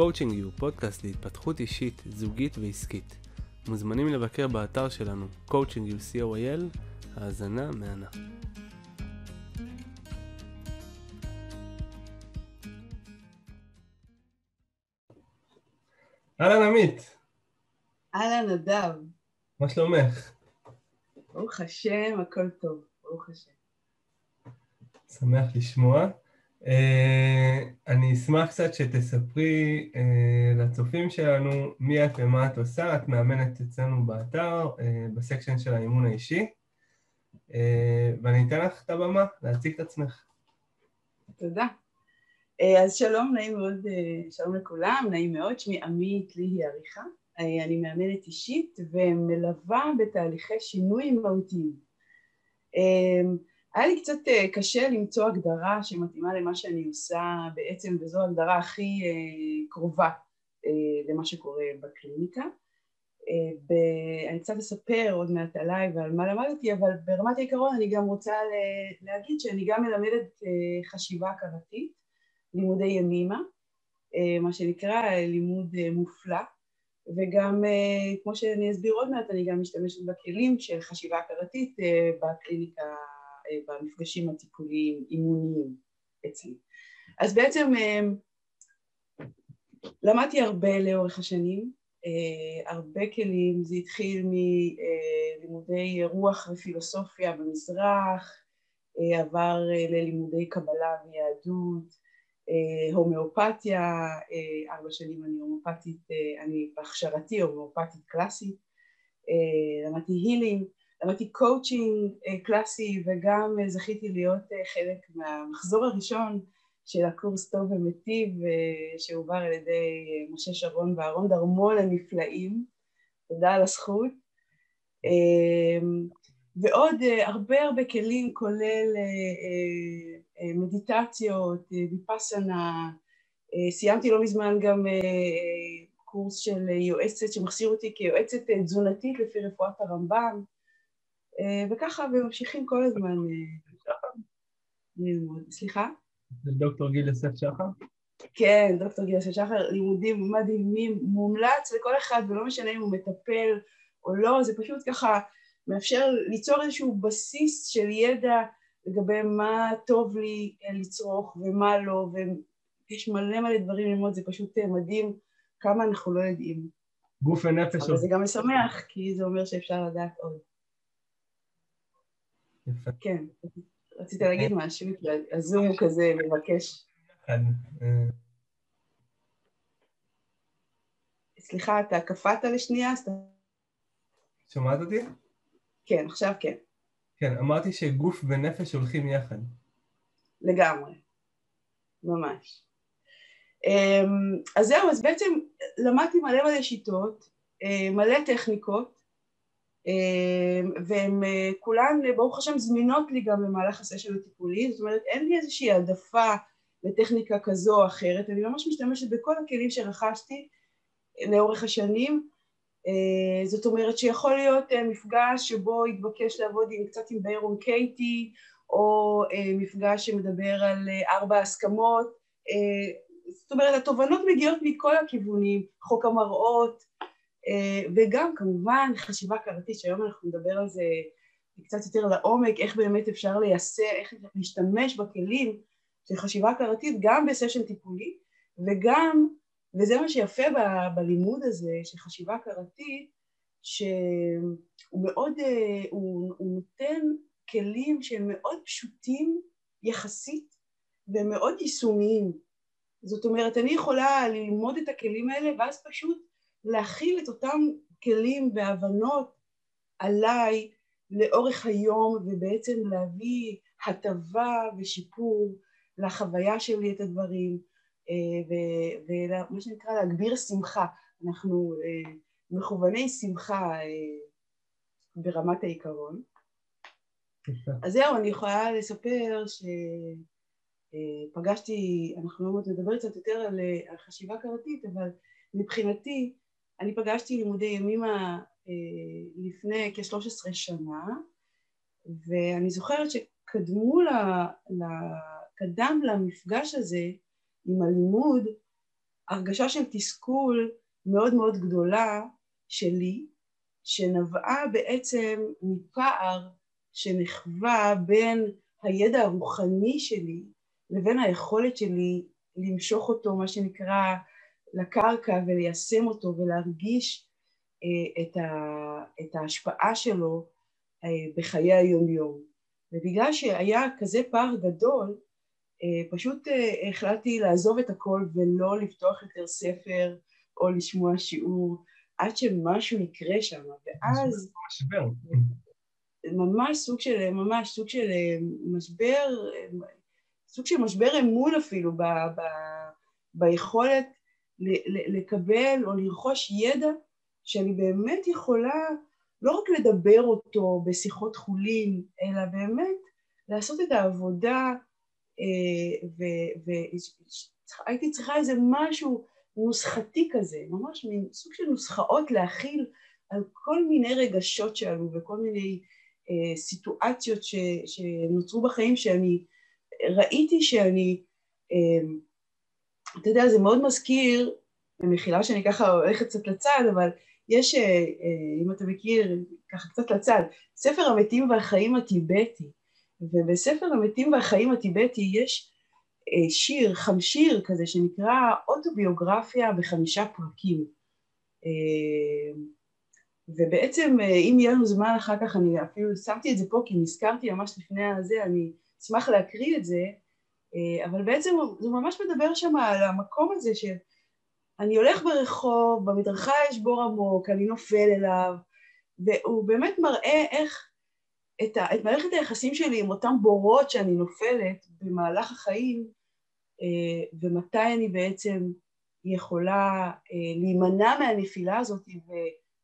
Coaching U, פודקאסט להתפתחות אישית, זוגית ועסקית. מוזמנים לבקר באתר שלנו, coachingu co.il, האזנה מהנה. אהלן עמית. אהלן נדב. מה שלומך? ברוך השם, הכל טוב, ברוך השם. שמח לשמוע. Uh, אני אשמח קצת שתספרי uh, לצופים שלנו מי את ומה את עושה. את מאמנת אצלנו באתר, uh, בסקשן של האימון האישי, uh, ואני אתן לך את הבמה להציג את עצמך. תודה. Uh, אז שלום, נעים מאוד, uh, שלום לכולם, נעים מאוד, שמי עמית ליהי עריכה. Uh, אני מאמנת אישית ומלווה בתהליכי שינוי מהותיים. היה לי קצת אה, קשה למצוא הגדרה שמתאימה למה שאני עושה בעצם, וזו ההגדרה הכי אה, קרובה אה, למה שקורה בקליניקה. אני קצת אספר עוד מעט עליי ועל מה למדתי, אבל ברמת העיקרון אני גם רוצה להגיד שאני גם מלמדת חשיבה הכרתית, לימודי ימימה, מה שנקרא לימוד מופלא, וגם כמו שאני אסביר עוד מעט אני גם משתמשת בכלים של חשיבה הכרתית בקליניקה במפגשים הטיפוליים אימוניים אצלי. אז בעצם אה, למדתי הרבה לאורך השנים, אה, הרבה כלים, זה התחיל מלימודי רוח ופילוסופיה במזרח, אה, עבר ללימודי קבלה ויהדות, הומאופתיה, ארבע שנים אני הומאופתית, אני בהכשרתי הומאופתית קלאסית, למדתי healing, למדתי קואוצ'ינג אה, קלאסי וגם אה, זכיתי להיות אה, חלק מהמחזור הראשון של הקורס טוב ומיטיב שהועבר על ידי משה שרון ואהרון דרמון הנפלאים, תודה על הזכות. ועוד הרבה הרבה כלים כולל מדיטציות, ויפאסנה, סיימתי לא מזמן גם קורס של יועצת שמחסיר אותי כיועצת תזונתית לפי רפואת הרמב"ם וככה, וממשיכים כל הזמן אה, ללמוד. סליחה? זה דוקטור גיל יוסף שחר? כן, דוקטור גיל יוסף שחר, לימודים מדהימים, מומלץ לכל אחד, ולא משנה אם הוא מטפל או לא, זה פשוט ככה מאפשר ליצור איזשהו בסיס של ידע לגבי מה טוב לי אה, לצרוך ומה לא, ויש מלא מלא דברים ללמוד, זה פשוט מדהים כמה אנחנו לא יודעים. גוף ונפש. אבל זה גם משמח, כי זה אומר שאפשר לדעת עוד. כן, רצית להגיד משהו, הזום הוא כזה מבקש. סליחה, אתה קפאת לשנייה? שומעת אותי? כן, עכשיו כן. כן, אמרתי שגוף ונפש הולכים יחד. לגמרי, ממש. אמ, אז זהו, אז בעצם למדתי מלא מלא שיטות, אה, מלא טכניקות, והן אה, כולן ברוך השם זמינות לי גם במהלך הסשן הטיפולי, זאת אומרת אין לי איזושהי העדפה לטכניקה כזו או אחרת, אני ממש משתמשת בכל הכלים שרכשתי לאורך השנים, אה, זאת אומרת שיכול להיות אה, מפגש שבו התבקש לעבוד עם, קצת עם ביירון קייטי או מפגש שמדבר על ארבע הסכמות, זאת אומרת התובנות מגיעות מכל הכיוונים, חוק המראות אה, וגם כמובן חשיבה הכרתית שהיום אנחנו נדבר על זה קצת יותר לעומק, איך באמת אפשר ליישם, איך להשתמש בכלים של חשיבה הכרתית גם בסשן טיפולי וגם, וזה מה שיפה ב, בלימוד הזה של חשיבה הכרתית, שהוא מאוד, אה, הוא, הוא נותן כלים שהם מאוד פשוטים יחסית ומאוד יישומיים. זאת אומרת, אני יכולה ללמוד את הכלים האלה ואז פשוט להכיל את אותם כלים והבנות עליי לאורך היום ובעצם להביא הטבה ושיפור לחוויה שלי את הדברים אה, ומה שנקרא להגביר שמחה, אנחנו אה, מכווני שמחה אה, ברמת העיקרון. אז זהו, אני יכולה לספר שפגשתי, אנחנו לא נדבר קצת יותר על חשיבה קראתית, אבל מבחינתי אני פגשתי לימודי ימימה אה, לפני כ-13 שנה ואני זוכרת שקדמו ל, ל, קדם למפגש הזה עם הלימוד הרגשה של תסכול מאוד מאוד גדולה שלי, שנבעה בעצם מפער שנחווה בין הידע הרוחני שלי לבין היכולת שלי למשוך אותו, מה שנקרא, לקרקע וליישם אותו ולהרגיש אה, את, ה, את ההשפעה שלו אה, בחיי היום-יום. ובגלל שהיה כזה פער גדול, אה, פשוט החלטתי לעזוב את הכל ולא לפתוח יותר ספר או לשמוע שיעור עד שמשהו יקרה שם, ואז... משבר. ממש סוג של, ממש סוג של משבר, סוג של משבר אמון אפילו ב, ב, ביכולת לקבל או לרכוש ידע שאני באמת יכולה לא רק לדבר אותו בשיחות חולין, אלא באמת לעשות את העבודה והייתי אה, צריכה איזה משהו נוסחתי כזה, ממש מין סוג של נוסחאות להכיל על כל מיני רגשות שעלו וכל מיני אה, סיטואציות שנוצרו בחיים שאני ראיתי שאני, אה, אתה יודע, זה מאוד מזכיר, במחילה שאני ככה הולכת קצת לצד, אבל יש, אה, אה, אם אתה מכיר, ככה קצת לצד, ספר המתים והחיים הטיבטי, ובספר המתים והחיים הטיבטי יש אה, שיר, חמשיר כזה, שנקרא אוטוביוגרפיה בחמישה פרקים. ובעצם אם יהיה לנו זמן אחר כך, אני אפילו שמתי את זה פה כי נזכרתי ממש לפני הזה, אני אשמח להקריא את זה, אבל בעצם זה ממש מדבר שם על המקום הזה של אני הולך ברחוב, במדרכה יש בור עמוק, אני נופל אליו, והוא באמת מראה איך את, ה, את מערכת היחסים שלי עם אותם בורות שאני נופלת במהלך החיים, אה, ומתי אני בעצם יכולה אה, להימנע מהנפילה הזאת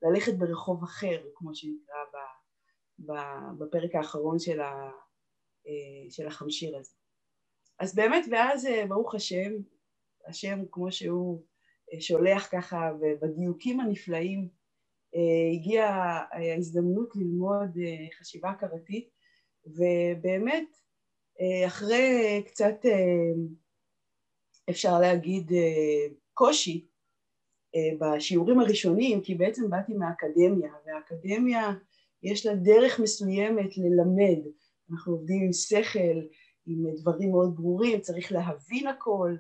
וללכת ברחוב אחר, כמו שנקרא בפרק האחרון של, ה, אה, של החמשיר הזה. אז באמת, ואז ברוך השם, השם כמו שהוא שולח ככה בדיוקים הנפלאים אה, הגיעה ההזדמנות ללמוד אה, חשיבה הכרתית ובאמת אה, אחרי קצת אפשר להגיד קושי בשיעורים הראשונים כי בעצם באתי מהאקדמיה והאקדמיה יש לה דרך מסוימת ללמד. אנחנו עובדים עם שכל, עם דברים מאוד ברורים, צריך להבין הכל,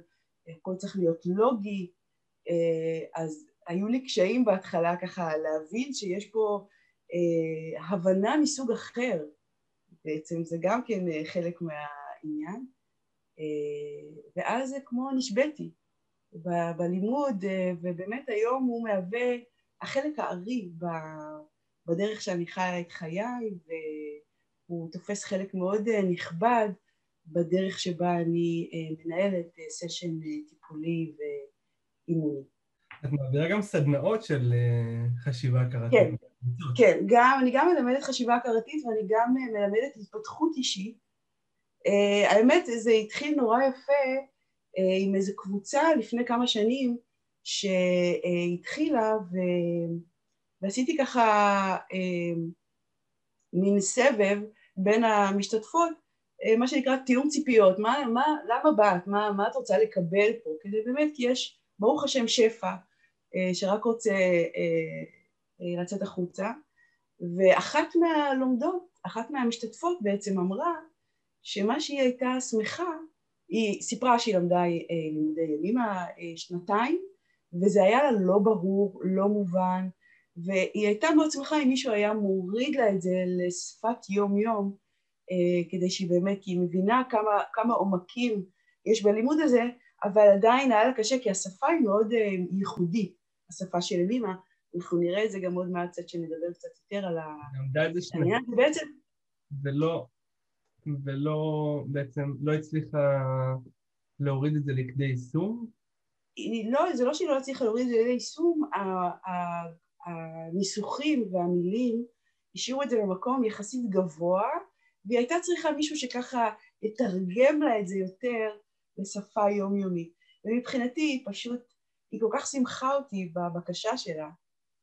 הכל צריך להיות לוגי אה, אז היו לי קשיים בהתחלה ככה להבין שיש פה אה, הבנה מסוג אחר, בעצם זה גם כן אה, חלק מהעניין, ואז זה כמו נשבתי בלימוד, ובאמת היום הוא מהווה החלק הארי בדרך שאני חיה את חיי, והוא תופס חלק מאוד נכבד בדרך שבה אני מנהלת סשן טיפולי ו... אימוני. את מעבירה גם סדנאות של אה, חשיבה הכרתית. כן, כן, גם, אני גם מלמדת חשיבה הכרתית ואני גם אה, מלמדת התפתחות אישית. האמת, זה התחיל נורא יפה עם איזו קבוצה לפני כמה שנים שהתחילה ו... ועשיתי ככה מין סבב בין המשתתפות, מה שנקרא תיאום ציפיות, מה, מה, למה באת, מה, מה את רוצה לקבל פה, כדי באמת, כי יש ברוך השם שפע אה, שרק רוצה אה, אה, לצאת החוצה. ואחת מהלומדות, אחת מהמשתתפות בעצם אמרה שמה שהיא הייתה שמחה, היא סיפרה שהיא למדה לימודי ימימה שנתיים וזה היה לה לא ברור, לא מובן והיא הייתה מאוד שמחה אם מישהו היה מוריד לה את זה לשפת יום יום כדי שהיא באמת, כי היא מבינה כמה, כמה עומקים יש בלימוד הזה אבל עדיין היה לה קשה כי השפה היא מאוד אה, ייחודית, השפה של אלימה, אנחנו נראה את זה גם עוד מעט קצת שנדבר קצת יותר על העניין, ובעצם... ולא, ולא, בעצם לא הצליחה להוריד את זה לכדי יישום? לא, זה לא שהיא לא הצליחה להוריד את זה לכדי יישום, הניסוחים והמילים השאירו את זה במקום יחסית גבוה, והיא הייתה צריכה מישהו שככה יתרגם לה את זה יותר לשפה יומיומית. ומבחינתי היא פשוט, היא כל כך שמחה אותי בבקשה שלה,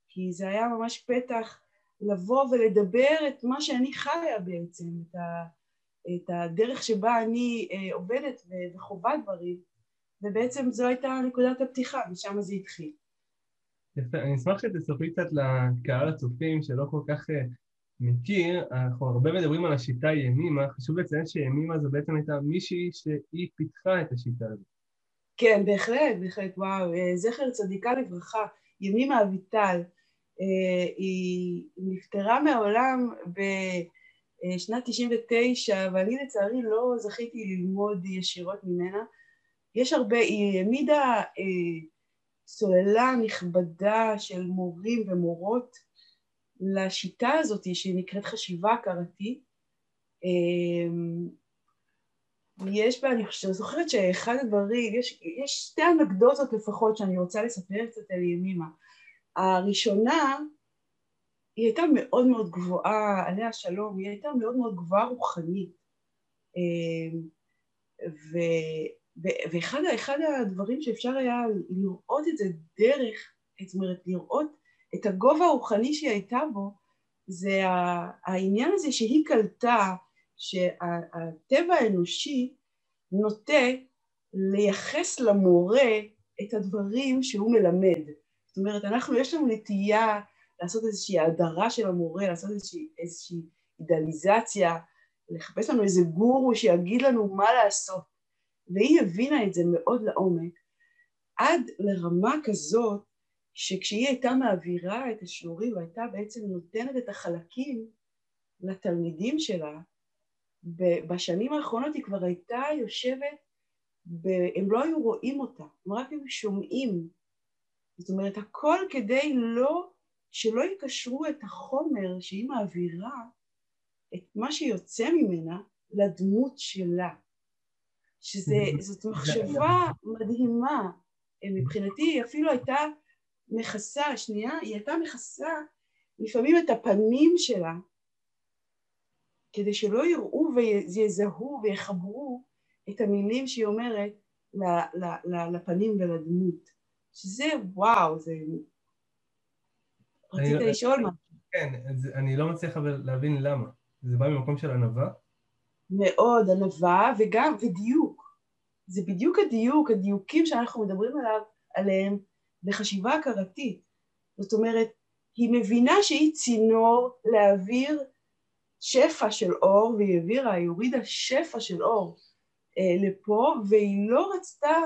כי זה היה ממש פתח לבוא ולדבר את מה שאני חיה בעצם, את, ה, את הדרך שבה אני אה, עובדת וחווה דברים, ובעצם זו הייתה נקודת הפתיחה, ושם זה התחיל. יפה, אני אשמח שתספרי קצת לקהל הצופים שלא כל כך אה, מכיר, אנחנו הרבה מדברים על השיטה ימימה, חשוב לציין שימימה זו בעצם הייתה מישהי שהיא פיתחה את השיטה הזאת. כן, בהחלט, בהחלט, וואו, אה, זכר צדיקה לברכה, ימימה אביטל, אה, היא נפטרה מהעולם בשנת 99, ואני לצערי לא זכיתי ללמוד ישירות ממנה. יש הרבה, היא העמידה אה, סוללה נכבדה של מורים ומורות לשיטה הזאת שנקראת חשיבה הכרתית. יש בה, אני חושבת, זוכרת שאחד הדברים, יש, יש שתי אנקדוטות לפחות שאני רוצה לספר קצת על ימימה. הראשונה, היא הייתה מאוד מאוד גבוהה, עליה שלום, היא הייתה מאוד מאוד גבוהה רוחנית. אמ, ו, ו, ואחד הדברים שאפשר היה לראות את זה דרך, זאת אומרת, לראות את הגובה הרוחני שהיא הייתה בו, זה העניין הזה שהיא קלטה שהטבע האנושי נוטה לייחס למורה את הדברים שהוא מלמד. זאת אומרת, אנחנו, יש לנו נטייה לעשות איזושהי הדרה של המורה, לעשות איזושהי, איזושהי אידאליזציה, לחפש לנו איזה גורו שיגיד לנו מה לעשות. והיא הבינה את זה מאוד לעומק, עד לרמה כזאת שכשהיא הייתה מעבירה את השיעורים והייתה בעצם נותנת את החלקים לתלמידים שלה, בשנים האחרונות היא כבר הייתה יושבת, ב... הם לא היו רואים אותה, הם רק היו שומעים. זאת אומרת, הכל כדי לא, שלא יקשרו את החומר שהיא מעבירה, את מה שיוצא ממנה, לדמות שלה. שזאת מחשבה מדהימה. מבחינתי היא אפילו הייתה מכסה, שנייה, היא הייתה מכסה לפעמים את הפנים שלה כדי שלא יראו ויזהו ויחברו את המילים שהיא אומרת לפנים ולדמות. שזה וואו, זה... רצית לא- לשאול מה? כן, אני לא מצליח אבל להבין למה. זה בא ממקום של ענווה? מאוד, ענווה וגם, ודיוק. זה בדיוק הדיוק, הדיוקים שאנחנו מדברים עליו, עליהם בחשיבה הכרתית. זאת אומרת, היא מבינה שהיא צינור להעביר שפע של אור, והיא העבירה, היא הורידה שפע של אור אה, לפה, והיא לא רצתה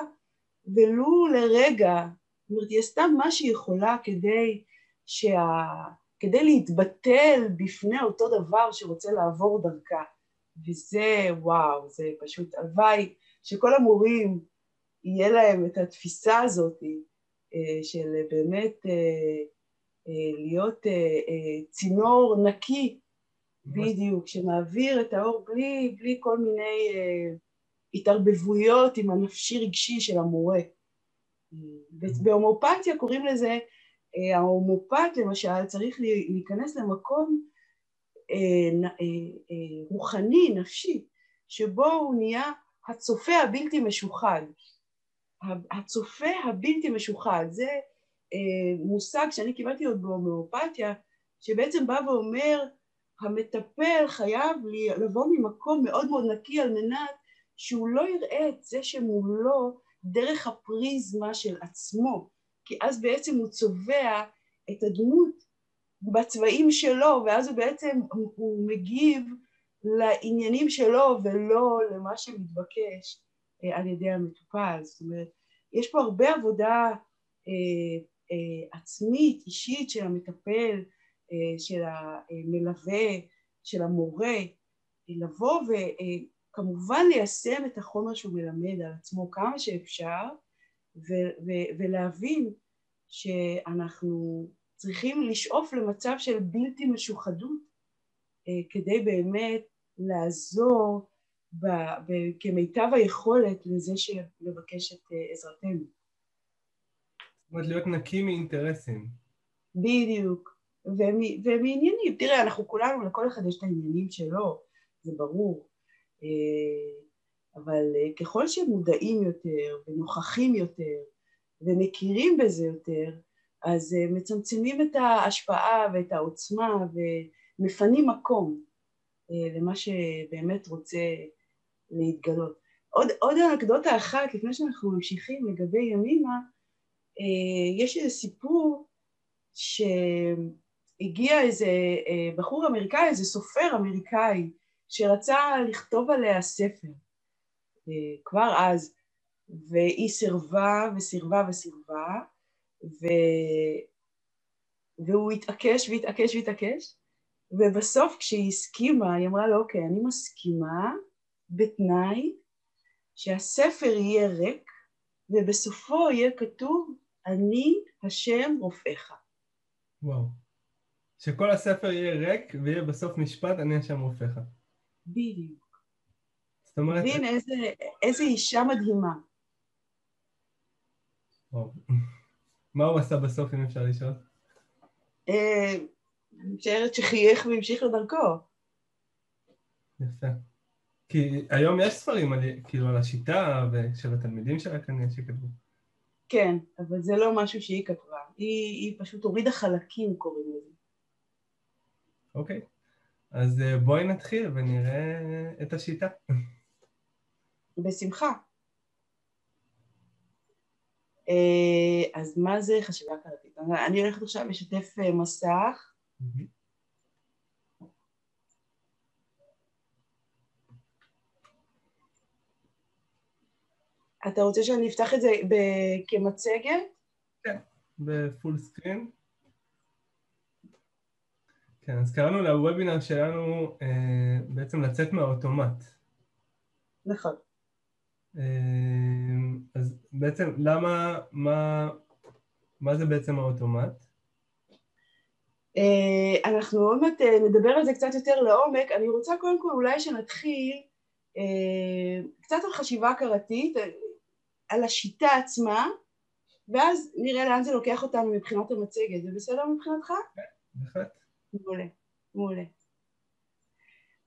ולו לרגע, זאת אומרת, היא עשתה מה שהיא יכולה כדי, שה... כדי להתבטל בפני אותו דבר שרוצה לעבור דרכה. וזה, וואו, זה פשוט, הלוואי שכל המורים יהיה להם את התפיסה הזאת של באמת אה, להיות צינור נקי בדיוק, שמעביר את האור בלי, בלי כל מיני אה, התערבבויות עם הנפשי רגשי של המורה. בהומופתיה קוראים לזה, אה, ההומופת למשל צריך להיכנס למקום אה, אה, אה, רוחני, נפשי, שבו הוא נהיה הצופה הבלתי משוחד. הצופה הבלתי משוחד, זה אה, מושג שאני קיבלתי עוד בהומואפתיה, שבעצם בא ואומר המטפל חייב לבוא ממקום מאוד מאוד נקי על מנת שהוא לא יראה את זה שמולו דרך הפריזמה של עצמו, כי אז בעצם הוא צובע את הדמות בצבעים שלו, ואז הוא בעצם, הוא מגיב לעניינים שלו ולא למה שמתבקש על ידי המטופל. זאת אומרת, יש פה הרבה עבודה אה, אה, עצמית, אישית של המטפל, אה, של המלווה, של המורה, לבוא וכמובן ליישם את החומר שהוא מלמד על עצמו כמה שאפשר ו- ו- ולהבין שאנחנו צריכים לשאוף למצב של בלתי משוחדות אה, כדי באמת לעזור ב- ב- כמיטב היכולת לזה שמבקש את אה, עזרתנו. זאת אומרת להיות נקי מאינטרסים. בדיוק. ומעניינים. תראה, אנחנו כולנו, לכל אחד יש את העניינים שלו, זה ברור. אה, אבל אה, ככל שמודעים יותר ונוכחים יותר ומכירים בזה יותר, אז מצמצמים את ההשפעה ואת העוצמה ומפנים מקום למה שבאמת רוצה להתגלות. עוד, עוד אנקדוטה אחת לפני שאנחנו ממשיכים לגבי ימימה, אה, יש איזה סיפור שהגיע איזה אה, בחור אמריקאי, איזה סופר אמריקאי, שרצה לכתוב עליה ספר אה, כבר אז, והיא סירבה וסירבה וסירבה, ו... והוא התעקש והתעקש והתעקש, ובסוף כשהיא הסכימה, היא אמרה לו, אוקיי, אני מסכימה בתנאי שהספר יהיה ריק, ובסופו יהיה כתוב, אני השם רופאיך. וואו. שכל הספר יהיה ריק ויהיה בסוף משפט, אני השם רופאיך. בדיוק. זאת אומרת... מבין איזה, איזה אישה מדהימה. וואו. מה הוא עשה בסוף, אם אפשר לשאול? אה, אני משערת שחייך והמשיך לדרכו. יפה. כי היום יש ספרים על, כאילו על השיטה ושל התלמידים שלה כנראה שכתבו. כן, אבל זה לא משהו שהיא כתבה. היא, היא פשוט הורידה חלקים, קוראים לזה. אוקיי. אז אה, בואי נתחיל ונראה את השיטה. בשמחה. אה, אז מה זה חשיבה קראתית? אני הולכת עכשיו לשתף אה, מסך. אתה רוצה שאני אפתח את זה כמצגת? כן, בפול סקרין. כן, אז קראנו לוובינר שלנו אה, בעצם לצאת מהאוטומט. נכון. אה, אז בעצם למה, מה, מה זה בעצם האוטומט? אה, אנחנו עוד מעט אה, נדבר על זה קצת יותר לעומק. אני רוצה קודם כל אולי שנתחיל אה, קצת על חשיבה הכרתית, על השיטה עצמה, ואז נראה לאן זה לוקח אותנו מבחינת המצגת. זה בסדר מבחינתך? כן, בהחלט. מעולה, מעולה.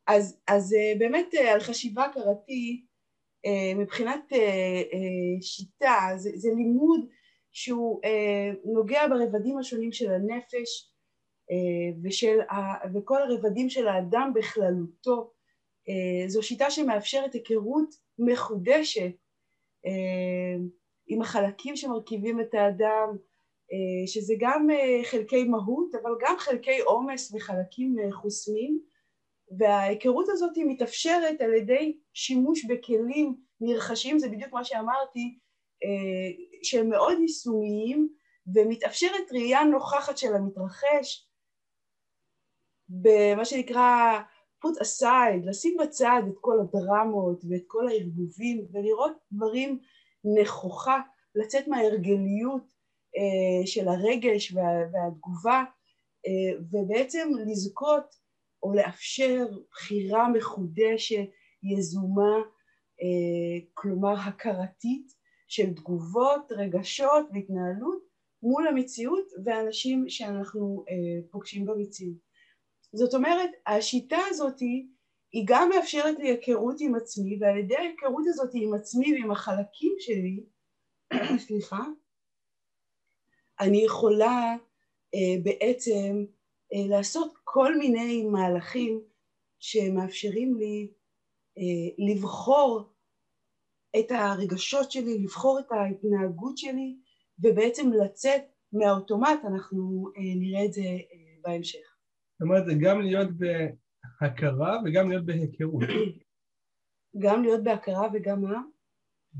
אז, אז באמת על חשיבה הכרתית, מבחינת שיטה, זה, זה לימוד שהוא נוגע ברבדים השונים של הנפש ושל, וכל הרבדים של האדם בכללותו. זו שיטה שמאפשרת היכרות מחודשת עם החלקים שמרכיבים את האדם, שזה גם חלקי מהות, אבל גם חלקי עומס וחלקים חוסמים, וההיכרות הזאת מתאפשרת על ידי שימוש בכלים נרכשים, זה בדיוק מה שאמרתי, שהם מאוד יישומיים, ומתאפשרת ראייה נוכחת של המתרחש, במה שנקרא put aside, לשים בצד את כל הדרמות ואת כל הערבובים ולראות דברים נכוחה, לצאת מההרגליות אה, של הרגש וה, והתגובה אה, ובעצם לזכות או לאפשר בחירה מחודשת, יזומה, אה, כלומר הכרתית של תגובות, רגשות והתנהלות מול המציאות והאנשים שאנחנו אה, פוגשים במציאות. זאת אומרת, השיטה הזאת היא גם מאפשרת לי היכרות עם עצמי, ועל ידי ההיכרות הזאת עם עצמי ועם החלקים שלי, סליחה, אני יכולה אה, בעצם אה, לעשות כל מיני מהלכים שמאפשרים לי אה, לבחור את הרגשות שלי, לבחור את ההתנהגות שלי, ובעצם לצאת מהאוטומט, אנחנו אה, נראה את זה אה, בהמשך. זאת אומרת, זה גם להיות בהכרה וגם להיות בהיכרות. גם להיות בהכרה וגם מה?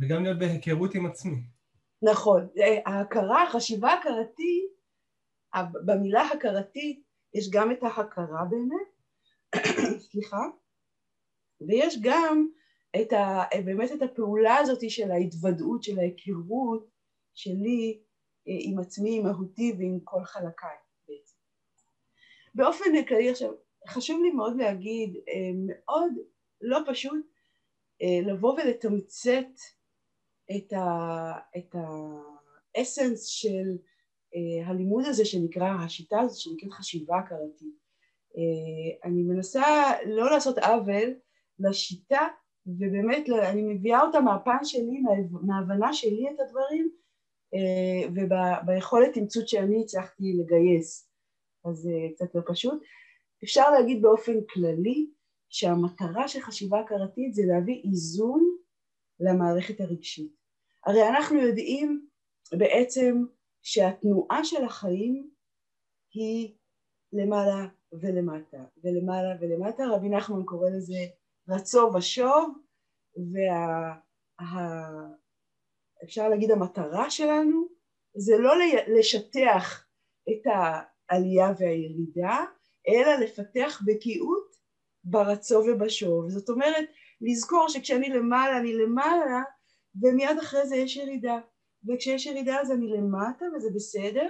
וגם להיות בהיכרות עם עצמי. נכון. ההכרה, החשיבה הכרתית, במילה הכרתית יש גם את ההכרה באמת, סליחה, ויש גם את ה, באמת את הפעולה הזאת של ההתוודעות, של ההיכרות שלי אה, עם עצמי, עם מהותי ועם כל חלקיי. באופן כללי עכשיו, חשוב לי מאוד להגיד, אה, מאוד לא פשוט אה, לבוא ולתמצת את, ה, את האסנס של אה, הלימוד הזה שנקרא, השיטה הזאת שנקראת חשיבה הכרתית. אני מנסה לא לעשות עוול לשיטה ובאמת אני מביאה אותה מהפן שלי, מההבנה שלי את הדברים וביכולת תמצות שאני הצלחתי לגייס. אז זה אה, קצת לא פשוט. אפשר להגיד באופן כללי שהמטרה של חשיבה הכרתית זה להביא איזון למערכת הרגשית. הרי אנחנו יודעים בעצם שהתנועה של החיים היא למעלה ולמטה, ולמעלה ולמטה, רבי נחמן קורא לזה רצו ושוב, ואפשר וה... להגיד המטרה שלנו זה לא לשטח את העלייה והירידה, אלא לפתח בקיאות ברצו ובשוב. זאת אומרת, לזכור שכשאני למעלה, אני למעלה, ומיד אחרי זה יש ירידה. וכשיש ירידה אז אני למטה וזה בסדר,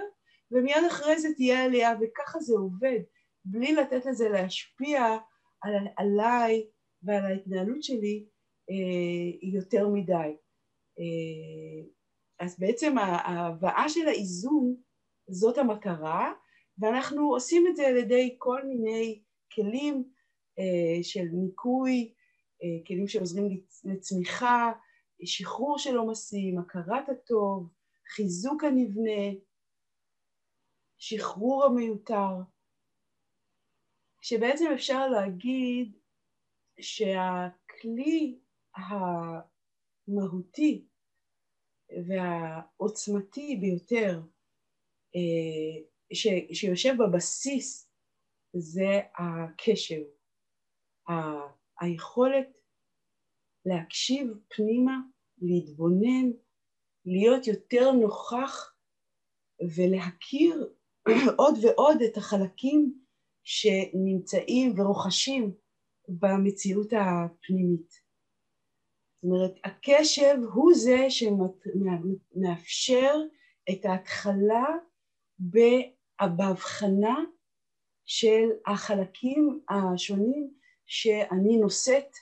ומיד אחרי זה תהיה עלייה, וככה זה עובד, בלי לתת לזה להשפיע על, עליי ועל ההתנהלות שלי אה, יותר מדי. אה, אז בעצם ההבאה של האיזון זאת המטרה, ואנחנו עושים את זה על ידי כל מיני כלים אה, של ניקוי, אה, כלים שעוזרים לצמיחה, שחרור של עומסים, הכרת הטוב, חיזוק הנבנה, שחרור המיותר, שבעצם אפשר להגיד שהכלי המהותי והעוצמתי ביותר אה, ש, שיושב בבסיס זה הקשב, ה, היכולת להקשיב פנימה, להתבונן, להיות יותר נוכח ולהכיר עוד ועוד את החלקים שנמצאים ורוכשים במציאות הפנימית. זאת אומרת, הקשב הוא זה שמאפשר את ההתחלה בהבחנה של החלקים השונים שאני נושאת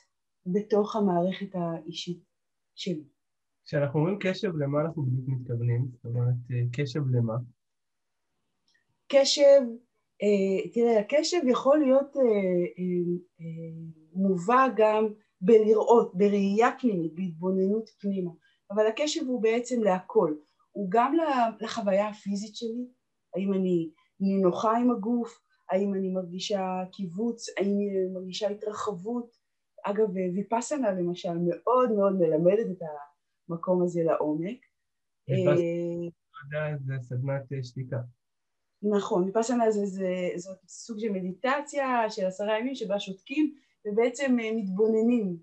בתוך המערכת האישית שלי. כשאנחנו אומרים קשב, למה אנחנו בדיוק מתכוונים? זאת אומרת, אה, קשב למה? קשב, אה, תראה, הקשב יכול להיות אה, מובא גם בלראות, בראייה פנימית, בהתבוננות פנימה, אבל הקשב הוא בעצם להכל, הוא גם לחוויה הפיזית שלי, האם אני נינוחה עם הגוף, האם אני מרגישה קיבוץ, האם אני מרגישה התרחבות, אגב ויפאסנה למשל מאוד מאוד מלמדת את המקום הזה לעומק. ויפאסנה זה סדנת שתיקה. נכון, ויפאסנה זה, זה, זה סוג של מדיטציה של עשרה ימים שבה שותקים ובעצם אה, מתבוננים,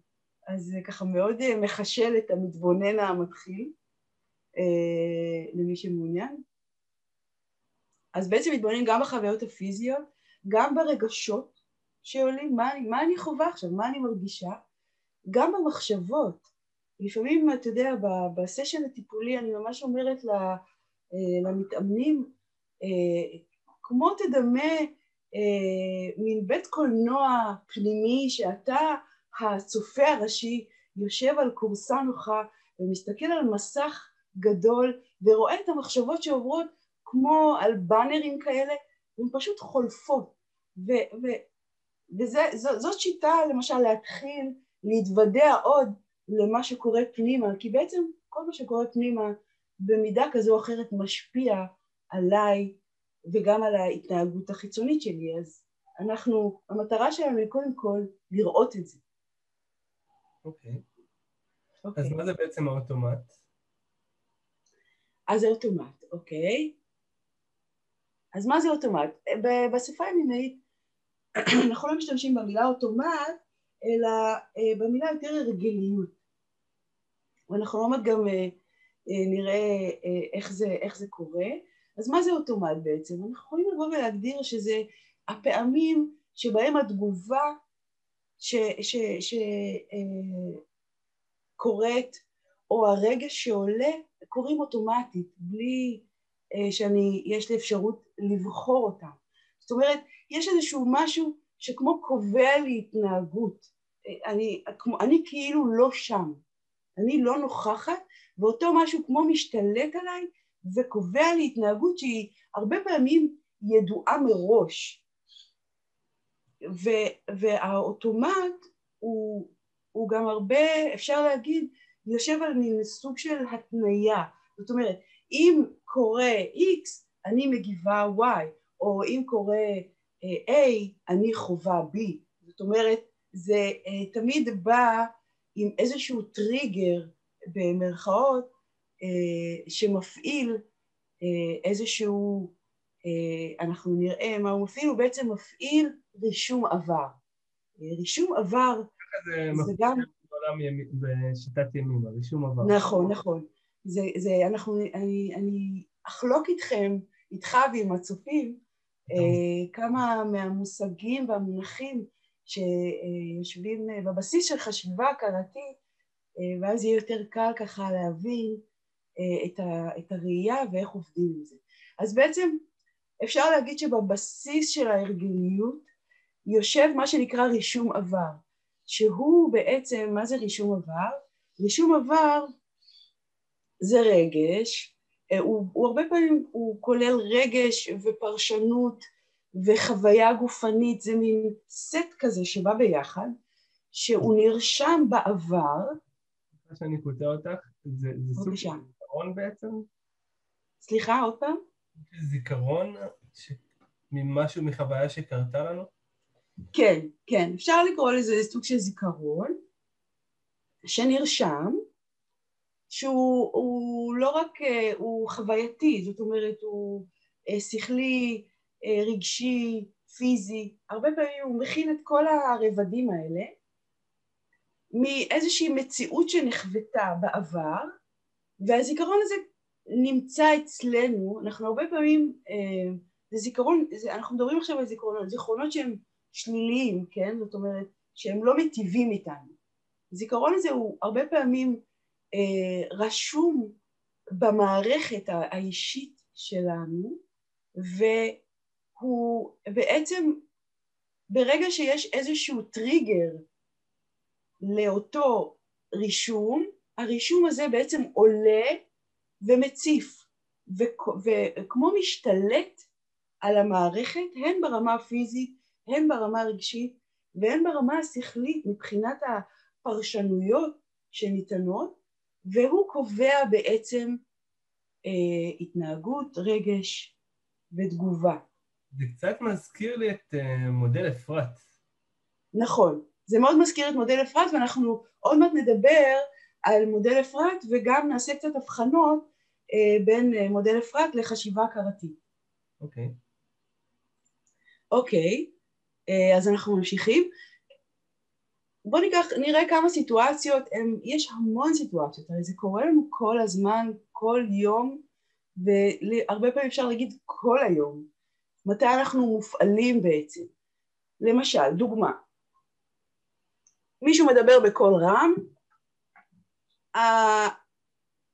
אז זה ככה מאוד אה, מחשל את המתבונן המתחיל אה, למי שמעוניין. אז בעצם מתבוננים גם בחוויות הפיזיות, גם ברגשות שעולים, מה, מה אני חווה עכשיו, מה אני מרגישה, גם במחשבות. לפעמים, אתה יודע, בסשן הטיפולי אני ממש אומרת למתאמנים, כמו תדמה אה, מין בית קולנוע פנימי שאתה הצופה הראשי יושב על כורסה נוחה ומסתכל על מסך גדול ורואה את המחשבות שעוברות כמו על באנרים כאלה והן פשוט חולפות ו- ו- וזאת שיטה למשל להתחיל להתוודע עוד למה שקורה פנימה כי בעצם כל מה שקורה פנימה במידה כזו או אחרת משפיע עליי וגם על ההתנהגות החיצונית שלי, אז אנחנו, המטרה שלנו היא קודם כל לראות את זה. אוקיי. Okay. Okay. אז מה זה בעצם האוטומט? אז זה אוטומט, אוקיי. אז מה זה אוטומט? בשפה הימינאית אנחנו לא משתמשים במילה אוטומט, אלא אה, במילה יותר הרגליות. ואנחנו עוד גם אה, אה, נראה איך זה, איך זה קורה. אז מה זה אוטומט בעצם? אנחנו יכולים לבוא ולהגדיר שזה הפעמים שבהם התגובה שקורית אה, או הרגש שעולה קורים אוטומטית בלי אה, שאני, יש לי אפשרות לבחור אותם. זאת אומרת, יש איזשהו משהו שכמו קובע לי התנהגות. אה, אני, אני כאילו לא שם, אני לא נוכחת, ואותו משהו כמו משתלט עליי וקובע לי התנהגות שהיא הרבה פעמים ידועה מראש. ו- והאוטומט הוא, הוא גם הרבה, אפשר להגיד, יושב על מין סוג של התניה. זאת אומרת, אם קורה X, אני מגיבה Y, או אם קורה uh, A, אני חווה B. זאת אומרת, זה uh, תמיד בא עם איזשהו טריגר במרכאות, שמפעיל איזשהו, אנחנו נראה מה הוא מפעיל, הוא בעצם מפעיל רישום עבר. רישום עבר זה, זה גם... בעולם ימי, בשיטת ימימה, רישום עבר. נכון, נכון. זה, זה, אנחנו, אני, אני אחלוק איתכם, איתך ועם הצופים, אה, כמה מהמושגים והמונחים שיושבים אה, בבסיס של חשיבה הכרתית, אה, ואז יהיה יותר קל ככה להבין את, ה, את הראייה ואיך עובדים עם זה. אז בעצם אפשר להגיד שבבסיס של ההרגליות יושב מה שנקרא רישום עבר, שהוא בעצם, מה זה רישום עבר? רישום עבר זה רגש, אה, הוא, הוא הרבה פעמים, הוא כולל רגש ופרשנות וחוויה גופנית, זה מין סט כזה שבא ביחד, שהוא נרשם בעבר. סליחה שאני קוטע אותך, זה, זה סוג של זיכרון בעצם? סליחה, עוד פעם? זיכרון ש... ממשהו מחוויה שקרתה לנו? כן, כן, אפשר לקרוא לזה סוג של זיכרון שנרשם, שהוא לא רק, אה, הוא חווייתי, זאת אומרת הוא אה, שכלי, אה, רגשי, פיזי, הרבה פעמים הוא מכין את כל הרבדים האלה מאיזושהי מציאות שנחוותה בעבר והזיכרון הזה נמצא אצלנו, אנחנו הרבה פעמים, זה זיכרון, זה, אנחנו מדברים עכשיו על זיכרונות, זיכרונות שהם שליליים, כן? זאת אומרת שהם לא מטיבים איתנו. הזיכרון הזה הוא הרבה פעמים רשום במערכת האישית שלנו והוא בעצם ברגע שיש איזשהו טריגר לאותו רישום, הרישום הזה בעצם עולה ומציף וכמו משתלט על המערכת הן ברמה הפיזית הן ברמה הרגשית והן ברמה השכלית מבחינת הפרשנויות שניתנות והוא קובע בעצם אה, התנהגות, רגש ותגובה. זה קצת מזכיר לי את אה, מודל אפרת. נכון, זה מאוד מזכיר את מודל אפרת ואנחנו עוד מעט נדבר על מודל אפרת וגם נעשה קצת הבחנות אה, בין אה, מודל אפרת לחשיבה הכרתית. אוקיי. אוקיי, אה, אז אנחנו ממשיכים. בואו ניקח, נראה כמה סיטואציות, הם, יש המון סיטואציות, הרי זה קורה לנו כל הזמן, כל יום, והרבה פעמים אפשר להגיד כל היום, מתי אנחנו מופעלים בעצם. למשל, דוגמה, מישהו מדבר בקול רם,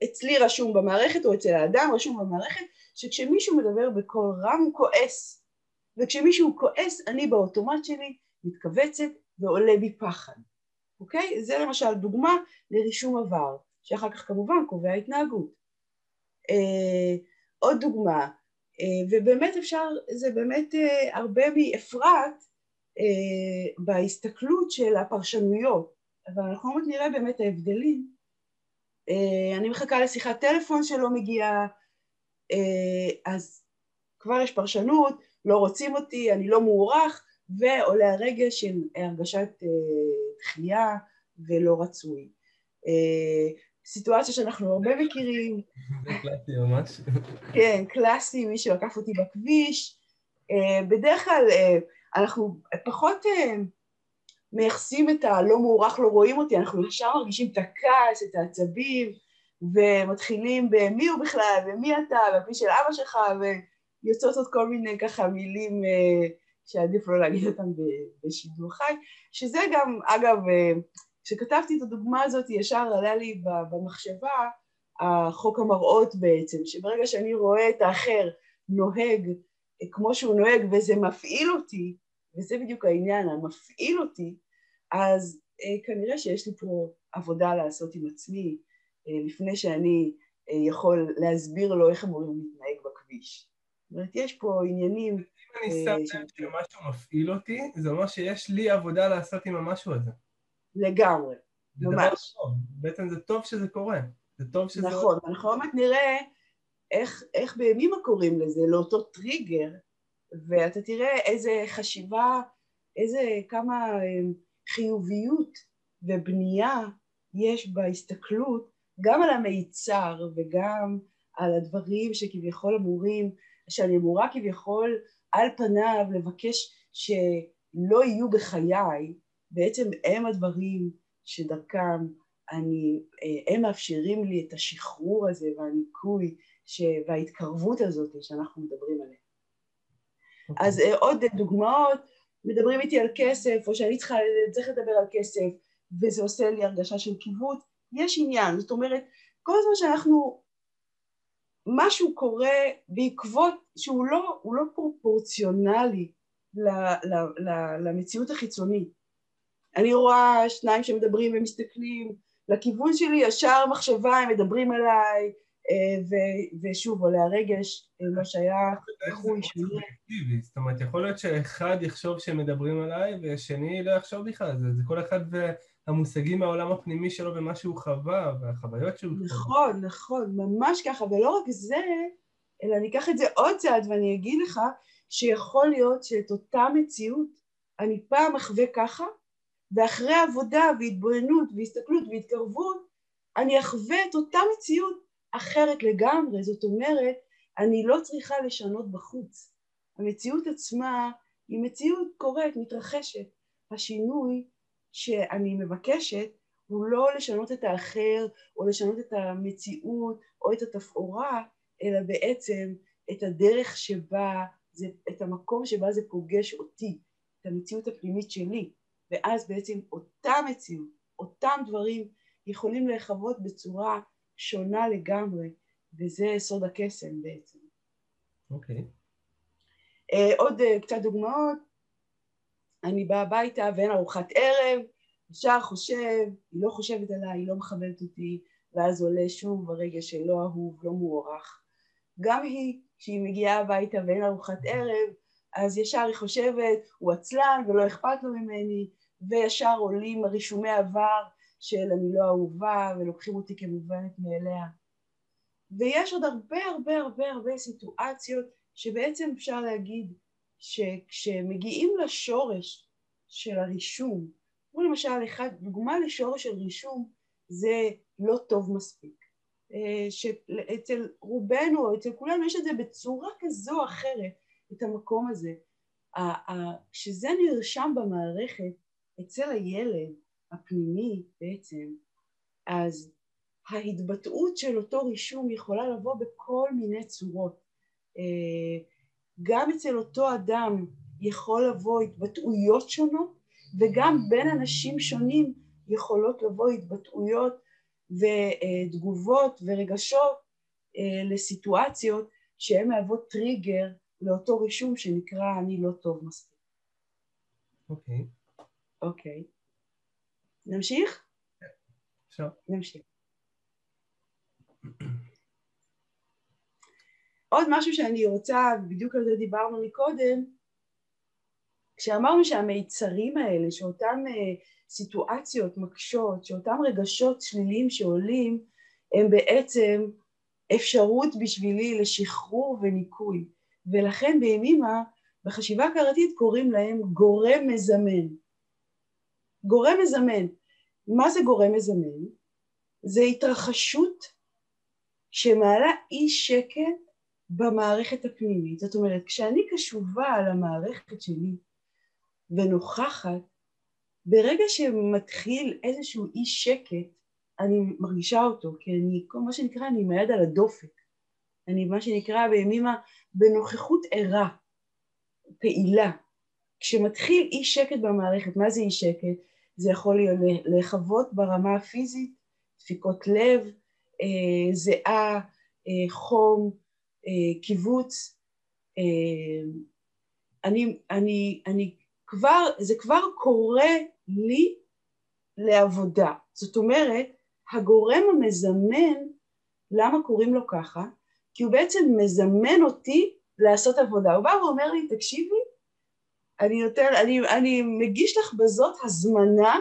אצלי רשום במערכת או אצל האדם רשום במערכת שכשמישהו מדבר בקול רם הוא כועס וכשמישהו כועס אני באוטומט שלי מתכווצת ועולה בי פחד, אוקיי? זה למשל דוגמה לרישום עבר, שאחר כך כמובן קובע התנהגות. אה, עוד דוגמה, אה, ובאמת אפשר, זה באמת אה, הרבה מאפרת אה, בהסתכלות של הפרשנויות, אבל אנחנו עוד נראה באמת ההבדלים. אה, אני מחכה לשיחת טלפון שלא מגיעה, אה, אז כבר יש פרשנות, לא רוצים אותי, אני לא מוערך, ועולה הרגש של הרגשת אה, דחייה ולא רצוי. אה, סיטואציה שאנחנו הרבה מכירים. זה קלאסי ממש. כן, קלאסי, מי שעקף אותי בכביש. אה, בדרך כלל אנחנו פחות מייחסים את הלא מוערך, לא רואים אותי, אנחנו ישר מרגישים את הכעס, את העצבים, ומתחילים במי הוא בכלל, ומי אתה, והפי של אבא שלך, ויוצאות עוד כל מיני ככה מילים שעדיף לא להגיד אותם בשידור חי, שזה גם, אגב, אה, כשכתבתי את הדוגמה הזאת ישר עלה לי במחשבה החוק המראות בעצם, שברגע שאני רואה את האחר נוהג אה, כמו שהוא נוהג וזה מפעיל אותי, וזה בדיוק העניין, המפעיל אותי, אז אה, כנראה שיש לי פה עבודה לעשות עם עצמי לפני שאני יכול להסביר לו איך אמורים להתנהג בכביש. זאת אומרת, יש פה עניינים אני שם לב שמשהו מפעיל אותי, זה אומר שיש לי עבודה לעשות עם המשהו הזה. לגמרי, ממש. בעצם זה טוב שזה קורה. זה טוב שזה... נכון, אנחנו עוד מעט נראה איך, איך בימים הקוראים לזה, לאותו טריגר, ואתה תראה איזה חשיבה, איזה, כמה אמ, חיוביות ובנייה יש בהסתכלות גם על המיצר וגם על הדברים שכביכול אמורים, שאני אמורה כביכול על פניו לבקש שלא יהיו בחיי, בעצם הם הדברים שדרכם אני, הם מאפשרים לי את השחרור הזה והניקוי וההתקרבות הזאת שאנחנו מדברים עליה. Okay. אוקיי. אז עוד דוגמאות, מדברים איתי על כסף, או שאני צריכה, צריך לדבר על כסף, וזה עושה לי הרגשה של קיבוץ, יש עניין, זאת אומרת, כל הזמן שאנחנו, משהו קורה בעקבות שהוא לא, לא פרופורציונלי ל, ל, ל, למציאות החיצונית. אני רואה שניים שמדברים ומסתכלים לכיוון שלי, ישר מחשבה, הם מדברים אליי, אה, ושוב עולה הרגש, אה, לא שייך, וכו' שונה. זאת אומרת, יכול להיות שאחד יחשוב שמדברים עליי, ושני לא יחשוב בכלל, זה, זה כל אחד והמושגים מהעולם הפנימי שלו ומה שהוא חווה, והחוויות שהוא חווה. נכון, נכון, ממש ככה, ולא רק זה, אלא אני אקח את זה עוד צעד ואני אגיד לך שיכול להיות שאת אותה מציאות אני פעם אחווה ככה, ואחרי עבודה והתבוננות והסתכלות והתקרבות, אני אחווה את אותה מציאות אחרת לגמרי, זאת אומרת, אני לא צריכה לשנות בחוץ. המציאות עצמה היא מציאות קורית, מתרחשת. השינוי שאני מבקשת הוא לא לשנות את האחר או לשנות את המציאות או את התפאורה, אלא בעצם את הדרך שבה, זה, את המקום שבה זה פוגש אותי, את המציאות הפנימית שלי, ואז בעצם אותה מציאות, אותם דברים יכולים להיחוות בצורה שונה לגמרי, וזה סוד הקסם בעצם. אוקיי. Okay. Uh, עוד uh, קצת דוגמאות, אני באה הביתה ואין ארוחת ערב, ישר חושב, היא לא חושבת עליי, היא לא מכבדת אותי, ואז עולה שוב הרגש שלא אהוב, לא מוערך. גם היא, כשהיא מגיעה הביתה ואין ארוחת ערב, אז ישר היא חושבת, הוא עצלן ולא אכפת לו ממני, וישר עולים רישומי עבר של אני לא אהובה ולוקחים אותי כמובנת מאליה. ויש עוד הרבה הרבה הרבה הרבה סיטואציות שבעצם אפשר להגיד שכשמגיעים לשורש של הרישום, כמו למשל אחד, דוגמה לשורש של רישום זה לא טוב מספיק. אה, שאצל רובנו או אצל כולנו יש את זה בצורה כזו או אחרת, את המקום הזה. כשזה נרשם במערכת אצל הילד הפנימי בעצם, אז ההתבטאות של אותו רישום יכולה לבוא בכל מיני צורות. אה, גם אצל אותו אדם יכול לבוא התבטאויות שונות וגם בין אנשים שונים יכולות לבוא התבטאויות ותגובות ורגשות אה, לסיטואציות שהן מהוות טריגר לאותו רישום שנקרא אני לא טוב מספיק. אוקיי. Okay. אוקיי. נמשיך? אפשר. נמשיך. עוד משהו שאני רוצה, בדיוק על זה דיברנו מקודם, כשאמרנו שהמיצרים האלה, שאותן uh, סיטואציות מקשות, שאותם רגשות שליליים שעולים, הם בעצם אפשרות בשבילי לשחרור וניקוי. ולכן בימימה, בחשיבה הכרתית קוראים להם גורם מזמן. גורם מזמן. מה זה גורם מזמן? זה התרחשות שמעלה אי שקט במערכת הפנימית. זאת אומרת, כשאני קשובה על המערכת שלי ונוכחת, ברגע שמתחיל איזשהו אי שקט, אני מרגישה אותו, כי אני, מה שנקרא, אני עם היד על הדופק. אני מה שנקרא בימימה בנוכחות ערה, פעילה. כשמתחיל אי שקט במערכת, מה זה אי שקט? זה יכול להיחוות ברמה הפיזית, דפיקות לב, אה, זיעה, אה, חום, קיבוץ. אני, אני, אני כבר, זה כבר קורה לי לעבודה. זאת אומרת, הגורם המזמן, למה קוראים לו ככה? כי הוא בעצם מזמן אותי לעשות עבודה. הוא בא ואומר לי, תקשיבי, אני, נותן, אני, אני מגיש לך בזאת הזמנה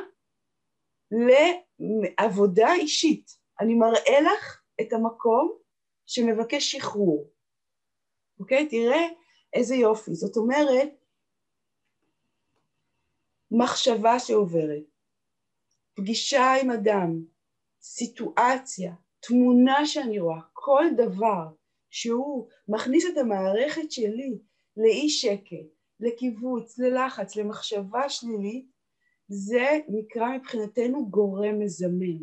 לעבודה אישית. אני מראה לך את המקום שמבקש שחרור. אוקיי? תראה איזה יופי. זאת אומרת, מחשבה שעוברת, פגישה עם אדם, סיטואציה, תמונה שאני רואה, כל דבר שהוא מכניס את המערכת שלי לאי שקט, לקיבוץ, ללחץ, למחשבה שלילית, זה נקרא מבחינתנו גורם מזמן.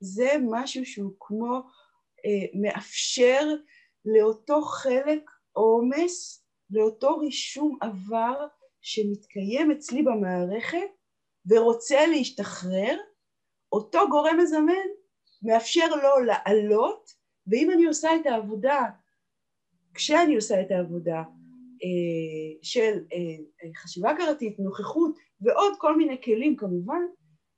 זה משהו שהוא כמו אה, מאפשר לאותו חלק עומס, לאותו רישום עבר שמתקיים אצלי במערכת ורוצה להשתחרר, אותו גורם מזמן מאפשר לו לעלות, ואם אני עושה את העבודה, כשאני עושה את העבודה אה, של אה, חשיבה הכרתית, נוכחות ועוד כל מיני כלים כמובן,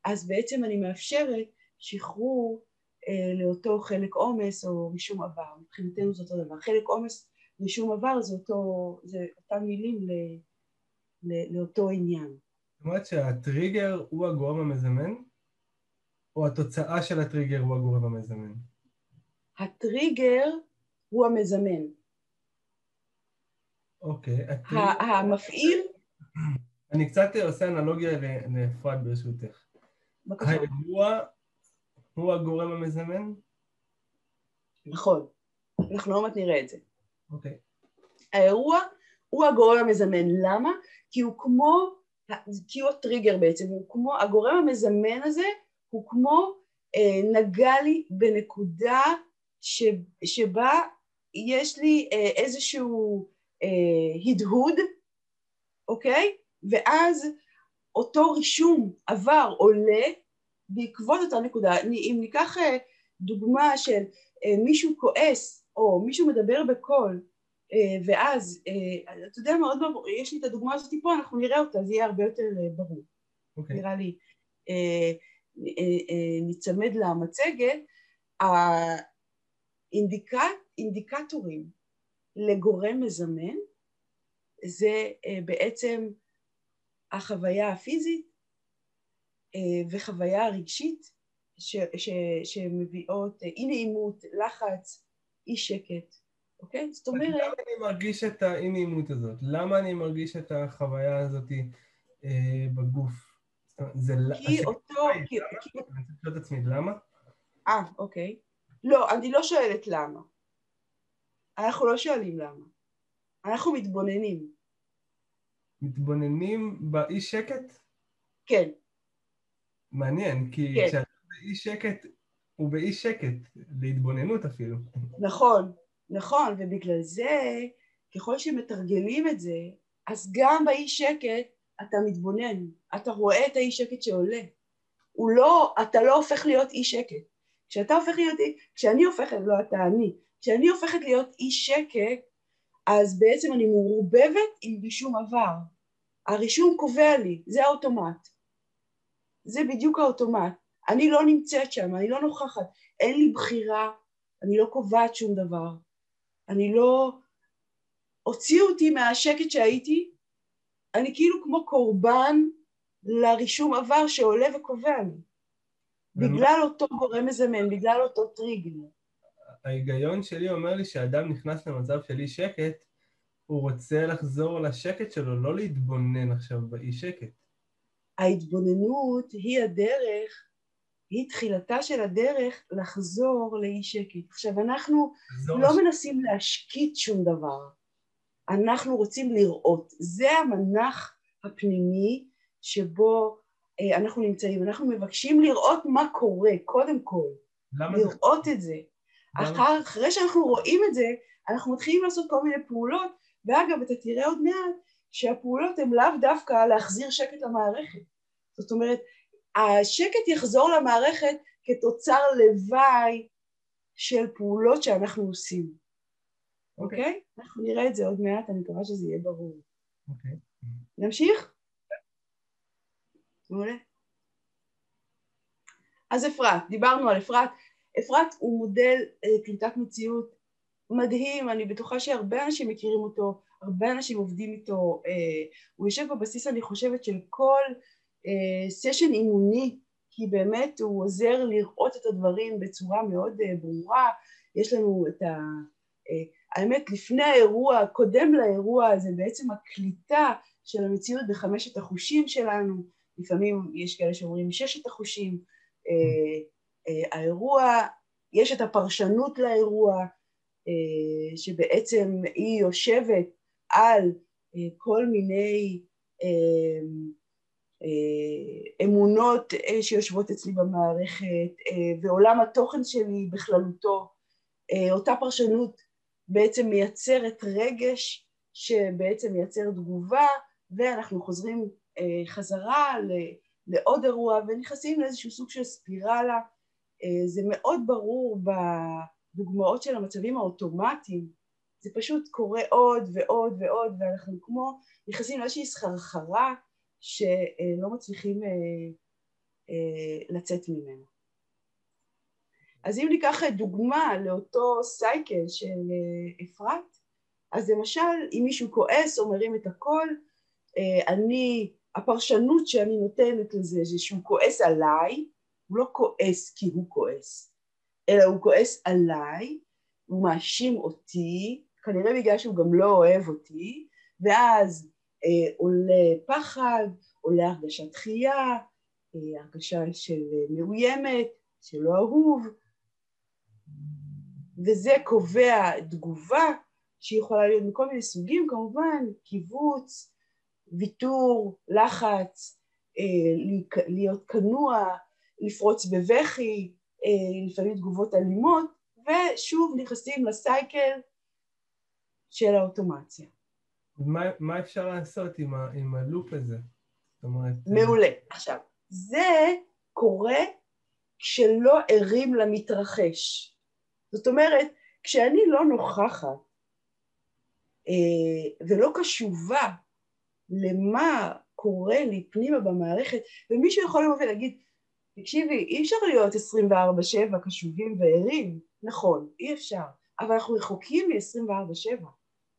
אז בעצם אני מאפשרת שחרור אה, לאותו חלק עומס או רישום עבר. מבחינתנו זה אותו דבר. חלק עומס, רישום עבר זה, אותו, זה אותם מילים ל, ל, לאותו עניין. זאת אומרת שהטריגר הוא הגורם המזמן, או התוצאה של הטריגר הוא הגורם המזמן? הטריגר הוא המזמן. אוקיי. הטריגר... המפעיל... אני קצת עושה אנלוגיה לאפרת ברשותך. בבקשה. האירוע הוא הגורם המזמן? נכון. אנחנו עוד מעט נראה את זה. אוקיי. האירוע הוא הגורם המזמן. למה? כי הוא כמו, כי הוא הטריגר בעצם, הוא כמו, הגורם המזמן הזה הוא כמו אה, נגע לי בנקודה ש, שבה יש לי אה, איזשהו אה, הדהוד, אוקיי? ואז אותו רישום עבר עולה בעקבות אותה נקודה. אם ניקח אה, דוגמה של אה, מישהו כועס או מישהו מדבר בקול אה, ואז, אתה יודע מה, עוד ברור, יש לי את הדוגמה הזאת פה, אנחנו נראה אותה, זה יהיה הרבה יותר ברור. Okay. אוקיי. נראה לי. ניצמד למצגת, האינדיקטורים לגורם מזמן זה בעצם החוויה הפיזית אה, וחוויה רגשית ש, ש, שמביאות אי נעימות, לחץ, אי שקט, אוקיי? זאת אומרת... למה אני מרגיש את האי נעימות הזאת? למה אני מרגיש את החוויה הזאת אה, בגוף? זה... כי אותו... כי... אני רוצה לשאול את עצמי, למה? אה, אוקיי. לא, אני לא שואלת למה. אנחנו לא שואלים למה. אנחנו מתבוננים. מתבוננים באי שקט? כן. מעניין, כי כן. כשאתה באי שקט, הוא באי שקט, להתבוננות אפילו. נכון, נכון, ובגלל זה, ככל שמתרגלים את זה, אז גם באי שקט אתה מתבונן, אתה רואה את האי שקט שעולה. הוא לא, אתה לא הופך להיות אי שקט. כשאתה הופך להיות, כשאני הופכת, לא אתה, אני, כשאני הופכת להיות אי שקט, אז בעצם אני מעורבבת עם רישום עבר. הרישום קובע לי, זה האוטומט. זה בדיוק האוטומט. אני לא נמצאת שם, אני לא נוכחת, אין לי בחירה, אני לא קובעת שום דבר. אני לא... הוציאו אותי מהשקט שהייתי, אני כאילו כמו קורבן לרישום עבר שעולה וקובע לי. בגלל אותו גורם מזמן, בגלל אותו טריגר. ההיגיון שלי אומר לי שאדם נכנס למצב של אי שקט, הוא רוצה לחזור לשקט שלו, לא להתבונן עכשיו באי שקט. ההתבוננות היא הדרך, היא תחילתה של הדרך לחזור לאי שקט. עכשיו אנחנו לא לש... מנסים להשקיט שום דבר, אנחנו רוצים לראות. זה המנח הפנימי שבו אה, אנחנו נמצאים. אנחנו מבקשים לראות מה קורה, קודם כל. למה לראות זה? את זה. אחר, אחרי שאנחנו רואים את זה, אנחנו מתחילים לעשות כל מיני פעולות, ואגב, אתה תראה עוד מעט שהפעולות הן לאו דווקא להחזיר שקט למערכת. זאת אומרת, השקט יחזור למערכת כתוצר לוואי של פעולות שאנחנו עושים. אוקיי? Okay. Okay? אנחנו נראה את זה עוד מעט, אני מקווה שזה יהיה ברור. אוקיי. Okay. נמשיך? מעולה. אז אפרת, דיברנו על אפרת. אפרת הוא מודל אה, קליטת מציאות מדהים, אני בטוחה שהרבה אנשים מכירים אותו, הרבה אנשים עובדים איתו, אה, הוא יושב בבסיס אני חושבת של כל סשן אימוני, כי באמת הוא עוזר לראות את הדברים בצורה מאוד אה, ברורה, יש לנו את ה... אה, האמת לפני האירוע, קודם לאירוע זה בעצם הקליטה של המציאות בחמשת החושים שלנו, לפעמים יש כאלה שאומרים ששת החושים, אה, אה, האירוע יש את הפרשנות לאירוע, אה, שבעצם היא יושבת על אה, כל מיני אה, אמונות שיושבות אצלי במערכת ועולם התוכן שלי בכללותו. אותה פרשנות בעצם מייצרת רגש שבעצם מייצר תגובה ואנחנו חוזרים חזרה לעוד אירוע ונכנסים לאיזשהו סוג של ספירלה. זה מאוד ברור דוגמאות של המצבים האוטומטיים, זה פשוט קורה עוד ועוד ועוד, ואנחנו כמו נכנסים לאיזושהי סחרחרה שלא מצליחים אה, אה, לצאת ממנו. אז אם ניקח דוגמה לאותו סייקל של אה, אפרת, אז למשל אם מישהו כועס או מרים את הקול, אני, הפרשנות שאני נותנת לזה זה שהוא כועס עליי, הוא לא כועס כי הוא כועס, אלא הוא כועס עליי, הוא מאשים אותי, כנראה בגלל שהוא גם לא אוהב אותי, ואז אה, עולה פחד, עולה הרגשת דחייה, אה, הרגשה של מאוימת, של לא אהוב, וזה קובע תגובה שיכולה להיות מכל מיני סוגים כמובן, קיבוץ, ויתור, לחץ, אה, להיות כנוע, לפרוץ בבכי, אה, לפעמים תגובות אלימות, ושוב נכנסים לסייקל של האוטומציה. מה, מה אפשר לעשות עם, ה, עם הלופ הזה? זאת אומרת... אה, מעולה. עכשיו, זה קורה כשלא ערים למתרחש. זאת אומרת, כשאני לא נוכחת אה, ולא קשובה למה קורה לי פנימה במערכת, ומישהו יכול לבוא ולהגיד, תקשיבי, אי אפשר להיות 24-7 קשובים וערים, נכון, אי אפשר, אבל אנחנו רחוקים מ-24-7,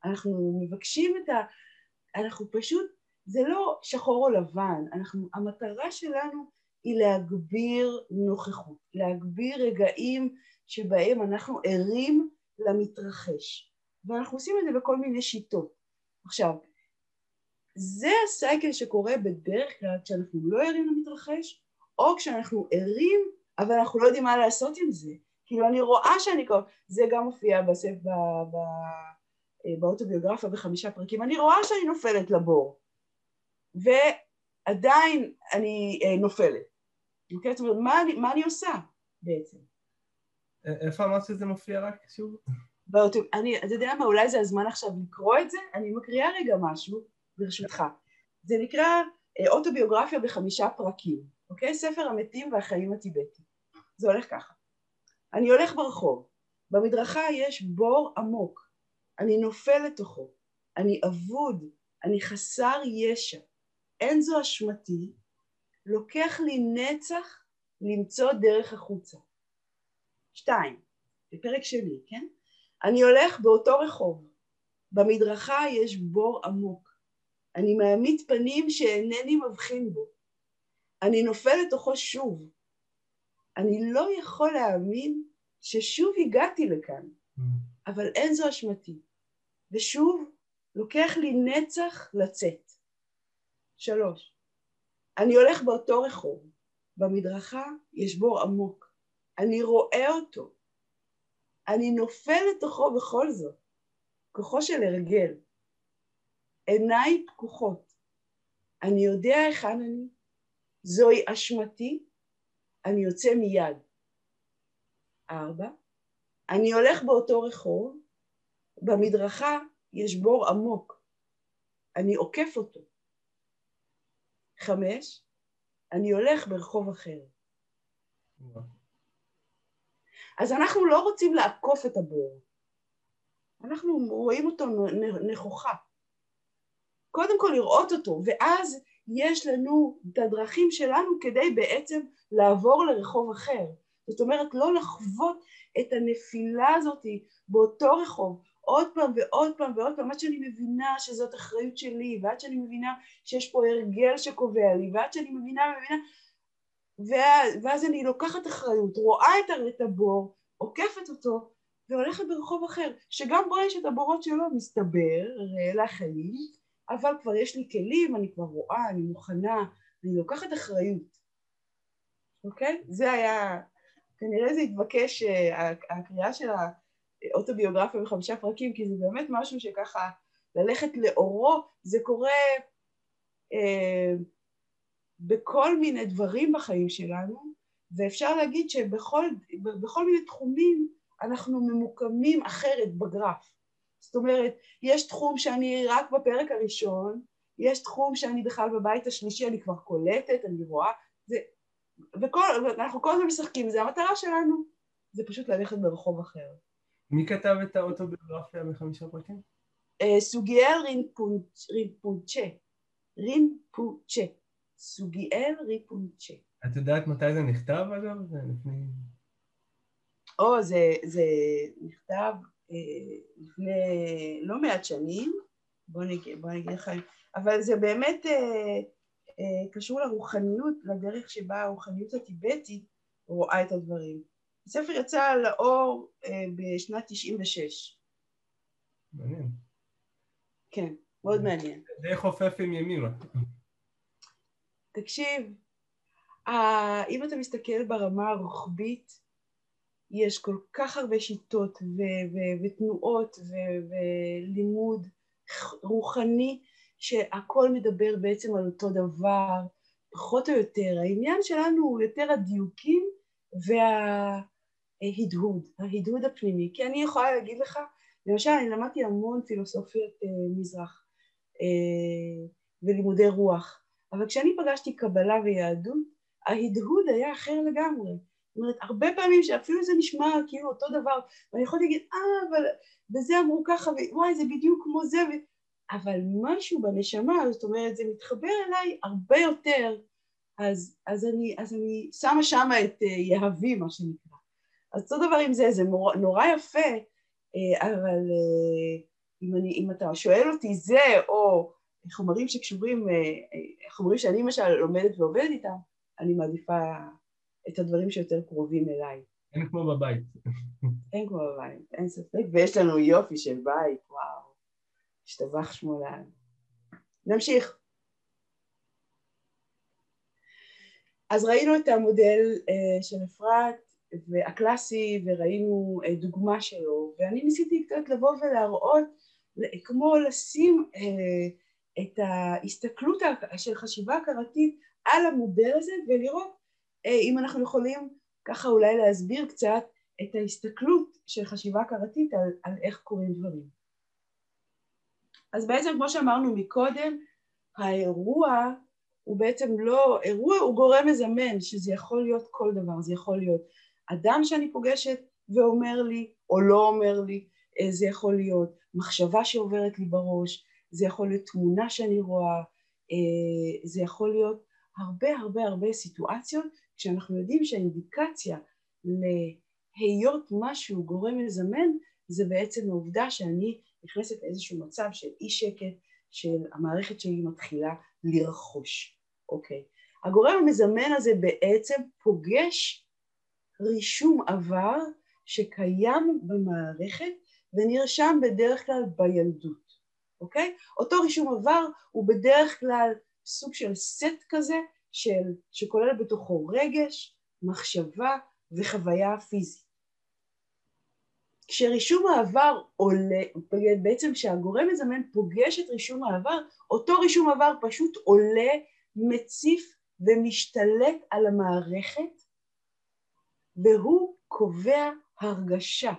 אנחנו מבקשים את ה... אנחנו פשוט, זה לא שחור או לבן, אנחנו, המטרה שלנו היא להגביר נוכחות, להגביר רגעים שבהם אנחנו ערים למתרחש, ואנחנו עושים את זה בכל מיני שיטות. עכשיו, זה הסייקל שקורה בדרך כלל כשאנחנו לא ערים למתרחש, או כשאנחנו ערים, אבל אנחנו לא יודעים מה לעשות עם זה. כאילו אני רואה שאני כבר, זה גם מופיע בסף, ב, ב, אה, באוטוביוגרפיה בחמישה פרקים, אני רואה שאני נופלת לבור, ועדיין אני אה, נופלת. אוקיי? זאת אומרת, מה אני, מה אני עושה בעצם? איפה אמרת שזה מופיע רק שוב? באוטו... אני, אתה יודע מה, אולי זה הזמן עכשיו לקרוא את זה? אני מקריאה רגע משהו, ברשותך. זה נקרא אה, אוטוביוגרפיה בחמישה פרקים. אוקיי? ספר המתים והחיים הטיבטי. זה הולך ככה. אני הולך ברחוב, במדרכה יש בור עמוק, אני נופל לתוכו, אני אבוד, אני חסר ישע, אין זו אשמתי, לוקח לי נצח למצוא דרך החוצה. שתיים, בפרק שני, כן? אני הולך באותו רחוב, במדרכה יש בור עמוק, אני מעמיד פנים שאינני מבחין בו, אני נופל לתוכו שוב. אני לא יכול להאמין ששוב הגעתי לכאן, mm. אבל אין זו אשמתי. ושוב, לוקח לי נצח לצאת. שלוש, אני הולך באותו רחוב, במדרכה יש בור עמוק, אני רואה אותו, אני נופל לתוכו בכל זאת, כוחו של הרגל, עיניי פקוחות, אני יודע היכן אני, זוהי אשמתי, אני יוצא מיד. ארבע, אני הולך באותו רחוב, במדרכה יש בור עמוק, אני עוקף אותו. חמש, אני הולך ברחוב אחר. אז אנחנו לא רוצים לעקוף את הבור, אנחנו רואים אותו נכוחה. קודם כל לראות אותו, ואז יש לנו את הדרכים שלנו כדי בעצם לעבור לרחוב אחר. זאת אומרת, לא לחוות את הנפילה הזאת באותו רחוב עוד פעם ועוד פעם ועוד פעם, עד שאני מבינה שזאת אחריות שלי, ועד שאני מבינה שיש פה הרגל שקובע לי, ועד שאני מבינה ומבינה, ואז, ואז אני לוקחת אחריות, רואה את הבור, עוקפת אותו, והולכת ברחוב אחר, שגם בו יש את הבורות שלו, מסתבר, ראה לחיים, אבל כבר יש לי כלים, אני כבר רואה, אני מוכנה, אני לוקחת אחריות, אוקיי? זה היה כנראה זה התבקש, אה, הקריאה של האוטוביוגרפיה בחמישה פרקים, כי זה באמת משהו שככה ללכת לאורו, זה קורה אה, בכל מיני דברים בחיים שלנו, ואפשר להגיד שבכל מיני תחומים אנחנו ממוקמים אחרת בגרף. זאת אומרת, יש תחום שאני רק בפרק הראשון, יש תחום שאני בכלל בבית השלישי, אני כבר קולטת, אני רואה, זה, וכל, ואנחנו כל הזמן משחקים, זה המטרה שלנו, זה פשוט ללכת ברחוב אחר. מי כתב את האוטוביוגרפיה בחמישה פרקים? אה, סוגיאל רינפונצ'ה. רינפונצ'ה. סוגיאל רינפונצ'ה. את יודעת מתי זה נכתב אגב? זה לפני... או, זה, זה נכתב אה, לפני לא מעט שנים, בוא נגיד, בוא נגיד לך, אבל זה באמת אה, קשור לרוחניות, לדרך שבה הרוחניות הטיבטית רואה את הדברים. הספר יצא לאור אה, בשנת 96. מעניין. כן, מאוד מעניין. די חופף עם ימימה. תקשיב, אם אתה מסתכל ברמה הרוחבית, יש כל כך הרבה שיטות ו- ו- ותנועות ו- ולימוד רוחני שהכל מדבר בעצם על אותו דבר, פחות או יותר. העניין שלנו הוא יותר הדיוקים וההדהוד, ההדהוד הפנימי. כי אני יכולה להגיד לך, למשל אני למדתי המון פילוסופיות אה, מזרח אה, ולימודי רוח, אבל כשאני פגשתי קבלה ויהדות, ההדהוד היה אחר לגמרי. זאת אומרת, הרבה פעמים שאפילו זה נשמע כאילו אותו דבר, ואני יכולה להגיד, אה, אבל בזה אמרו ככה, וואי, זה בדיוק כמו זה, ו... אבל משהו בנשמה, זאת אומרת, זה מתחבר אליי הרבה יותר, אז, אז, אני, אז אני שמה שמה את uh, יהבי, מה שנקרא. אז אותו דבר עם זה, זה נורא, נורא יפה, uh, אבל uh, אם, אני, אם אתה שואל אותי זה, או חומרים שקשורים, חומרים שאני למשל לומדת ועובדת איתם, אני מעדיפה את הדברים שיותר קרובים אליי. אין כמו בבית. אין כמו בבית, אין ספק, ויש לנו יופי של בית, וואו, השתבח שמו לעד. נמשיך. אז ראינו את המודל uh, של אפרת הקלאסי וראינו uh, דוגמה שלו ואני ניסיתי קצת לבוא ולהראות כמו לשים uh, את ההסתכלות של חשיבה הכרתית על המודל הזה ולראות אה, אם אנחנו יכולים ככה אולי להסביר קצת את ההסתכלות של חשיבה הכרתית על, על איך קורים דברים. אז בעצם כמו שאמרנו מקודם, האירוע הוא בעצם לא, אירוע הוא גורם מזמן, שזה יכול להיות כל דבר, זה יכול להיות אדם שאני פוגשת ואומר לי או לא אומר לי, אה, זה יכול להיות מחשבה שעוברת לי בראש, זה יכול להיות תמונה שאני רואה, אה, זה יכול להיות הרבה הרבה הרבה סיטואציות כשאנחנו יודעים שהאינדיקציה להיות משהו גורם מזמן זה בעצם העובדה שאני נכנסת לאיזשהו מצב של אי שקט, של המערכת שלי מתחילה לרכוש, אוקיי? הגורם המזמן הזה בעצם פוגש רישום עבר שקיים במערכת ונרשם בדרך כלל בילדות, אוקיי? אותו רישום עבר הוא בדרך כלל סוג של סט כזה של, שכולל בתוכו רגש, מחשבה וחוויה פיזית. כשרישום העבר עולה, בעצם כשהגורם מזמן פוגש את רישום העבר, אותו רישום עבר פשוט עולה, מציף ומשתלט על המערכת והוא קובע הרגשה.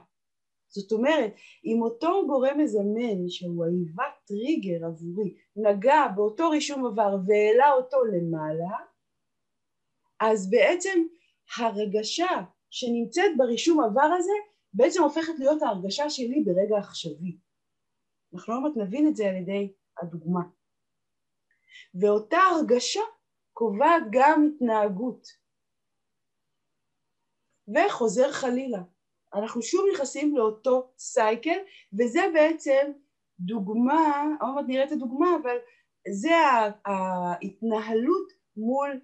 זאת אומרת, אם אותו גורם מזמן שהוא היווה טריגר עבורי נגע באותו רישום עבר והעלה אותו למעלה, אז בעצם הרגשה שנמצאת ברישום עבר הזה בעצם הופכת להיות ההרגשה שלי ברגע עכשווי. אנחנו לא באמת נבין את זה על ידי הדוגמה. ואותה הרגשה קובעת גם התנהגות. וחוזר חלילה. אנחנו שוב נכנסים לאותו סייקל, וזה בעצם דוגמה, עוד מעט נראה את הדוגמה, אבל זה ההתנהלות מול,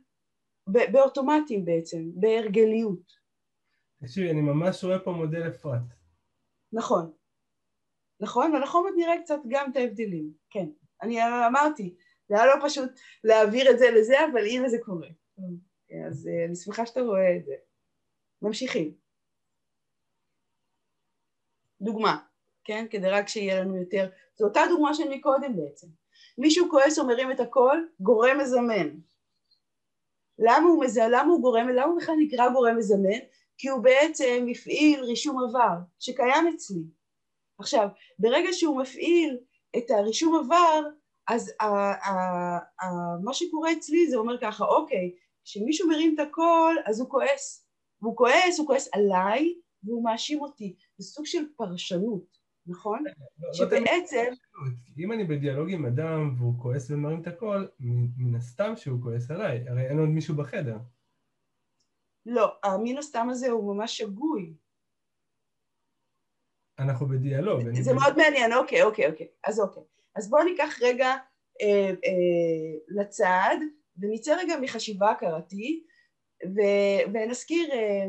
באוטומטים בעצם, בהרגליות. תקשיבי, אני ממש רואה פה מודל אפרת. נכון. נכון, ואנחנו עוד נראה קצת גם את ההבדלים, כן. אני אמרתי, זה היה לא פשוט להעביר את זה לזה, אבל הנה זה קורה. אז אה, אני שמחה שאתה רואה את זה. ממשיכים. דוגמה, כן? כדי רק שיהיה לנו יותר, זו אותה דוגמה של מקודם בעצם. מישהו כועס או את הקול, גורם מזמן. למה הוא, מזמן? למה הוא גורם, למה הוא בכלל נקרא גורם מזמן? כי הוא בעצם הפעיל רישום עבר שקיים אצלי. עכשיו, ברגע שהוא מפעיל את הרישום עבר, אז ה, ה, ה, מה שקורה אצלי זה אומר ככה, אוקיי, כשמישהו מרים את הקול אז הוא כועס. והוא כועס, הוא כועס עליי והוא מאשים אותי. זה סוג של פרשנות, נכון? לא, לא שבעצם... אם אני בדיאלוג עם אדם והוא כועס ומרים את הקול, מן הסתם שהוא כועס עליי, הרי אין עוד מישהו בחדר. לא, מן הסתם הזה הוא ממש שגוי. אנחנו בדיאלוג. זה מאוד מעניין, אוקיי, אוקיי, אוקיי. אז אוקיי. אז בואו ניקח רגע אה, אה, לצד ונצא רגע מחשיבה הכרתית ו- ונזכיר, אה,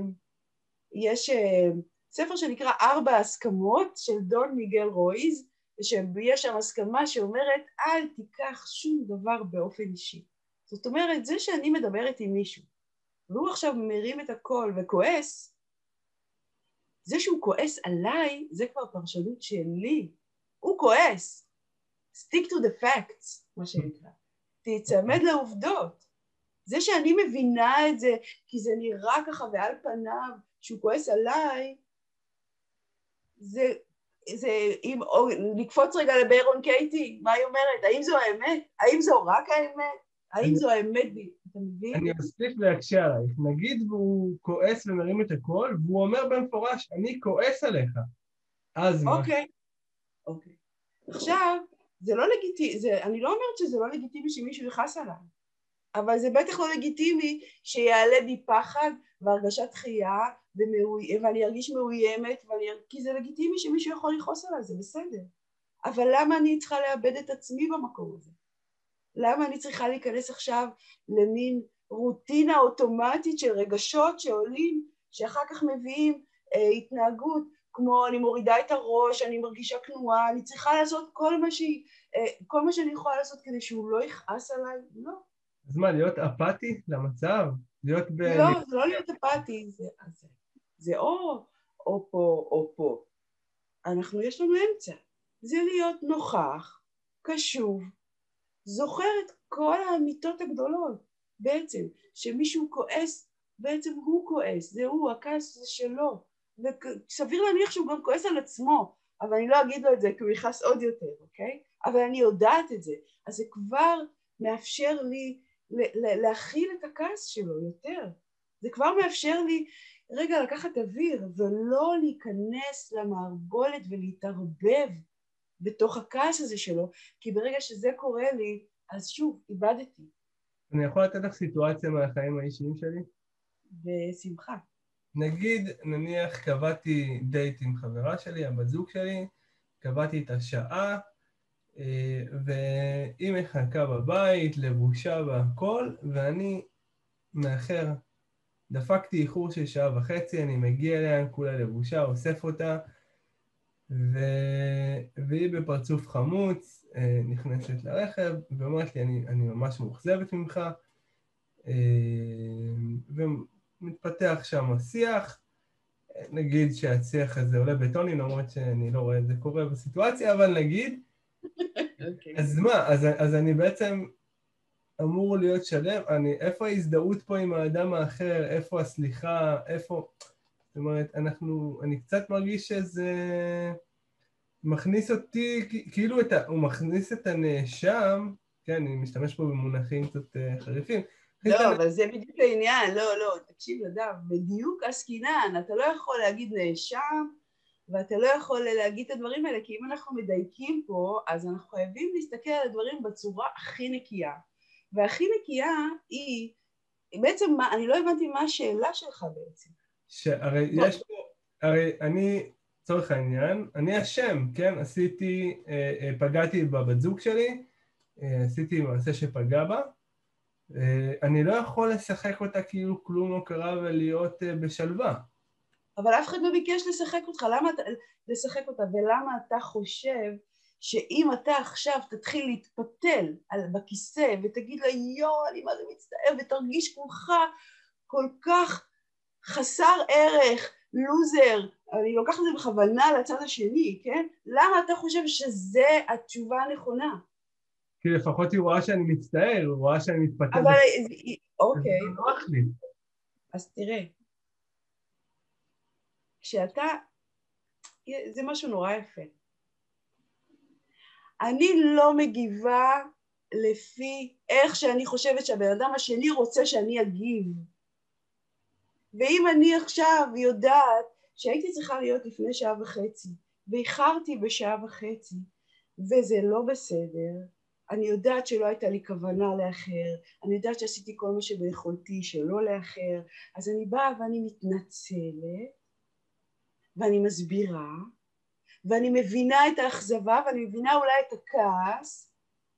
יש אה, ספר שנקרא ארבע הסכמות של דון מיגל רויז שיש שם הסכמה שאומרת אל תיקח שום דבר באופן אישי. זאת אומרת, זה שאני מדברת עם מישהו והוא עכשיו מרים את הקול וכועס, זה שהוא כועס עליי זה כבר פרשנות שלי. הוא כועס. stick to the facts, מה שנקרא. תיצמד לעובדות. זה שאני מבינה את זה כי זה נראה ככה ועל פניו שהוא כועס עליי, זה, זה אם, או, נקפוץ רגע לברון קייטי, מה היא אומרת? האם זו האמת? האם זו רק האמת? האם זו האמת? אתה מבין? אני אוסיף להקשה עלייך. נגיד והוא כועס ומרים את הקול, והוא אומר במפורש, אני כועס עליך. אז מה? אוקיי, אוקיי. עכשיו, זה לא לגיטימי, אני לא אומרת שזה לא לגיטימי שמישהו יכעס עליי, אבל זה בטח לא לגיטימי שיעלה בי פחד והרגשת דחייה ואני ארגיש מאוימת, ואני... כי זה לגיטימי שמישהו יכול לכעוס עליי, זה בסדר. אבל למה אני צריכה לאבד את עצמי במקום הזה? למה אני צריכה להיכנס עכשיו למין רוטינה אוטומטית של רגשות שעולים, שאחר כך מביאים אה, התנהגות כמו אני מורידה את הראש, אני מרגישה כנועה, אני צריכה לעשות כל מה, שהיא, אה, כל מה שאני יכולה לעשות כדי שהוא לא יכעס עליי? לא. אז מה, להיות אפאתי למצב? להיות ב... לא, זה לא להיות אפאתי, זה, זה, זה או, או פה או פה. אנחנו, יש לנו אמצע. זה להיות נוכח, קשוב, זוכר את כל האמיתות הגדולות בעצם, שמישהו כועס, בעצם הוא כועס, זה הוא, הכעס זה שלו, וסביר להניח שהוא גם כועס על עצמו, אבל אני לא אגיד לו את זה כי הוא יכעס עוד יותר, אוקיי? אבל אני יודעת את זה, אז זה כבר מאפשר לי להכיל את הכעס שלו יותר, זה כבר מאפשר לי רגע לקחת אוויר ולא להיכנס למערבולת ולהתערבב בתוך הכעס הזה שלו, כי ברגע שזה קורה לי, אז שוב, איבדתי. אני יכול לתת לך סיטואציה מהחיים האישיים שלי? בשמחה. נגיד, נניח קבעתי דייט עם חברה שלי, הבת זוג שלי, קבעתי את השעה, אה, והיא מחכה בבית, לבושה והכל, ואני מאחר. דפקתי איחור של שעה וחצי, אני מגיע אליה, כולה לבושה, אוסף אותה, ו... והיא בפרצוף חמוץ אה, נכנסת לרכב ואומרת לי, אני, אני ממש מאוכזבת ממך, אה, ומתפתח שם שיח, נגיד שהשיח הזה עולה בטונים, למרות שאני לא רואה את זה קורה בסיטואציה, אבל נגיד, okay. אוקיי. אז מה, אז, אז אני בעצם אמור להיות שלם, אני, איפה ההזדהות פה עם האדם האחר, איפה הסליחה, איפה... אומרת, אנחנו, אני קצת מרגיש שזה מכניס אותי, כאילו את ה, הוא מכניס את הנאשם, כן, אני משתמש פה במונחים קצת אה, חריפים. לא, אבל זה בדיוק העניין, לא, לא, תקשיב נדב, בדיוק עסקינן, אתה לא יכול להגיד נאשם ואתה לא יכול להגיד את הדברים האלה, כי אם אנחנו מדייקים פה, אז אנחנו חייבים להסתכל על הדברים בצורה הכי נקייה. והכי נקייה היא, בעצם מה, אני לא הבנתי מה השאלה שלך בעצם. שהרי יש פה, הרי אני, לצורך העניין, אני אשם, כן? עשיתי, אה, אה, פגעתי בבת זוג שלי, אה, עשיתי מעשה שפגע בה, אני לא יכול לשחק אותה כאילו כלום לא קרה ולהיות בשלווה. אבל אף אחד לא ביקש לשחק אותך, למה אתה, לשחק אותה, ולמה אתה חושב שאם אתה עכשיו תתחיל להתפתל על, בכיסא ותגיד לה יואו אני מה זה מצטער ותרגיש כולך כל כך חסר ערך, לוזר, אני לוקחת את זה בכוונה לצד השני, כן? למה אתה חושב שזה התשובה הנכונה? כי לפחות היא רואה שאני מצטער, היא רואה שאני מתפטר. אבל, אוקיי. זה נוח לי. אז תראה, כשאתה, זה משהו נורא יפה. אני לא מגיבה לפי איך שאני חושבת שהבן אדם השני רוצה שאני אגיב. ואם אני עכשיו יודעת שהייתי צריכה להיות לפני שעה וחצי, ואיחרתי בשעה וחצי, וזה לא בסדר, אני יודעת שלא הייתה לי כוונה לאחר, אני יודעת שעשיתי כל מה שביכולתי שלא לאחר, אז אני באה ואני מתנצלת, ואני מסבירה, ואני מבינה את האכזבה, ואני מבינה אולי את הכעס,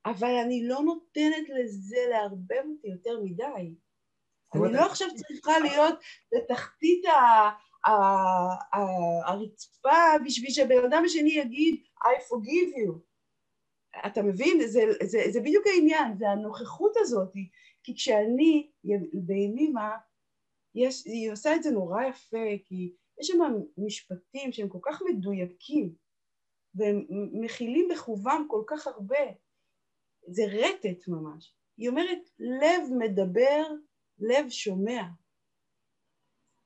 אבל אני לא נותנת לזה לערבב אותי יותר מדי. אני לא עכשיו צריכה להיות בתחתית הרצפה בשביל שהבן אדם השני יגיד I forgive you. אתה מבין? זה, זה, זה בדיוק העניין, זה הנוכחות הזאת, כי כשאני בימימה, יש, היא עושה את זה נורא יפה, כי יש שם משפטים שהם כל כך מדויקים, והם מכילים בחובם כל כך הרבה, זה רטט ממש. היא אומרת, לב מדבר, לב שומע.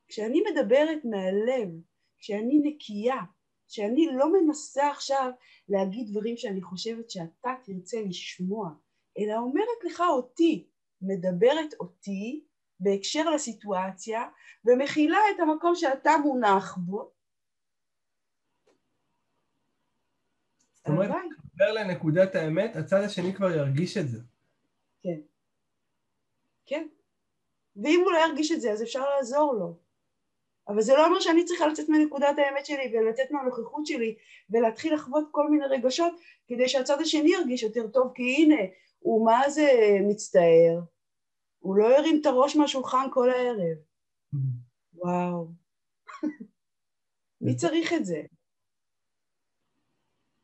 כשאני מדברת מהלב, כשאני נקייה, שאני לא מנסה עכשיו להגיד דברים שאני חושבת שאתה תרצה לשמוע, אלא אומרת לך אותי, מדברת אותי בהקשר לסיטואציה ומכילה את המקום שאתה מונח בו. זאת אומרת, חבר לנקודת האמת, הצד השני כבר ירגיש את זה. כן. כן. ואם הוא לא ירגיש את זה, אז אפשר לעזור לו. אבל זה לא אומר שאני צריכה לצאת מנקודת האמת שלי ולצאת מהנוכחות שלי ולהתחיל לחוות כל מיני רגשות כדי שהצד השני ירגיש יותר טוב, כי הנה, הוא מה זה מצטער, הוא לא הרים את הראש מהשולחן כל הערב. וואו. מי צריך את זה?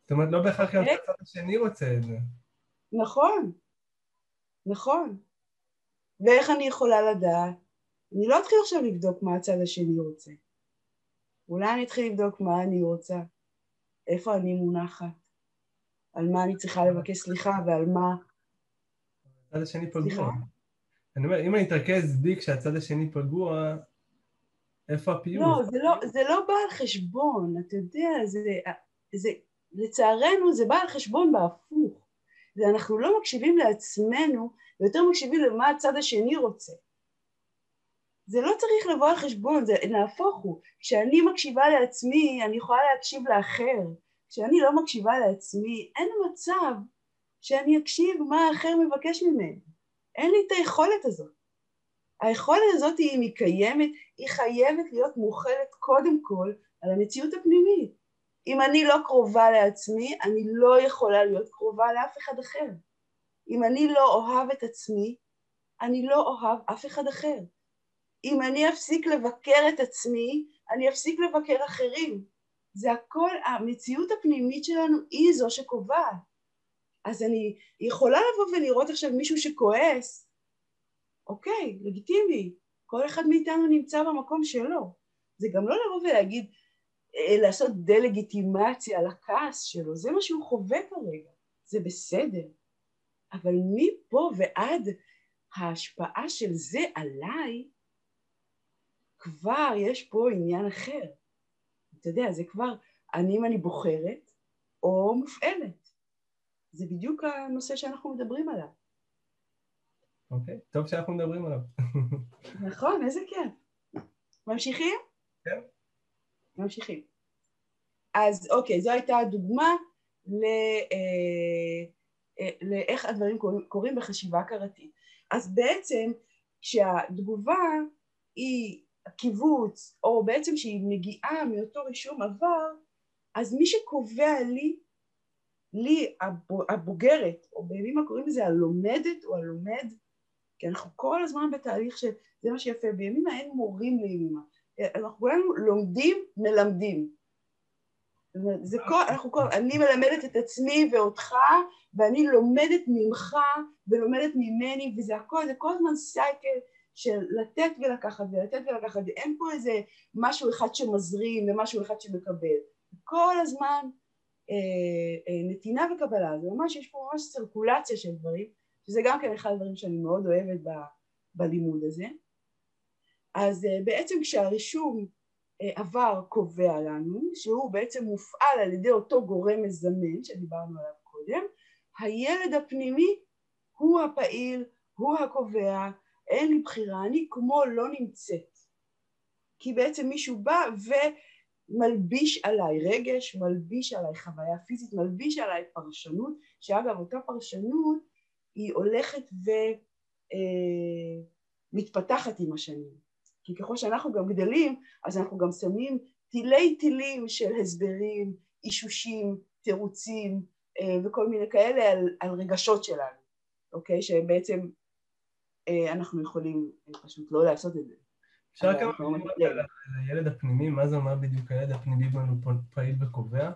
זאת אומרת, לא בהכרח גם הצד השני רוצה את זה. נכון, נכון. ואיך אני יכולה לדעת? אני לא אתחיל עכשיו לבדוק מה הצד השני רוצה. אולי אני אתחיל לבדוק מה אני רוצה, איפה אני מונחת, על מה אני צריכה לבקש סליחה ועל מה... הצד השני פגוע. אני אומר, אם אני אתרכז בי כשהצד השני פגוע, איפה הפיוס? לא, זה לא, זה לא בא על חשבון, אתה יודע, זה, זה, לצערנו זה בא על חשבון בהפוך. זה אנחנו לא מקשיבים לעצמנו, ויותר מקשיבים למה הצד השני רוצה. זה לא צריך לבוא על חשבון, זה נהפוך הוא. כשאני מקשיבה לעצמי, אני יכולה להקשיב לאחר. כשאני לא מקשיבה לעצמי, אין מצב שאני אקשיב מה האחר מבקש ממני. אין לי את היכולת הזאת. היכולת הזאת, אם היא קיימת, היא חייבת להיות מוכלת קודם כל על המציאות הפנימית. אם אני לא קרובה לעצמי, אני לא יכולה להיות קרובה לאף אחד אחר. אם אני לא אוהב את עצמי, אני לא אוהב אף אחד אחר. אם אני אפסיק לבקר את עצמי, אני אפסיק לבקר אחרים. זה הכל, המציאות הפנימית שלנו היא זו שקובעת. אז אני יכולה לבוא ולראות עכשיו מישהו שכועס, אוקיי, לגיטימי, כל אחד מאיתנו נמצא במקום שלו. זה גם לא לבוא ולהגיד, לעשות דה-לגיטימציה לכעס שלו, זה מה שהוא חווה כרגע, זה בסדר. אבל מפה ועד ההשפעה של זה עליי, כבר יש פה עניין אחר. אתה יודע, זה כבר, אני אם אני בוחרת או מופעלת. זה בדיוק הנושא שאנחנו מדברים עליו. אוקיי, okay, טוב שאנחנו מדברים עליו. נכון, איזה כיף. ממשיכים? כן. ממשיכים. אז אוקיי, זו הייתה הדוגמה אה, אה, לאיך הדברים קורים, בחשיבה הכרתית. אז בעצם כשהתגובה היא הקיבוץ, או בעצם שהיא מגיעה מאותו רישום עבר, אז מי שקובע לי, לי הבוגרת, או בימים הקוראים לזה הלומדת או הלומד, כי אנחנו כל הזמן בתהליך של, זה מה שיפה, בימימה אין מורים לימימה, אנחנו כולנו לומדים, מלמדים. זה כל, אנחנו כל, אני מלמדת את עצמי ואותך, ואני לומדת ממך ולומדת ממני, וזה הכל, זה כל הזמן סייקל של לתת ולקחת ולתת ולקחת, ואין פה איזה משהו אחד שמזרים ומשהו אחד שמקבל. כל הזמן אה, אה, נתינה וקבלה, זה ממש, יש פה ממש סרקולציה של דברים, שזה גם כן אחד הדברים שאני מאוד אוהבת ב, בלימוד הזה. אז אה, בעצם כשהרישום אה, עבר קובע לנו, שהוא בעצם מופעל על ידי אותו גורם מזמן שדיברנו עליו קודם, הילד הפנימי הוא הפעיל, הוא הקובע, אין לי בחירה, אני כמו לא נמצאת. כי בעצם מישהו בא ומלביש עליי רגש, מלביש עליי חוויה פיזית, מלביש עליי פרשנות, שאגב אותה פרשנות היא הולכת ומתפתחת אה, עם השנים. כי ככל שאנחנו גם גדלים, אז אנחנו גם שמים תילי תילים של הסברים, אישושים, תירוצים אה, וכל מיני כאלה על, על רגשות שלנו, אוקיי? שבעצם אה, אנחנו יכולים פשוט לא לעשות את זה. אפשר כמה לא מילים על הילד הפנימי? מה זה אומר בדיוק הילד הפנימי בנו פעיל וקובע?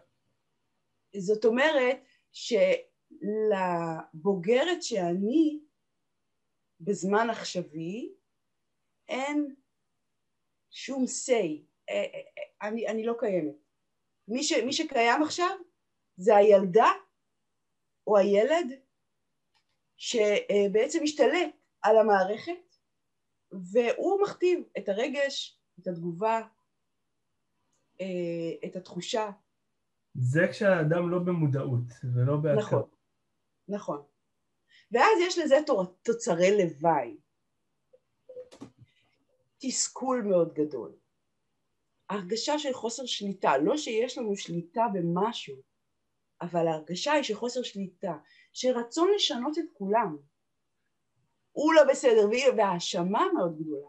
זאת אומרת שלבוגרת שאני בזמן עכשווי אין שום say, אה, אה, אני, אני לא קיימת. מי, ש, מי שקיים עכשיו זה הילדה או הילד שבעצם משתלט על המערכת והוא מכתיב את הרגש, את התגובה, אה, את התחושה. זה כשהאדם לא במודעות ולא בהכרה. נכון, נכון. ואז יש לזה תוצרי לוואי. תסכול מאוד גדול. הרגשה של חוסר שליטה, לא שיש לנו שליטה במשהו, אבל ההרגשה היא של חוסר שליטה, של רצון לשנות את כולם. הוא לא בסדר, והאשמה מאוד גדולה.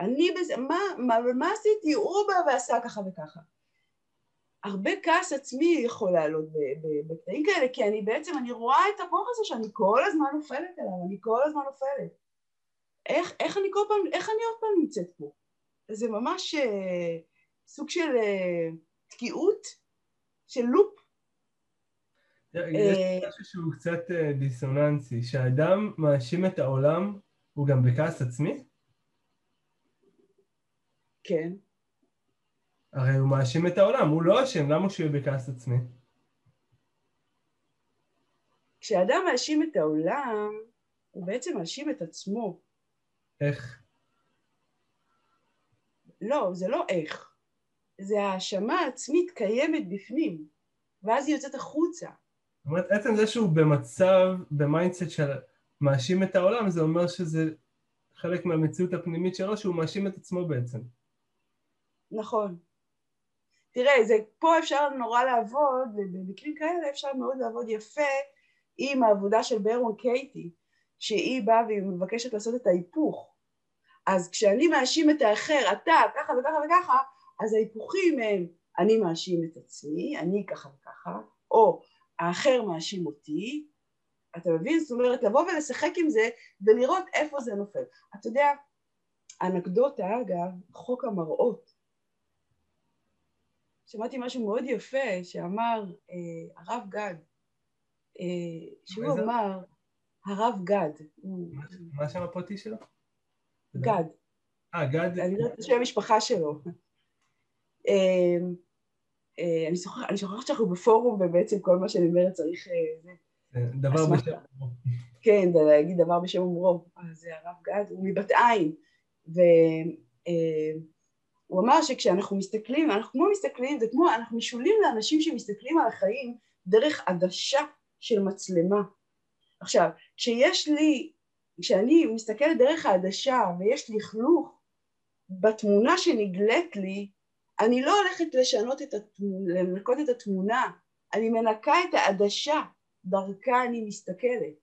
אני בזה, מה, מה, מה עשיתי? הוא בא ועשה ככה וככה. הרבה כעס עצמי יכול לעלות בקטעים כאלה, כי אני בעצם, אני רואה את הכוח הזה שאני כל הזמן נופלת אליו, אני כל הזמן נופלת. איך, איך אני כל פעם, איך אני עוד פעם נמצאת פה? זה ממש אה, סוג של אה, תקיעות, של לופ. יש אה, משהו שהוא קצת אה, דיסוננסי, שהאדם מאשים את העולם, הוא גם בכעס עצמי? כן. הרי הוא מאשים את העולם, הוא לא אשם, למה שהוא יהיה בכעס עצמי? כשאדם מאשים את העולם, הוא בעצם מאשים את עצמו. איך? לא, זה לא איך. זה האשמה עצמית קיימת בפנים, ואז היא יוצאת החוצה. זאת אומרת, עצם זה שהוא במצב, ב mindset של מאשים את העולם, זה אומר שזה חלק מהמציאות הפנימית שלו, שהוא מאשים את עצמו בעצם. נכון. תראה, זה, פה אפשר נורא לעבוד, ובמקרים כאלה אפשר מאוד לעבוד יפה עם העבודה של ביירון קייטי, שהיא באה והיא מבקשת לעשות את ההיפוך. אז כשאני מאשים את האחר, אתה, ככה וככה וככה, אז ההיפוכים הם, אני מאשים את עצמי, אני ככה וככה, או האחר מאשים אותי, אתה מבין? זאת אומרת, לבוא ולשחק עם זה ולראות איפה זה נופל. אתה יודע, אנקדוטה, אגב, חוק המראות. שמעתי משהו מאוד יפה שאמר אה, הרב גד, אה, שהוא אמר, הרב גד. מה השם הפרטי שלו? גד. אה, גד. אני לא יודעת את שם המשפחה שלו. אמ, אה, אני שוכחת שאנחנו בפורום ובעצם כל מה שאני אומרת צריך... אה, דבר בשם אומרו. כן, להגיד דבר בשם אומרו. אז הרב גד הוא מבת עין. והוא אה, אמר שכשאנחנו מסתכלים, אנחנו כמו מסתכלים, זה כמו, אנחנו משולים לאנשים שמסתכלים על החיים דרך עדשה של מצלמה. עכשיו, כשיש לי, כשאני מסתכלת דרך העדשה ויש לכלוך בתמונה שנגלית לי, אני לא הולכת לשנות את התמונה, לנקות את התמונה, אני מנקה את העדשה, דרכה אני מסתכלת.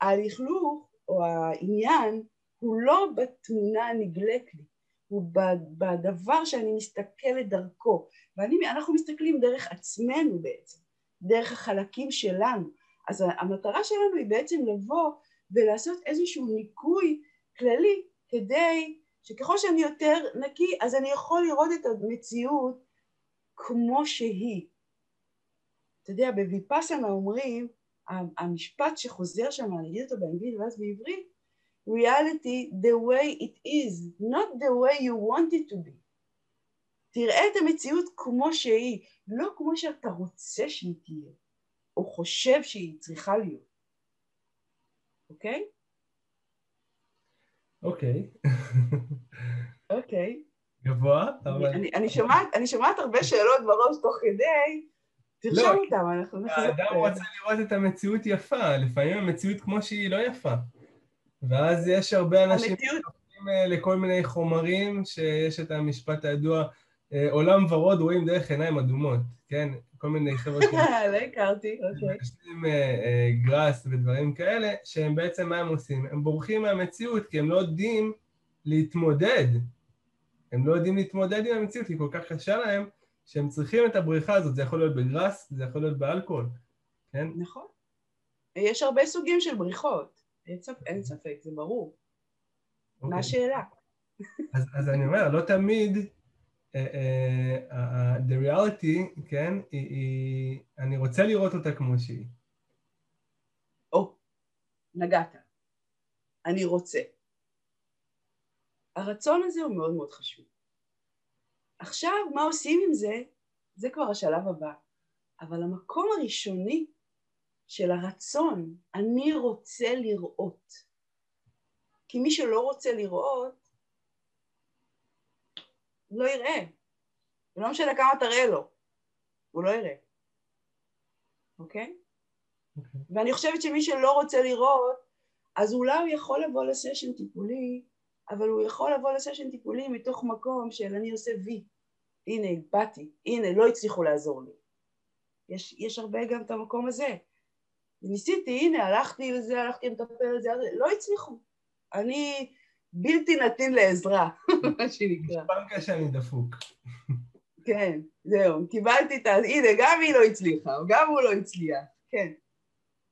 הלכלוך או העניין הוא לא בתמונה הנגלית לי, הוא בדבר שאני מסתכלת דרכו, ואנחנו מסתכלים דרך עצמנו בעצם, דרך החלקים שלנו, אז המטרה שלנו היא בעצם לבוא ולעשות איזשהו ניקוי כללי כדי שככל שאני יותר נקי אז אני יכול לראות את המציאות כמו שהיא. אתה יודע, בוויפאסנה אומרים, המשפט שחוזר שם, אני אגיד אותו באנגלית ואז בעברית, reality the way it is, not the way you want it to be. תראה את המציאות כמו שהיא, לא כמו שאתה רוצה שהיא תהיה, או חושב שהיא צריכה להיות. אוקיי? אוקיי. אוקיי. גבוה, אבל... אני, אני, שומעת, אני שומעת הרבה שאלות בראש תוך כדי, תרשום לא, אותם, אנחנו נחזור. האדם רוצה לראות את המציאות יפה, לפעמים המציאות כמו שהיא לא יפה. ואז יש הרבה אנשים המציאות... אה, לכל מיני חומרים, שיש את המשפט הידוע, עולם ורוד רואים דרך עיניים אדומות, כן? כל מיני חבר'ה ש... לא הכרתי, אוקיי. משנים אה, גראס ודברים כאלה, שהם בעצם, מה הם עושים? הם בורחים מהמציאות כי הם לא יודעים להתמודד. הם לא יודעים להתמודד עם המציאות, היא כל כך קשה להם, שהם צריכים את הבריחה הזאת. זה יכול להיות בגראס, זה יכול להיות באלכוהול, כן? נכון. יש הרבה סוגים של בריחות. אין ספק, זה ברור. מה אוקיי. השאלה? אז, אני אומר, לא תמיד the reality, כן, היא, אני רוצה לראות אותה כמו שהיא. או, נגעת. אני רוצה. הרצון הזה הוא מאוד מאוד חשוב. עכשיו, מה עושים עם זה? זה כבר השלב הבא. אבל המקום הראשוני של הרצון, אני רוצה לראות. כי מי שלא רוצה לראות, לא יראה. ולא משנה כמה תראה לו, הוא לא יראה. אוקיי? Okay? Okay. ואני חושבת שמי שלא רוצה לראות, אז אולי הוא יכול לבוא לסשן טיפולי, אבל הוא יכול לבוא לסשן טיפולי מתוך מקום של אני עושה וי. הנה, באתי, הנה, לא הצליחו לעזור לי. יש, יש הרבה גם את המקום הזה. ניסיתי, הנה, הלכתי לזה, הלכתי למטפל לזה, לא הצליחו. אני בלתי נתין לעזרה, מה שנקרא. פנקה שאני דפוק. כן, זהו, קיבלתי את ה... הנה, גם היא לא הצליחה, גם הוא לא הצליח, כן.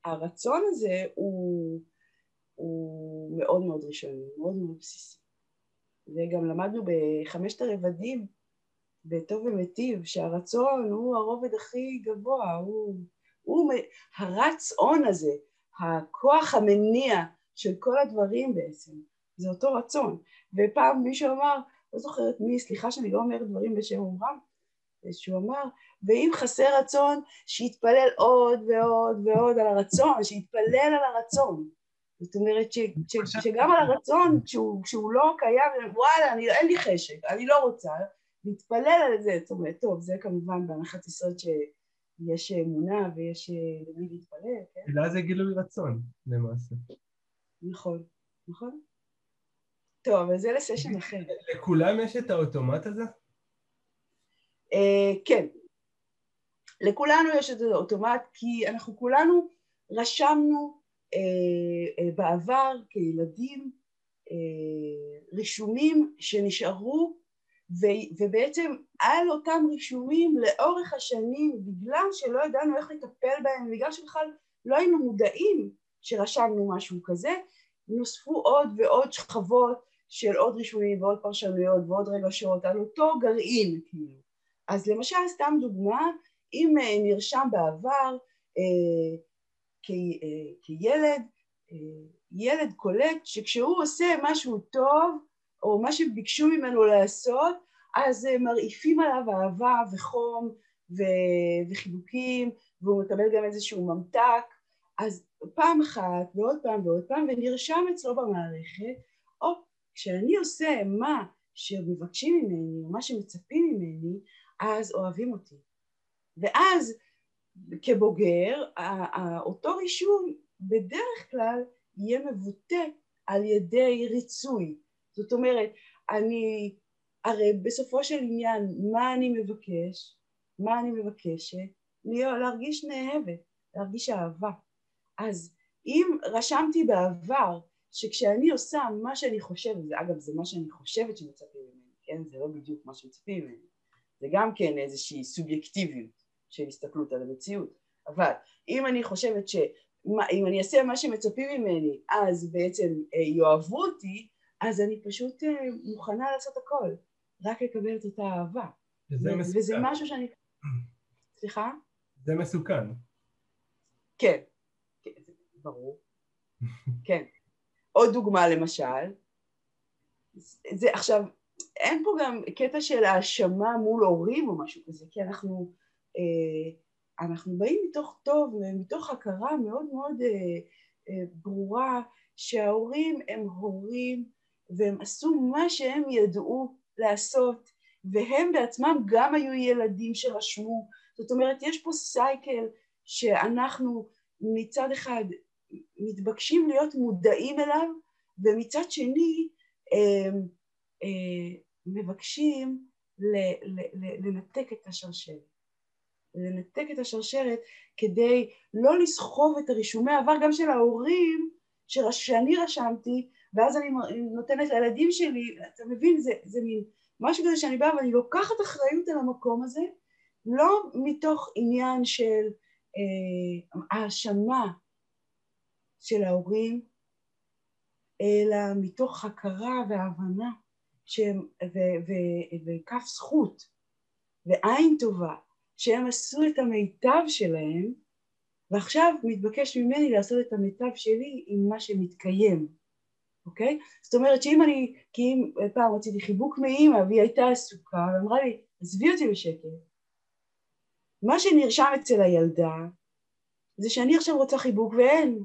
הרצון הזה הוא, הוא מאוד מאוד ראשוני, מאוד מאוד בסיסי. וגם למדנו בחמשת הרבדים, בטוב ומיטיב, שהרצון הוא הרובד הכי גבוה, הוא הוא הרץ הון הזה, הכוח המניע של כל הדברים בעצם, זה אותו רצון. ופעם מישהו אמר, לא זוכרת מי, סליחה שאני לא אומרת דברים בשם אומרם, שהוא אמר, ואם חסר רצון, שיתפלל עוד ועוד ועוד על הרצון, שיתפלל על הרצון. זאת אומרת ש, ש, שגם על הרצון, כשהוא, כשהוא לא קיים, וואלה, אני, אין לי חשק, אני לא רוצה, להתפלל על זה, זאת אומרת, טוב, זה כמובן בהנחת יסוד ש... יש אמונה ויש אה, למי להתפלל, כן? תפילה זה גילוי רצון, למעשה. נכון, נכון. טוב, אבל זה לסשן אחר. לכולם יש את האוטומט הזה? Uh, כן. לכולנו יש את האוטומט, כי אנחנו כולנו רשמנו uh, uh, בעבר כילדים רישומים שנשארו ו- ובעצם על אותם רישומים לאורך השנים, בגלל שלא ידענו איך לטפל בהם, בגלל שבכלל לא היינו מודעים שרשמנו משהו כזה, נוספו עוד ועוד שכבות של עוד רישומים ועוד פרשנויות ועוד רגשות על אותו גרעין כאילו. אז למשל, סתם דוגמה, אם אה, נרשם בעבר אה, כ- אה, כילד, אה, ילד קולט שכשהוא עושה משהו טוב או מה שביקשו ממנו לעשות, אז אה, מרעיפים עליו אהבה וחום ו- וחיבוקים, והוא מקבל גם איזשהו ממתק, אז פעם אחת ועוד פעם ועוד פעם, ונרשם אצלו במערכת, או כשאני עושה מה שמבקשים ממני, או מה שמצפים ממני, אז אוהבים אותי. ואז כבוגר, אותו רישום בדרך כלל יהיה מבוטא על ידי ריצוי. זאת אומרת, אני, הרי בסופו של עניין, מה אני מבקש? מה אני מבקשת? להרגיש נאהבת, להרגיש אהבה. אז אם רשמתי בעבר שכשאני עושה מה שאני חושבת, זה אגב זה מה שאני חושבת שמצפים ממני, כן? זה לא בדיוק מה שמצפים ממני, זה גם כן איזושהי סובייקטיביות של הסתכלות על המציאות, אבל אם אני חושבת שאם אני אעשה מה שמצפים ממני אז בעצם אה, יאהבו אותי, אז אני פשוט אה, מוכנה לעשות הכל, רק לקבל את אותה אהבה. וזה מסוכן. וזה משהו שאני... סליחה? זה מסוכן. כן, כן ברור. כן. עוד דוגמה למשל, זה עכשיו, אין פה גם קטע של האשמה מול הורים או משהו כזה, כי אנחנו, אה, אנחנו באים מתוך טוב ומתוך הכרה מאוד מאוד אה, אה, ברורה שההורים הם הורים והם עשו מה שהם ידעו לעשות והם בעצמם גם היו ילדים שרשמו, זאת אומרת יש פה סייקל שאנחנו מצד אחד מתבקשים להיות מודעים אליו ומצד שני אה, אה, מבקשים לנתק את השרשרת. לנתק את השרשרת כדי לא לסחוב את הרישומי העבר גם של ההורים שאני רשמתי ואז אני נותנת לילדים שלי, אתה מבין, זה, זה מין משהו כזה שאני באה ואני לוקחת אחריות על המקום הזה לא מתוך עניין של אה, האשמה של ההורים אלא מתוך הכרה והבנה שהם, ו, ו, וכף זכות ועין טובה שהם עשו את המיטב שלהם ועכשיו מתבקש ממני לעשות את המיטב שלי עם מה שמתקיים, אוקיי? זאת אומרת שאם אני, כי אם פעם רציתי חיבוק מאימא והיא הייתה עסוקה ואמרה לי עזבי אותי בשקט מה שנרשם אצל הילדה זה שאני עכשיו רוצה חיבוק ואין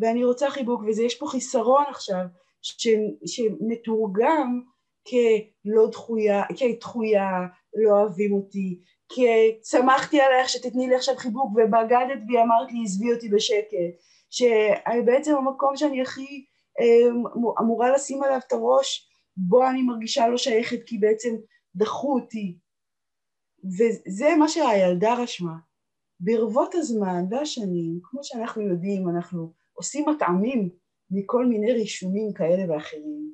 ואני רוצה חיבוק ויש פה חיסרון עכשיו ש, שמתורגם כלא דחויה, כדחויה, לא אוהבים אותי, כי עלייך שתתני לי עכשיו חיבוק ובגדת בי אמרת לי עזבי אותי בשקט, שבעצם המקום שאני הכי אה, אמורה לשים עליו את הראש בו אני מרגישה לא שייכת כי בעצם דחו אותי. וזה מה שהילדה רשמה. ברבות הזמן והשנים כמו שאנחנו יודעים אנחנו עושים מטעמים מכל מיני רישומים כאלה ואחרים.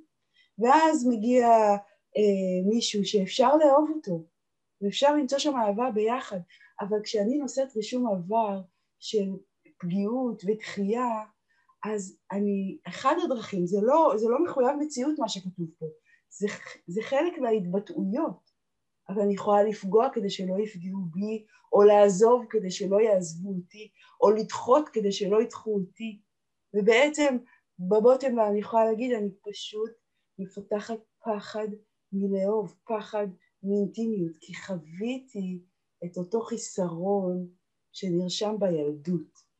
ואז מגיע אה, מישהו שאפשר לאהוב אותו ואפשר למצוא שם אהבה ביחד. אבל כשאני נושאת רישום עבר של פגיעות ודחייה אז אני, אחד הדרכים, זה לא, זה לא מחויב מציאות מה שכתוב פה, זה, זה חלק מההתבטאויות, אבל אני יכולה לפגוע כדי שלא יפגעו בי, או לעזוב כדי שלא יעזבו אותי, או לדחות כדי שלא ידחו אותי, ובעצם בבוטם אני יכולה להגיד, אני פשוט מפתחת פחד מלאהוב, פחד מאינטימיות, כי חוויתי את אותו חיסרון שנרשם בילדות.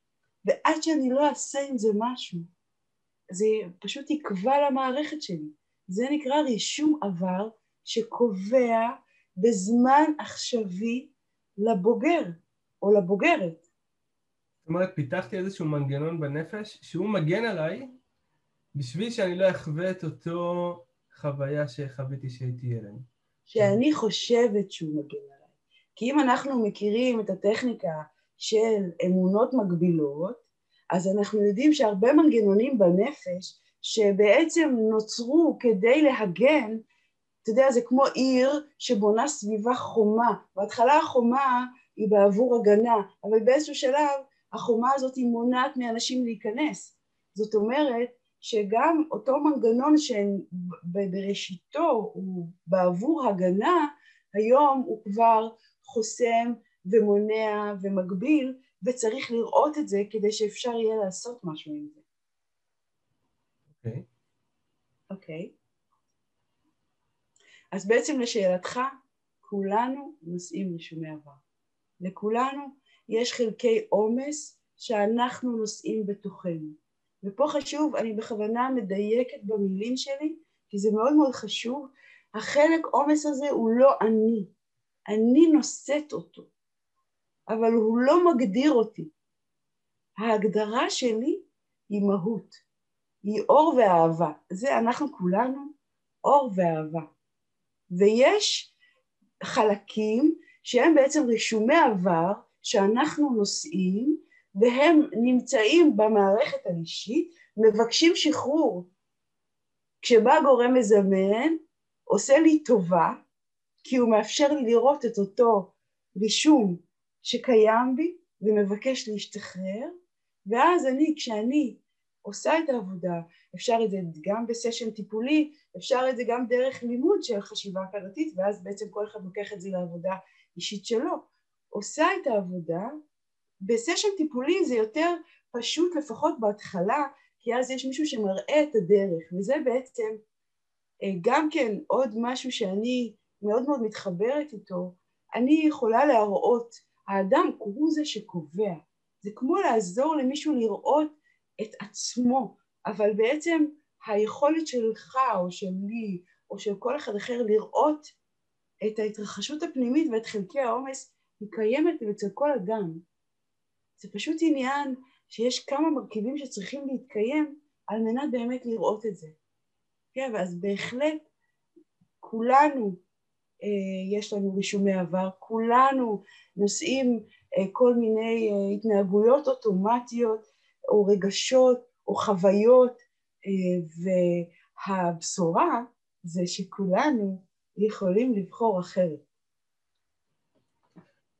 ועד שאני לא אעשה עם זה משהו, זה פשוט יקבע למערכת שלי. זה נקרא רישום עבר שקובע בזמן עכשווי לבוגר או לבוגרת. זאת אומרת, פיתחתי איזשהו מנגנון בנפש שהוא מגן עליי בשביל שאני לא אחווה את אותו חוויה שחוויתי שהייתי ילד. שאני חושבת שהוא מגן עליי. כי אם אנחנו מכירים את הטכניקה של אמונות מגבילות, אז אנחנו יודעים שהרבה מנגנונים בנפש שבעצם נוצרו כדי להגן, אתה יודע, זה כמו עיר שבונה סביבה חומה, בהתחלה החומה היא בעבור הגנה, אבל באיזשהו שלב החומה הזאת היא מונעת מאנשים להיכנס. זאת אומרת שגם אותו מנגנון שבראשיתו הוא בעבור הגנה, היום הוא כבר חוסם ומונע ומגביל, וצריך לראות את זה כדי שאפשר יהיה לעשות משהו עם זה. אוקיי. Okay. אוקיי. Okay. אז בעצם לשאלתך, כולנו נושאים רישומי עבר. לכולנו יש חלקי עומס שאנחנו נושאים בתוכנו. ופה חשוב, אני בכוונה מדייקת במילים שלי, כי זה מאוד מאוד חשוב, החלק עומס הזה הוא לא אני, אני נושאת אותו. אבל הוא לא מגדיר אותי. ההגדרה שלי היא מהות, היא אור ואהבה. זה אנחנו כולנו אור ואהבה. ויש חלקים שהם בעצם רישומי עבר שאנחנו נושאים והם נמצאים במערכת האישית, מבקשים שחרור. כשבא גורם מזמן, עושה לי טובה, כי הוא מאפשר לי לראות את אותו רישום שקיים בי ומבקש להשתחרר, ואז אני, כשאני עושה את העבודה, אפשר את זה גם בסשן טיפולי, אפשר את זה גם דרך לימוד של חשיבה הכרתית, ואז בעצם כל אחד לוקח את זה לעבודה אישית שלו. עושה את העבודה, בסשן טיפולי זה יותר פשוט לפחות בהתחלה, כי אז יש מישהו שמראה את הדרך, וזה בעצם אה, גם כן עוד משהו שאני מאוד מאוד מתחברת איתו, אני יכולה להראות, האדם הוא זה שקובע, זה כמו לעזור למישהו לראות את עצמו, אבל בעצם היכולת שלך או שלי או של כל אחד אחר לראות את ההתרחשות הפנימית ואת חלקי העומס היא קיימת אצל כל אדם. זה פשוט עניין שיש כמה מרכיבים שצריכים להתקיים על מנת באמת לראות את זה. כן, ואז בהחלט כולנו אה, יש לנו רישומי עבר, כולנו נושאים אה, כל מיני אה, התנהגויות אוטומטיות או רגשות או חוויות והבשורה זה שכולנו יכולים לבחור אחרת.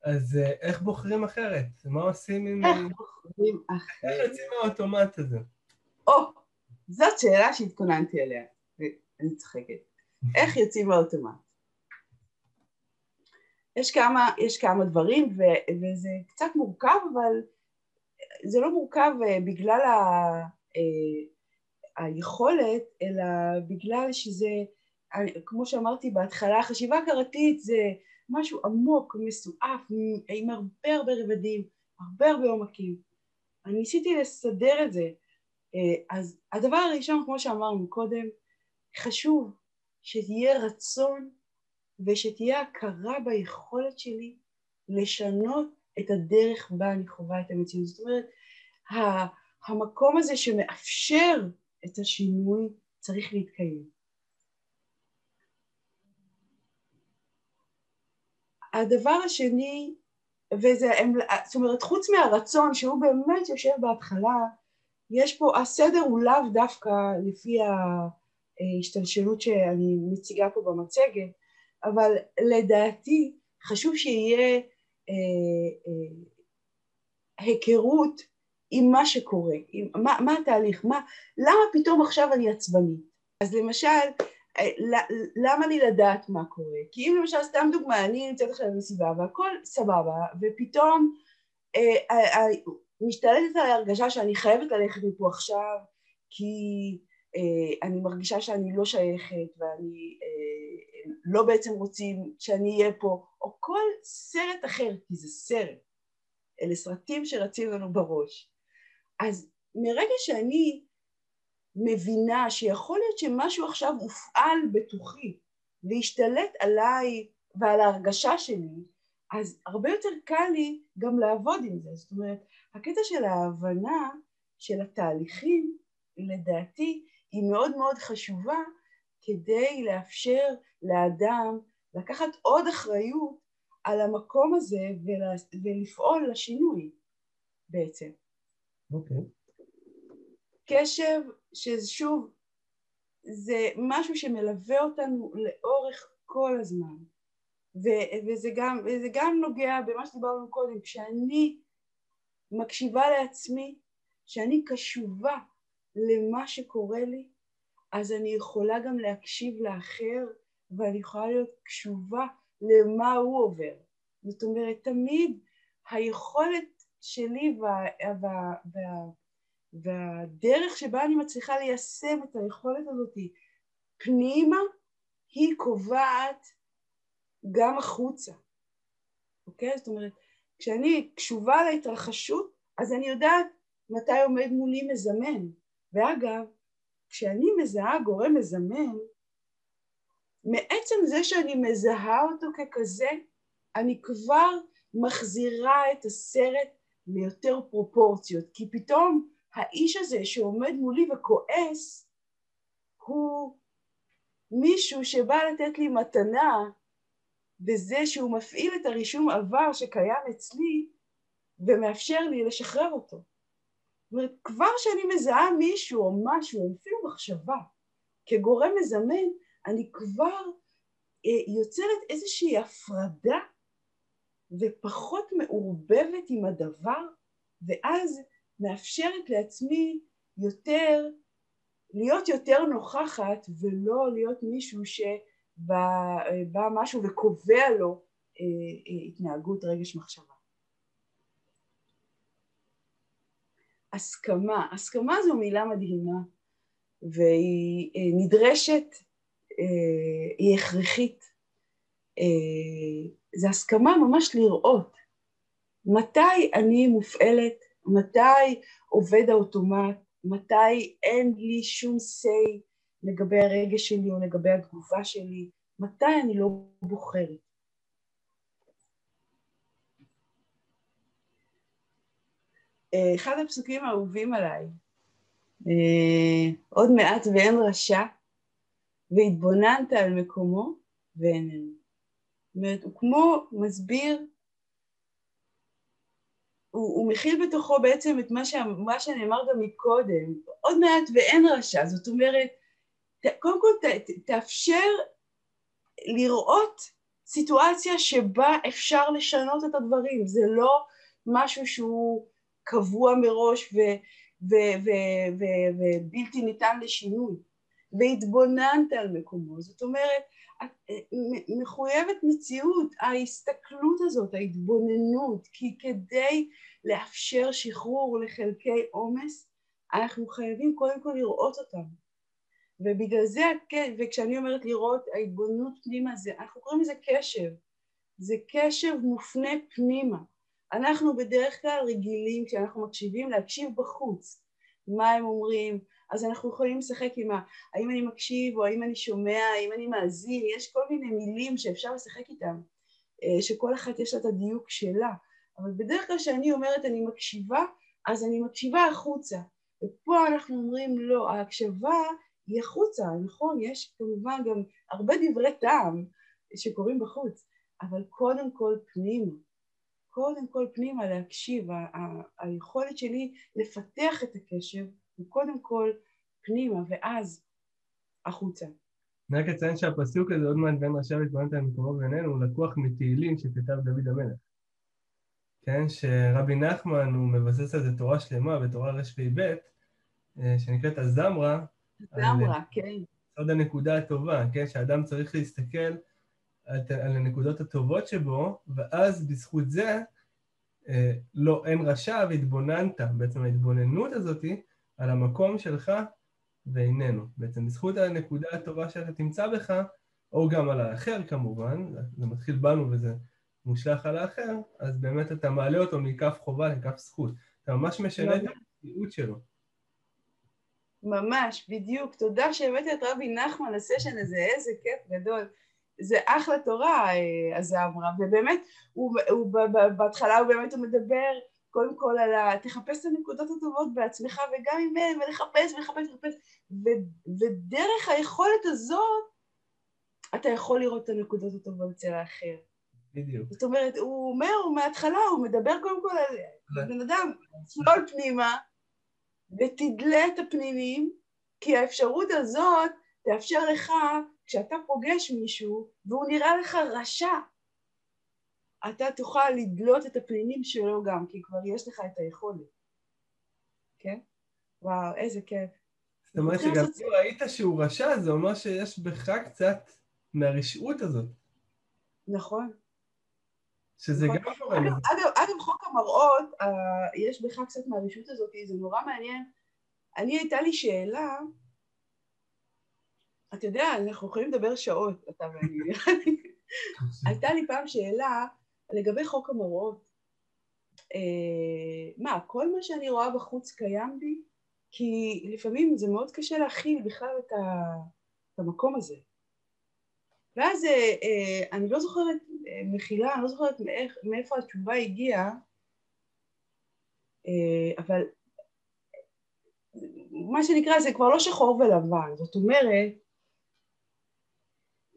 אז איך בוחרים אחרת? מה עושים עם... איך בוחרים אחרת? איך יוצאים מהאוטומט הזה? או, זאת שאלה שהתכוננתי עליה, ואני צוחקת. איך יוצאים מהאוטומט? יש כמה, יש כמה דברים ו, וזה קצת מורכב, אבל זה לא מורכב אה, בגלל ה, אה, היכולת, אלא בגלל שזה, כמו שאמרתי בהתחלה, חשיבה הכרתית זה משהו עמוק, מסועף, עם הרבה הרבה רבדים, הרבה הרבה עומקים. אני ניסיתי לסדר את זה. אה, אז הדבר הראשון, כמו שאמרנו קודם, חשוב שיהיה רצון ושתהיה הכרה ביכולת שלי לשנות את הדרך בה אני חווה את המציאות. זאת אומרת, המקום הזה שמאפשר את השינוי צריך להתקיים. הדבר השני, וזה, זאת אומרת, חוץ מהרצון שהוא באמת יושב בהתחלה, יש פה, הסדר הוא לאו דווקא לפי ההשתלשלות שאני מציגה פה במצגת, אבל לדעתי חשוב שיהיה אה, אה, היכרות עם מה שקורה, עם, מה, מה התהליך, מה, למה פתאום עכשיו אני עצבנית? אז למשל, למה לי לדעת מה קורה? כי אם למשל, סתם דוגמה, אני נמצאת עכשיו במסיבה והכל סבבה, ופתאום אה, אה, אה, משתלטת עלי הרגשה שאני חייבת ללכת מפה עכשיו, כי אה, אני מרגישה שאני לא שייכת ואני אה, לא בעצם רוצים שאני אהיה פה, או כל סרט אחר, כי זה סרט, אלה סרטים שרצים לנו בראש. אז מרגע שאני מבינה שיכול להיות שמשהו עכשיו הופעל בתוכי והשתלט עליי ועל ההרגשה שלי, אז הרבה יותר קל לי גם לעבוד עם זה. זאת אומרת, הקטע של ההבנה של התהליכים, לדעתי, היא מאוד מאוד חשובה כדי לאפשר לאדם לקחת עוד אחריות על המקום הזה ולפעול לשינוי בעצם. אוקיי. Okay. קשב, ששוב, זה משהו שמלווה אותנו לאורך כל הזמן. ו- וזה, גם, וזה גם נוגע במה שדיברנו קודם, כשאני מקשיבה לעצמי, כשאני קשובה למה שקורה לי, אז אני יכולה גם להקשיב לאחר ואני יכולה להיות קשובה למה הוא עובר. זאת אומרת, תמיד היכולת שלי וה, וה, וה, והדרך שבה אני מצליחה ליישם את היכולת הזאת פנימה, היא קובעת גם החוצה, אוקיי? זאת אומרת, כשאני קשובה להתרחשות, אז אני יודעת מתי עומד מולי מזמן. ואגב, כשאני מזהה גורם מזמן, מעצם זה שאני מזהה אותו ככזה, אני כבר מחזירה את הסרט ליותר פרופורציות, כי פתאום האיש הזה שעומד מולי וכועס, הוא מישהו שבא לתת לי מתנה בזה שהוא מפעיל את הרישום עבר שקיים אצלי ומאפשר לי לשחרר אותו. זאת אומרת, כבר שאני מזהה מישהו או משהו, אפילו מחשבה, כגורם מזמן, אני כבר אה, יוצרת איזושהי הפרדה ופחות מעורבבת עם הדבר, ואז מאפשרת לעצמי יותר, להיות יותר נוכחת ולא להיות מישהו שבא משהו וקובע לו אה, אה, התנהגות, רגש, מחשבה. הסכמה. הסכמה זו מילה מדהימה, והיא אה, נדרשת, היא הכרחית. זה הסכמה ממש לראות מתי אני מופעלת, מתי עובד האוטומט, מתי אין לי שום say לגבי הרגש שלי או לגבי התגובה שלי, מתי אני לא בוחרת. אה, אחד הפסוקים האהובים עליי, אה, עוד מעט ואין רשע, והתבוננת על מקומו ואיננו. זאת אומרת, הוא כמו מסביר, הוא, הוא מכיל בתוכו בעצם את מה, שה, מה שנאמר גם מקודם, עוד מעט ואין רשע, זאת אומרת, ת, קודם כל ת, ת, תאפשר לראות סיטואציה שבה אפשר לשנות את הדברים, זה לא משהו שהוא קבוע מראש ו, ו, ו, ו, ובלתי ניתן לשינוי. והתבוננת על מקומו, זאת אומרת, מחויבת מציאות, ההסתכלות הזאת, ההתבוננות, כי כדי לאפשר שחרור לחלקי עומס, אנחנו חייבים קודם כל לראות אותם. ובגלל זה, וכשאני אומרת לראות ההתבוננות פנימה, זה, אנחנו קוראים לזה קשב. זה קשב מופנה פנימה. אנחנו בדרך כלל רגילים כשאנחנו מקשיבים להקשיב בחוץ. מה הם אומרים, אז אנחנו יכולים לשחק עם ה... האם אני מקשיב או האם אני שומע, האם אני מאזין, יש כל מיני מילים שאפשר לשחק איתם, אה, שכל אחת יש לה את הדיוק שלה, אבל בדרך כלל כשאני אומרת אני מקשיבה, אז אני מקשיבה החוצה, ופה אנחנו אומרים לא, ההקשבה היא החוצה, נכון, יש כמובן גם הרבה דברי טעם שקורים בחוץ, אבל קודם כל פנימה, קודם כל פנימה להקשיב, היכולת שלי לפתח את הקשב הוא קודם כל פנימה ואז החוצה. אני רק אציין שהפסוק הזה עוד מעט בין ראשי והתבוננת על מקומו בינינו הוא לקוח מתהילים שכתב דוד המלך. כן, שרבי נחמן הוא מבסס על זה תורה שלמה בתורה רפ"ב אה, שנקראת הזמרה. זמרה, על, כן. עוד הנקודה הטובה, כן, שאדם צריך להסתכל על, על הנקודות הטובות שבו, ואז בזכות זה אה, לא, אין רשע והתבוננת, בעצם ההתבוננות הזאתי על המקום שלך ואיננו. בעצם בזכות הנקודה הטובה שאתה תמצא בך, או גם על האחר כמובן, זה מתחיל בנו וזה מושלך על האחר, אז באמת אתה מעלה אותו מכף חובה לכף זכות. אתה ממש משנה את המציאות שלו. ממש, בדיוק. תודה שהבאת את רבי נחמן לסשן הזה, איזה כיף גדול. זה אחלה תורה, אה, הזמרה, ובאמת, הוא, הוא, בהתחלה הוא באמת הוא מדבר קודם כל על ה... תחפש את הנקודות הטובות בעצמך וגם עם הם, ולחפש ולחפש ולחפש, ו, ודרך היכולת הזאת אתה יכול לראות את הנקודות הטובות אצל האחר. בדיוק. זאת אומרת, הוא אומר, הוא מההתחלה, הוא מדבר קודם כל על בן אדם, צלול פנימה, ותדלה את הפנינים, כי האפשרות הזאת תאפשר לך, כשאתה פוגש מישהו והוא נראה לך רשע, אתה תוכל לדלות את הפנינים שלו גם, כי כבר יש לך את היכולת. כן? וואו, איזה כיף. זאת אומרת שגם אם ראית שהוא רשע, זה אומר שיש בך קצת מהרשעות הזאת. נכון. שזה נכון. גם קורה. אגב, אגב, אגב, חוק המראות, uh, יש בך קצת מהרשעות הזאת, זה נורא מעניין. אני, הייתה לי שאלה, אתה יודע, אנחנו יכולים לדבר שעות, אתה ואני. הייתה לי פעם שאלה, לגבי חוק המראות, אה, מה, כל מה שאני רואה בחוץ קיים בי? כי לפעמים זה מאוד קשה להכיל בכלל את, ה, את המקום הזה. ואז אה, אה, אני לא זוכרת, אה, מחילה, אני לא זוכרת מאיך, מאיפה התשובה הגיעה, אה, אבל מה שנקרא זה כבר לא שחור ולבן, זאת אומרת,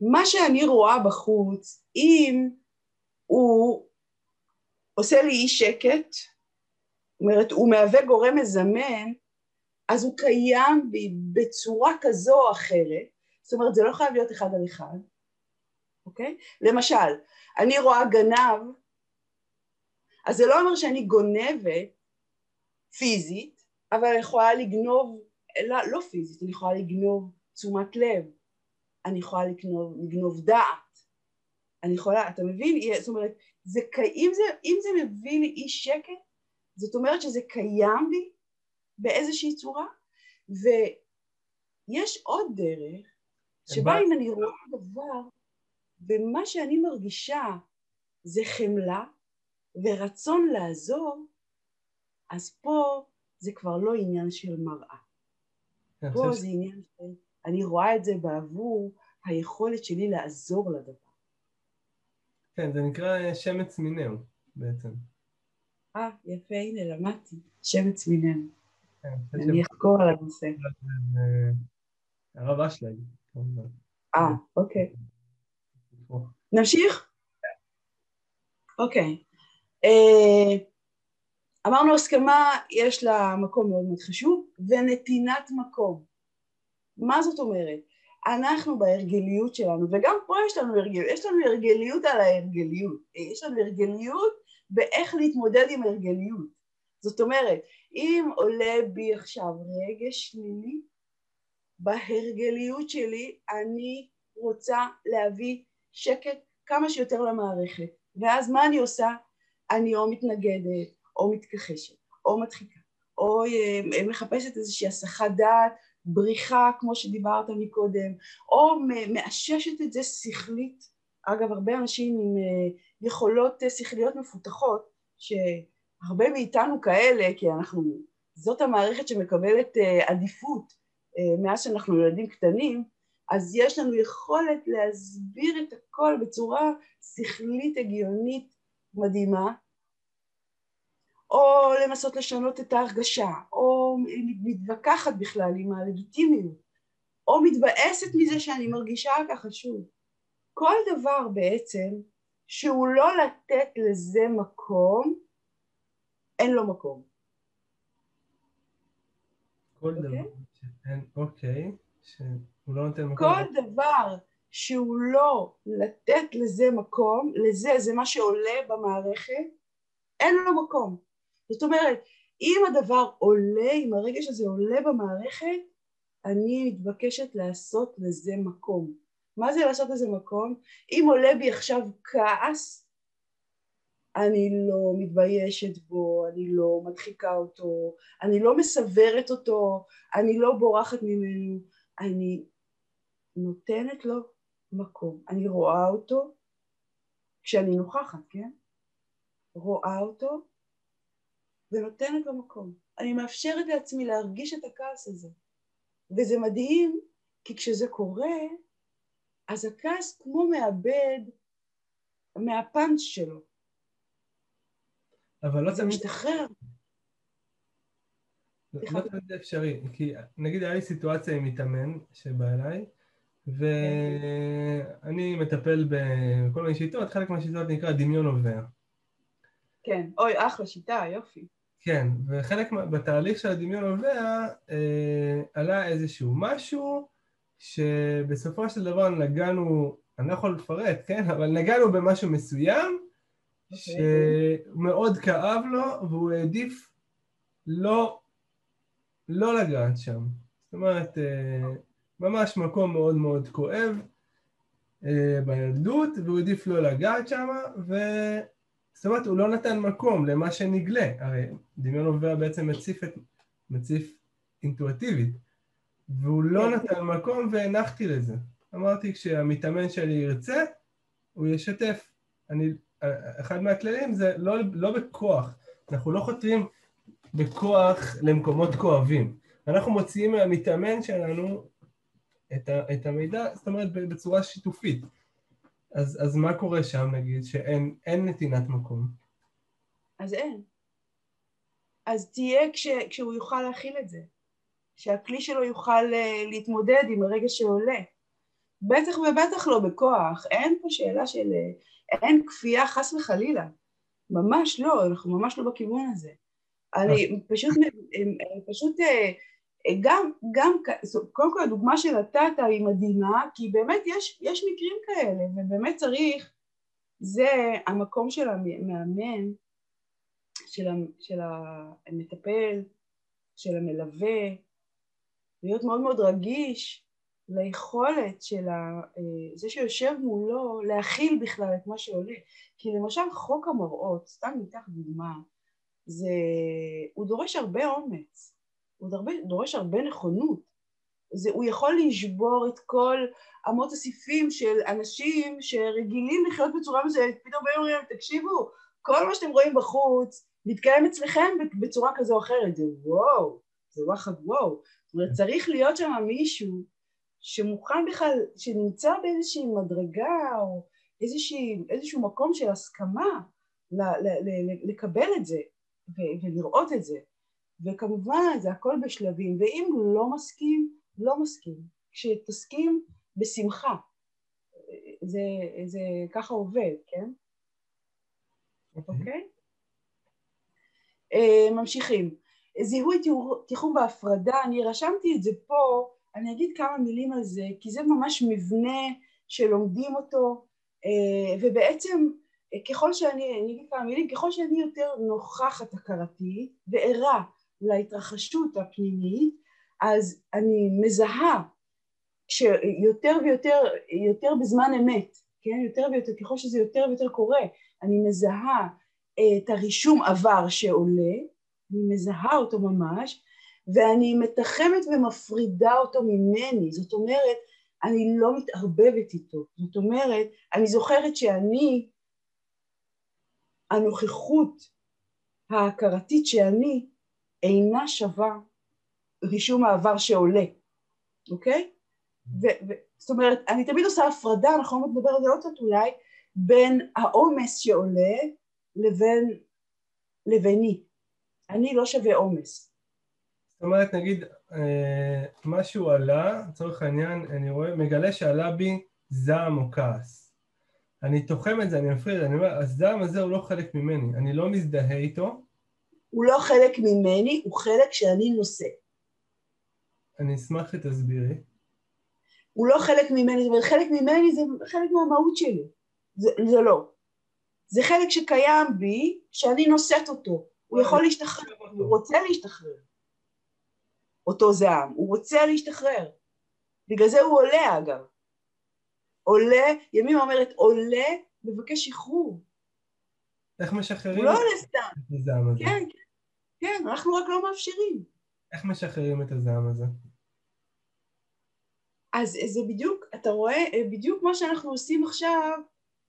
מה שאני רואה בחוץ, אם הוא עושה לי אי שקט, זאת אומרת הוא מהווה גורם מזמן, אז הוא קיים בצורה כזו או אחרת, זאת אומרת זה לא חייב להיות אחד על אחד, אוקיי? למשל, אני רואה גנב, אז זה לא אומר שאני גונבת פיזית, אבל אני יכולה לגנוב, לא, לא פיזית, אני יכולה לגנוב תשומת לב, אני יכולה לגנוב, לגנוב דעת, אני יכולה, אתה מבין? זאת אומרת, זה, אם, זה, אם זה מביא לי אי שקט, זאת אומרת שזה קיים לי, באיזושהי צורה, ויש עוד דרך, שבה אם אני רואה דבר, ומה שאני מרגישה זה חמלה ורצון לעזור, אז פה זה כבר לא עניין של מראה. פה זה עניין של, אני רואה את זה בעבור היכולת שלי לעזור לדבר. כן, זה נקרא שמץ מינהו בעצם. אה, יפה, הנה, למדתי, שמץ מינהו. כן, אני אחקור על הנושא. הרב אשלג, כמובן. אה, אוקיי. נמשיך? אוקיי. אה, אמרנו הסכמה, יש לה מקום מאוד מאוד חשוב, ונתינת מקום. מה זאת אומרת? אנחנו בהרגליות שלנו, וגם פה יש לנו הרגליות, יש לנו הרגליות על ההרגליות, יש לנו הרגליות באיך להתמודד עם הרגליות. זאת אומרת, אם עולה בי עכשיו רגש שלילי, בהרגליות שלי אני רוצה להביא שקט כמה שיותר למערכת, ואז מה אני עושה? אני או מתנגדת, או מתכחשת, או מדחיקה, או אה, מחפשת איזושהי הסחת דעת, בריחה כמו שדיברת מקודם, או מאששת את זה שכלית. אגב, הרבה אנשים עם אה, יכולות אה, שכליות מפותחות, שהרבה מאיתנו כאלה, כי אנחנו, זאת המערכת שמקבלת עדיפות מאז שאנחנו ילדים קטנים, אז יש לנו יכולת להסביר את הכל בצורה שכלית הגיונית מדהימה, או לנסות לשנות את ההרגשה, או מתווכחת בכלל עם הלגיטימיות, או מתבאסת מזה שאני מרגישה ככה שוב. כל דבר בעצם שהוא לא לתת לזה מקום, אין לו מקום. כל okay? דבר שאין, אוקיי, שהוא לא נותן מקום. כל דבר שהוא לא לתת לזה מקום, לזה, זה מה שעולה במערכת, אין לו מקום. זאת אומרת, אם הדבר עולה, אם הרגש הזה עולה במערכת, אני מתבקשת לעשות לזה מקום. מה זה לעשות לזה מקום? אם עולה בי עכשיו כעס, אני לא מתביישת בו, אני לא מדחיקה אותו, אני לא מסברת אותו, אני לא בורחת ממנו, אני נותנת לו מקום. אני רואה אותו כשאני נוכחת, כן? רואה אותו ונותנת לו מקום. אני מאפשרת לעצמי להרגיש את הכעס הזה. וזה מדהים, כי כשזה קורה, אז הכעס כמו מאבד מהפאנץ' שלו. אבל לא תמיד... משתחרר. לא, לא תמיד זה אפשרי, כי נגיד היה לי סיטואציה עם מתאמן שבא אליי, ואני מטפל בכל מיני שיטות, חלק מהשיטות נקרא דמיון עובר. כן, אוי, אחלה שיטה, יופי. כן, וחלק בתהליך של הדמיון עובר אה, עלה איזשהו משהו שבסופו של דבר נגענו, אני לא יכול לפרט, כן, אבל נגענו במשהו מסוים okay. אוקיי. שמאוד כאב לו והוא העדיף לא, לא לגעת שם. זאת אומרת, אה, ממש מקום מאוד מאוד כואב אה, בילדות, והוא העדיף לא לגעת שם, ו... זאת אומרת, הוא לא נתן מקום למה שנגלה, הרי דמיון עובר בעצם מציף, את, מציף אינטואטיבית, והוא לא כן. נתן מקום והנחתי לזה. אמרתי, כשהמתאמן שלי ירצה, הוא ישתף. אני, אחד מהכללים זה לא, לא בכוח, אנחנו לא חותרים בכוח למקומות כואבים. אנחנו מוציאים מהמתאמן שלנו את, ה, את המידע, זאת אומרת, בצורה שיתופית. אז, אז מה קורה שם נגיד, שאין נתינת מקום? אז אין. אז תהיה כש, כשהוא יוכל להכיל את זה, שהכלי שלו יוכל uh, להתמודד עם הרגע שעולה. בטח ובטח לא בכוח, אין פה שאלה של... Uh, אין כפייה חס וחלילה. ממש לא, אנחנו ממש לא בכיוון הזה. אני פשוט, פשוט uh, גם, גם, קודם כל הדוגמה שנתת היא מדהימה, כי באמת יש, יש מקרים כאלה, ובאמת צריך, זה המקום של המאמן, של, של המטפל, של המלווה, להיות מאוד מאוד רגיש ליכולת של ה, זה שיושב מולו להכיל בכלל את מה שעולה. כי למשל חוק המראות, סתם ניתח דוגמה, זה, הוא דורש הרבה אומץ. הוא הרבה, דורש הרבה נכונות. זה, הוא יכול לשבור את כל אמות הסיפים של אנשים שרגילים לחיות בצורה מסוימת, פתאום באים אומרים, תקשיבו, כל מה שאתם רואים בחוץ מתקיים אצלכם בצורה כזו או אחרת, זה וואו, זה וואחד וואו. זאת אומרת, צריך להיות שם מישהו שמוכן בכלל, שנמצא באיזושהי מדרגה או איזושהי, איזשהו מקום של הסכמה ל, ל, ל, לקבל את זה ולראות את זה. וכמובן זה הכל בשלבים, ואם לא מסכים, לא מסכים. כשתסכים, בשמחה. זה, זה ככה עובד, כן? אוקיי? Okay. אוקיי? Okay? Uh, ממשיכים. זיהוי תיחום בהפרדה, אני רשמתי את זה פה, אני אגיד כמה מילים על זה, כי זה ממש מבנה שלומדים אותו, uh, ובעצם ככל שאני, אני אגיד כמה מילים, ככל שאני יותר נוכחת הכרתי וערה להתרחשות הפנימית, אז אני מזהה שיותר ויותר, יותר בזמן אמת, כן, יותר ויותר, ככל שזה יותר ויותר קורה, אני מזהה את הרישום עבר שעולה, אני מזהה אותו ממש, ואני מתחמת ומפרידה אותו ממני, זאת אומרת, אני לא מתערבבת איתו, זאת אומרת, אני זוכרת שאני, הנוכחות ההכרתית שאני אינה שווה רישום העבר שעולה, אוקיי? ו- ו- זאת אומרת, אני תמיד עושה הפרדה, אנחנו לא נדבר על זה עוד קצת אולי, בין העומס שעולה לבין לביני. אני לא שווה עומס. זאת אומרת, נגיד, אה, משהו עלה, לצורך העניין, אני רואה, מגלה שעלה בי זעם או כעס. אני תוחם את זה, אני מפריד, אני אומר, הזעם הזה הוא לא חלק ממני, אני לא מזדהה איתו. הוא לא חלק ממני, הוא חלק שאני נושא. אני אשמח שתסבירי. הוא לא חלק ממני, זאת אומרת חלק ממני זה חלק מהמהות שלי, זה, זה לא. זה חלק שקיים בי, שאני נושאת אותו, הוא יכול להשתחרר, הוא רוצה להשתחרר. אותו זעם, הוא רוצה להשתחרר. בגלל זה הוא עולה אגב. עולה, ימימה אומרת עולה, מבקש שחרור. איך משחררים הוא לא עולה סתם. את הזעם הזה? כן, כן, כן, אנחנו רק לא מאפשרים. איך משחררים את הזעם הזה? אז זה בדיוק, אתה רואה, בדיוק מה שאנחנו עושים עכשיו,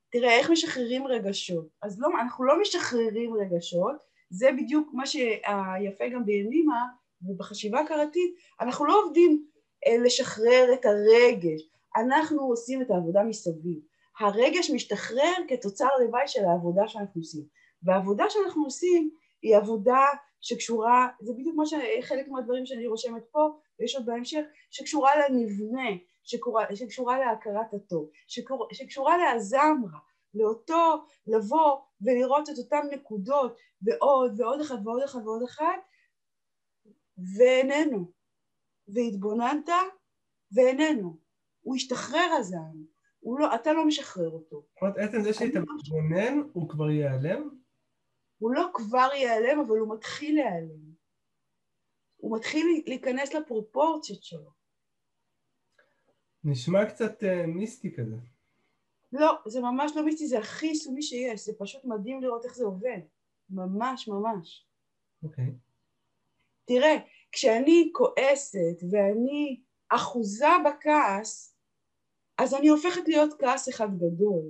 תראה איך משחררים רגשות. אז לא, אנחנו לא משחררים רגשות, זה בדיוק מה שיפה גם בימימה ובחשיבה הכרתית, אנחנו לא עובדים אה, לשחרר את הרגש, אנחנו עושים את העבודה מסביב. הרגש משתחרר כתוצר לוואי של העבודה שאנחנו עושים. והעבודה שאנחנו עושים היא עבודה שקשורה, זה בדיוק מה שחלק מהדברים שאני רושמת פה, ויש עוד בהמשך, שקשורה לנבנה, שקשורה, שקשורה להכרת הטוב, שקשורה, שקשורה להזמרה, לאותו לבוא ולראות את אותן נקודות ועוד ועוד אחד ועוד אחד ועוד אחד ואיננו. והתבוננת ואיננו. הוא השתחרר הזעם לא, אתה לא משחרר אותו. זאת אומרת, עצם זה שאתה לא מתבונן הוא כבר ייעלם? הוא לא כבר ייעלם, אבל הוא מתחיל להיעלם. הוא מתחיל להיכנס לפרופורציות שלו. נשמע קצת uh, מיסטי כזה. לא, זה ממש לא מיסטי, זה הכי יישומי שיש, זה פשוט מדהים לראות איך זה עובד. ממש ממש. אוקיי. Okay. תראה, כשאני כועסת ואני אחוזה בכעס, אז אני הופכת להיות כעס אחד גדול.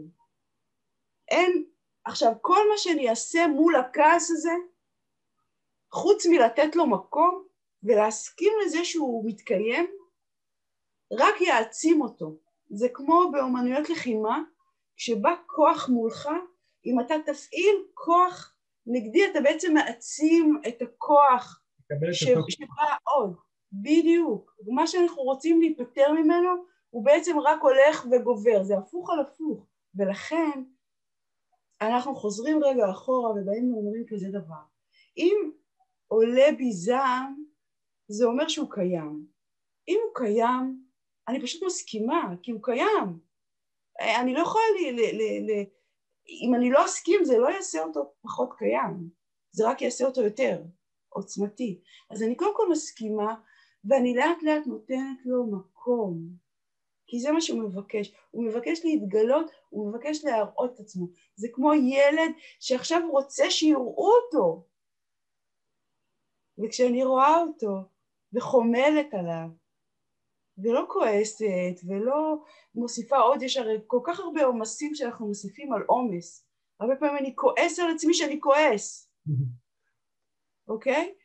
אין, עכשיו כל מה שאני אעשה מול הכעס הזה, חוץ מלתת לו מקום ולהסכים לזה שהוא מתקיים, רק יעצים אותו. זה כמו באומנויות לחימה, כשבא כוח מולך, אם אתה תפעיל כוח נגדי, אתה בעצם מעצים את הכוח שבא עוד. בדיוק. מה שאנחנו רוצים להיפטר ממנו הוא בעצם רק הולך וגובר, זה הפוך על הפוך. ולכן אנחנו חוזרים רגע אחורה ובאים ואומרים כזה דבר. אם עולה בי זעם, זה אומר שהוא קיים. אם הוא קיים, אני פשוט מסכימה, כי הוא קיים. אני לא יכולה, ל, ל, ל, ל, אם אני לא אסכים זה לא יעשה אותו פחות קיים, זה רק יעשה אותו יותר עוצמתי. אז אני קודם כל מסכימה, ואני לאט לאט נותנת לו מקום, כי זה מה שהוא מבקש. הוא מבקש להתגלות, הוא מבקש להראות את עצמו. זה כמו ילד שעכשיו רוצה שיראו אותו. וכשאני רואה אותו, וחומלת עליו, ולא כועסת, ולא מוסיפה עוד, יש הרי כל כך הרבה עומסים שאנחנו מוסיפים על עומס. הרבה פעמים אני כועס על עצמי שאני כועס, אוקיי?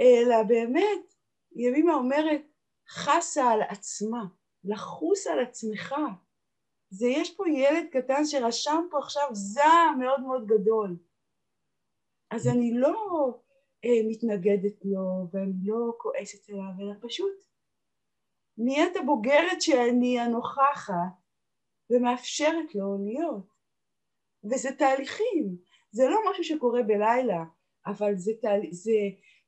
אלא באמת, ימימה אומרת, חסה על עצמה, לחוס על עצמך. זה יש פה ילד קטן שרשם פה עכשיו זעם מאוד מאוד גדול. אז אני לא אה, מתנגדת לו ואני לא כועסת עליו, אלא פשוט נהיית הבוגרת שאני הנוכחת ומאפשרת לו להיות. וזה תהליכים, זה לא משהו שקורה בלילה, אבל זה, תהל... זה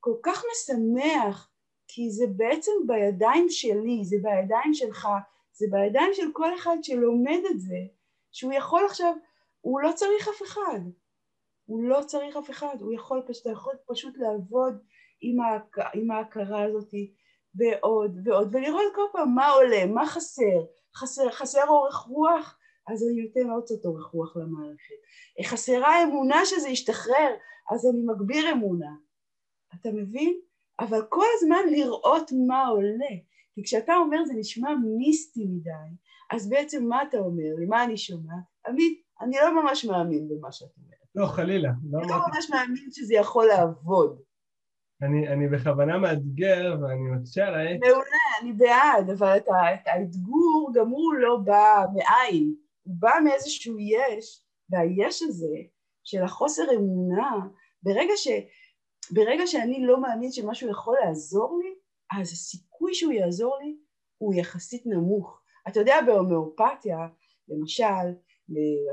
כל כך משמח כי זה בעצם בידיים שלי, זה בידיים שלך, זה בידיים של כל אחד שלומד את זה, שהוא יכול עכשיו, הוא לא צריך אף אחד, הוא לא צריך אף אחד, הוא יכול, אתה יכול פשוט לעבוד עם, ההכ... עם ההכרה הזאת ועוד ועוד, ולראות כל פעם מה עולה, מה חסר, חסר, חסר אורך רוח, אז אני נותן עוד קצת אורך רוח למערכת. חסרה אמונה שזה ישתחרר, אז אני מגביר אמונה. אתה מבין? אבל כל הזמן לראות מה עולה. כי כשאתה אומר זה נשמע מיסטי מדי, אז בעצם מה אתה אומר לי? מה אני שומעת? עמית, אני לא ממש מאמין במה שאת אומרת. לא, חלילה. לא אני לא ממש מאמין שזה יכול לעבוד. אני, אני בכוונה מאתגר ואני מקשה עליי. מעולה, אני בעד, אבל את האתגור גם הוא לא בא מאין, הוא בא מאיזשהו יש, והיש הזה של החוסר אמונה, ברגע, ש, ברגע שאני לא מאמין שמשהו יכול לעזור לי, אז הסיכוי שהוא יעזור לי הוא יחסית נמוך. אתה יודע, בהומאופתיה, למשל,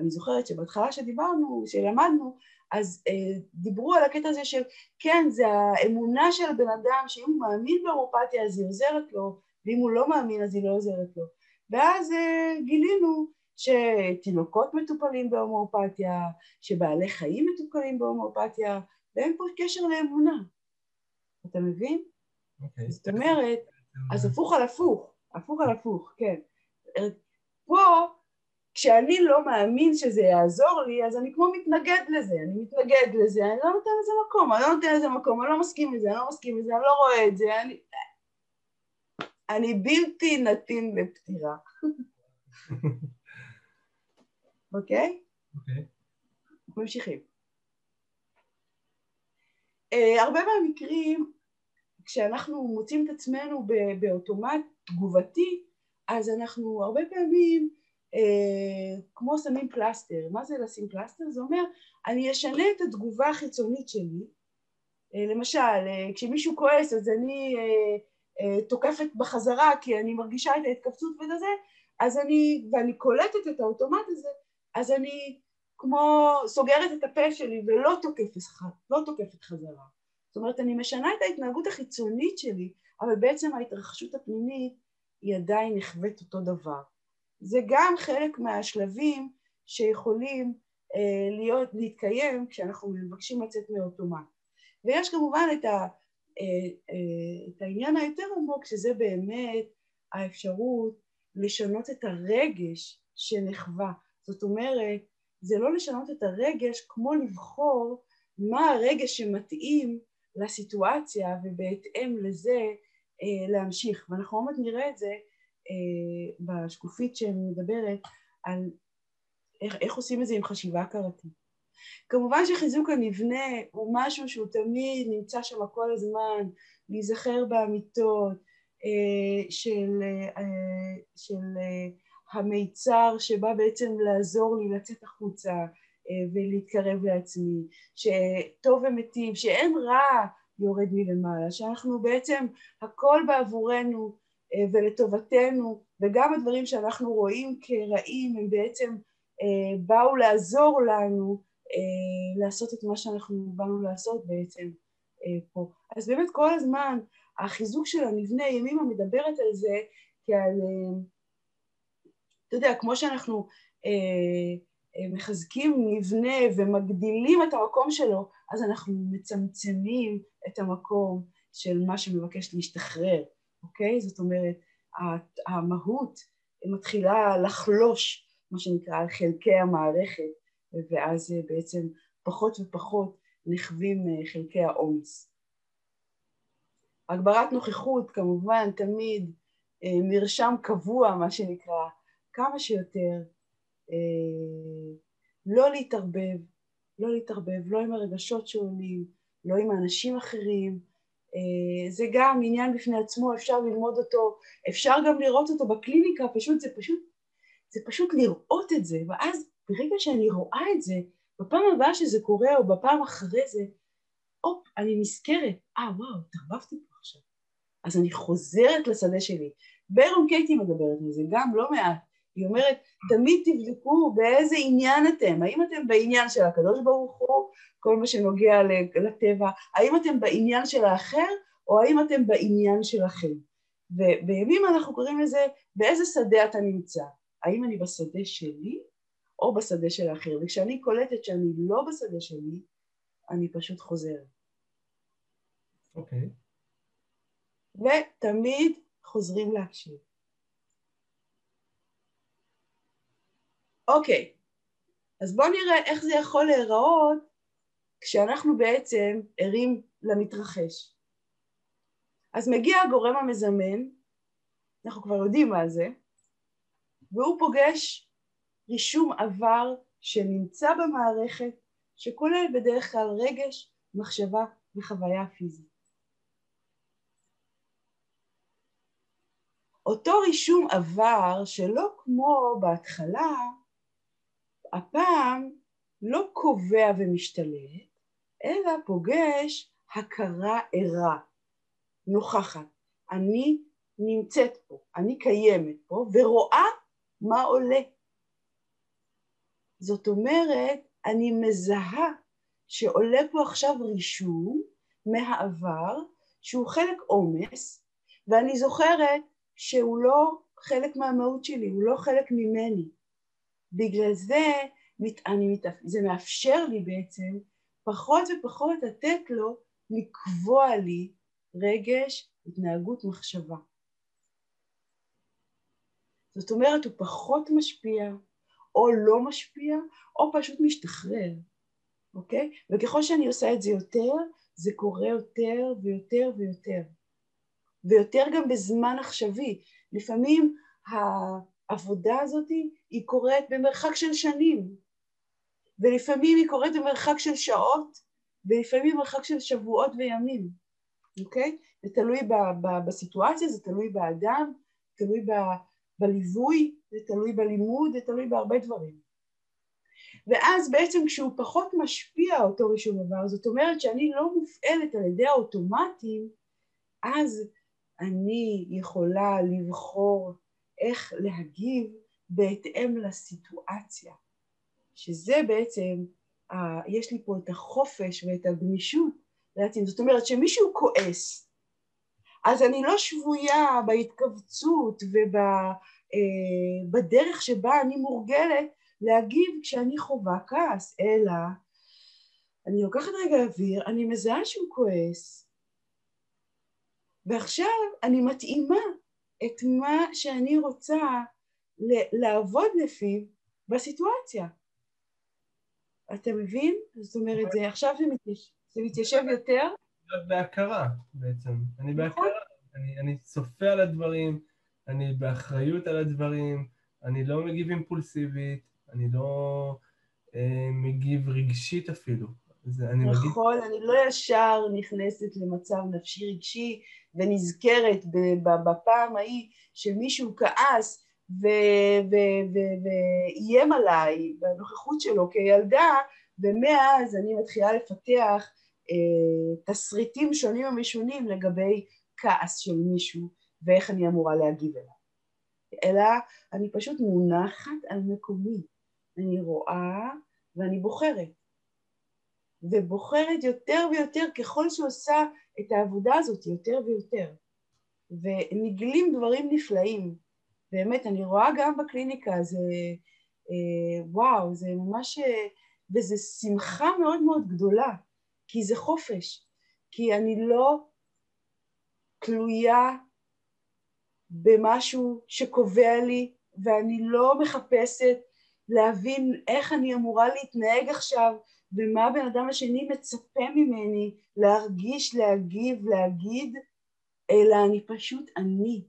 אני זוכרת שבהתחלה שדיברנו, שלמדנו, אז אה, דיברו על הקטע הזה של כן, זה האמונה של הבן אדם, שאם הוא מאמין בהומאופתיה אז היא עוזרת לו, ואם הוא לא מאמין אז היא לא עוזרת לו. ואז אה, גילינו שתינוקות מטופלים בהומואפתיה, שבעלי חיים מטופלים בהומואפתיה, ואין פה קשר לאמונה. אתה מבין? Okay. אוקיי. זאת אומרת, אז הפוך על הפוך, הפוך על הפוך, כן. פה, כשאני לא מאמין שזה יעזור לי, אז אני כמו מתנגד לזה, אני מתנגד לזה, אני לא נותן לזה מקום, אני לא נותן לזה מקום, אני לא מסכים לזה, אני לא מסכים לזה, אני לא רואה את זה, אני... אני בלתי נתין לפתירה. אוקיי? אוקיי. ממשיכים. Uh, הרבה מהמקרים, כשאנחנו מוצאים את עצמנו באוטומט תגובתי, אז אנחנו הרבה פעמים uh, כמו שמים פלסטר. מה זה לשים פלסטר? זה אומר, אני אשנה את התגובה החיצונית שלי. Uh, למשל, uh, כשמישהו כועס אז אני uh, uh, תוקפת בחזרה כי אני מרגישה את ההתכווצות וזה, אז אני, ואני קולטת את האוטומט הזה, אז אני כמו סוגרת את הפה שלי ולא תוקפת, לא תוקפת חזרה. זאת אומרת, אני משנה את ההתנהגות החיצונית שלי, אבל בעצם ההתרחשות הפנימית היא עדיין נחווית אותו דבר. זה גם חלק מהשלבים שיכולים אה, להיות, להתקיים כשאנחנו מבקשים לצאת מאוטומט. ויש כמובן את, ה, אה, אה, את העניין היותר עמוק, שזה באמת האפשרות לשנות את הרגש שנחווה. זאת אומרת, זה לא לשנות את הרגש כמו לבחור מה הרגש שמתאים לסיטואציה ובהתאם לזה אה, להמשיך. ואנחנו עוד מעט נראה את זה אה, בשקופית שמדברת על איך, איך עושים את זה עם חשיבה הכרתית. כמובן שחיזוק המבנה הוא משהו שהוא תמיד נמצא שם כל הזמן, להיזכר באמיתות אה, של, אה, של אה, המיצר שבא בעצם לעזור לי לצאת החוצה אה, ולהתקרב לעצמי, שטוב ומיטיב, שאין רע יורד מלמעלה, שאנחנו בעצם הכל בעבורנו אה, ולטובתנו וגם הדברים שאנחנו רואים כרעים הם בעצם אה, באו לעזור לנו לעשות את מה שאנחנו באנו לעשות בעצם פה. אז באמת כל הזמן החיזוק של המבנה, ימימה מדברת על זה כעל אתה יודע, כמו שאנחנו אה, אה, מחזקים מבנה ומגדילים את המקום שלו, אז אנחנו מצמצמים את המקום של מה שמבקש להשתחרר, אוקיי? זאת אומרת, המהות מתחילה לחלוש, מה שנקרא, על חלקי המערכת, ואז אה, בעצם פחות ופחות נחווים אה, חלקי העומס. הגברת נוכחות כמובן תמיד, אה, מרשם קבוע מה שנקרא, כמה שיותר, אה, לא להתערבב, לא להתערבב, לא עם הרגשות שעולים, לא עם האנשים אחרים, אה, זה גם עניין בפני עצמו, אפשר ללמוד אותו, אפשר גם לראות אותו בקליניקה, פשוט זה פשוט, זה פשוט לראות את זה, ואז ברגע שאני רואה את זה, בפעם הבאה שזה קורה או בפעם אחרי זה, הופ, אני נזכרת, אה וואו, התערבבתי פה עכשיו. אז אני חוזרת לשדה שלי. ברון קייטי מדברת על זה גם לא מעט. היא אומרת, תמיד תבדקו באיזה עניין אתם, האם אתם בעניין של הקדוש ברוך הוא, כל מה שנוגע לטבע, האם אתם בעניין של האחר, או האם אתם בעניין שלכם. ובימים אנחנו קוראים לזה, באיזה שדה אתה נמצא, האם אני בשדה שלי, או בשדה של האחר, וכשאני קולטת שאני לא בשדה שלי, אני פשוט חוזרת. אוקיי. Okay. ותמיד חוזרים להקשיב. אוקיי, אז בואו נראה איך זה יכול להיראות כשאנחנו בעצם ערים למתרחש. אז מגיע הגורם המזמן, אנחנו כבר יודעים מה זה, והוא פוגש רישום עבר שנמצא במערכת, שכולל בדרך כלל רגש, מחשבה וחוויה פיזית. אותו רישום עבר שלא כמו בהתחלה, הפעם לא קובע ומשתלט, אלא פוגש הכרה ערה, נוכחת. אני נמצאת פה, אני קיימת פה ורואה מה עולה. זאת אומרת, אני מזהה שעולה פה עכשיו רישום מהעבר שהוא חלק עומס, ואני זוכרת שהוא לא חלק מהמהות שלי, הוא לא חלק ממני. בגלל זה אני, זה מאפשר לי בעצם פחות ופחות לתת לו לקבוע לי רגש, התנהגות, מחשבה. זאת אומרת, הוא פחות משפיע, או לא משפיע, או פשוט משתחרר, אוקיי? וככל שאני עושה את זה יותר, זה קורה יותר ויותר ויותר. ויותר גם בזמן עכשווי. לפעמים העבודה הזאת היא קורית במרחק של שנים, ולפעמים היא קורית במרחק של שעות, ולפעמים במרחק של שבועות וימים, אוקיי? זה תלוי ב- ב- בסיטואציה, זה תלוי באדם, תלוי ב- בליווי, זה תלוי בלימוד, זה תלוי בהרבה דברים. ואז בעצם כשהוא פחות משפיע אותו רישום עבר, זאת אומרת שאני לא מופעלת על ידי האוטומטים, אז אני יכולה לבחור איך להגיב בהתאם לסיטואציה, שזה בעצם, יש לי פה את החופש ואת הגמישות להתאים. זאת אומרת שמישהו כועס, אז אני לא שבויה בהתכווצות ובדרך אה, שבה אני מורגלת להגיב כשאני חווה כעס, אלא אני לוקחת רגע אוויר, אני מזהה שהוא כועס, ועכשיו אני מתאימה את מה שאני רוצה לעבוד לפיו בסיטואציה. אתה מבין? זאת אומרת, זה עכשיו זה מתיישב, זה מתיישב יותר? בהכרה בעצם. אני נכון. בהכרה. אני, אני צופה על הדברים, אני באחריות על הדברים, אני לא מגיב אימפולסיבית, אני לא אה, מגיב רגשית אפילו. אני נכון, מגיב... אני לא ישר נכנסת למצב נפשי רגשי ונזכרת בפעם ההיא שמישהו כעס ואיים עליי בנוכחות שלו כילדה, ומאז אני מתחילה לפתח אה, תסריטים שונים ומשונים לגבי כעס של מישהו ואיך אני אמורה להגיב אליו. אלא אני פשוט מונחת על מקומי, אני רואה ואני בוחרת. ובוחרת יותר ויותר ככל שעושה את העבודה הזאת יותר ויותר. ונגלים דברים נפלאים. באמת, אני רואה גם בקליניקה, זה אה, וואו, זה ממש, אה, וזה שמחה מאוד מאוד גדולה, כי זה חופש, כי אני לא תלויה במשהו שקובע לי, ואני לא מחפשת להבין איך אני אמורה להתנהג עכשיו ומה הבן אדם השני מצפה ממני להרגיש, להגיב, להגיד, אלא אני פשוט אני.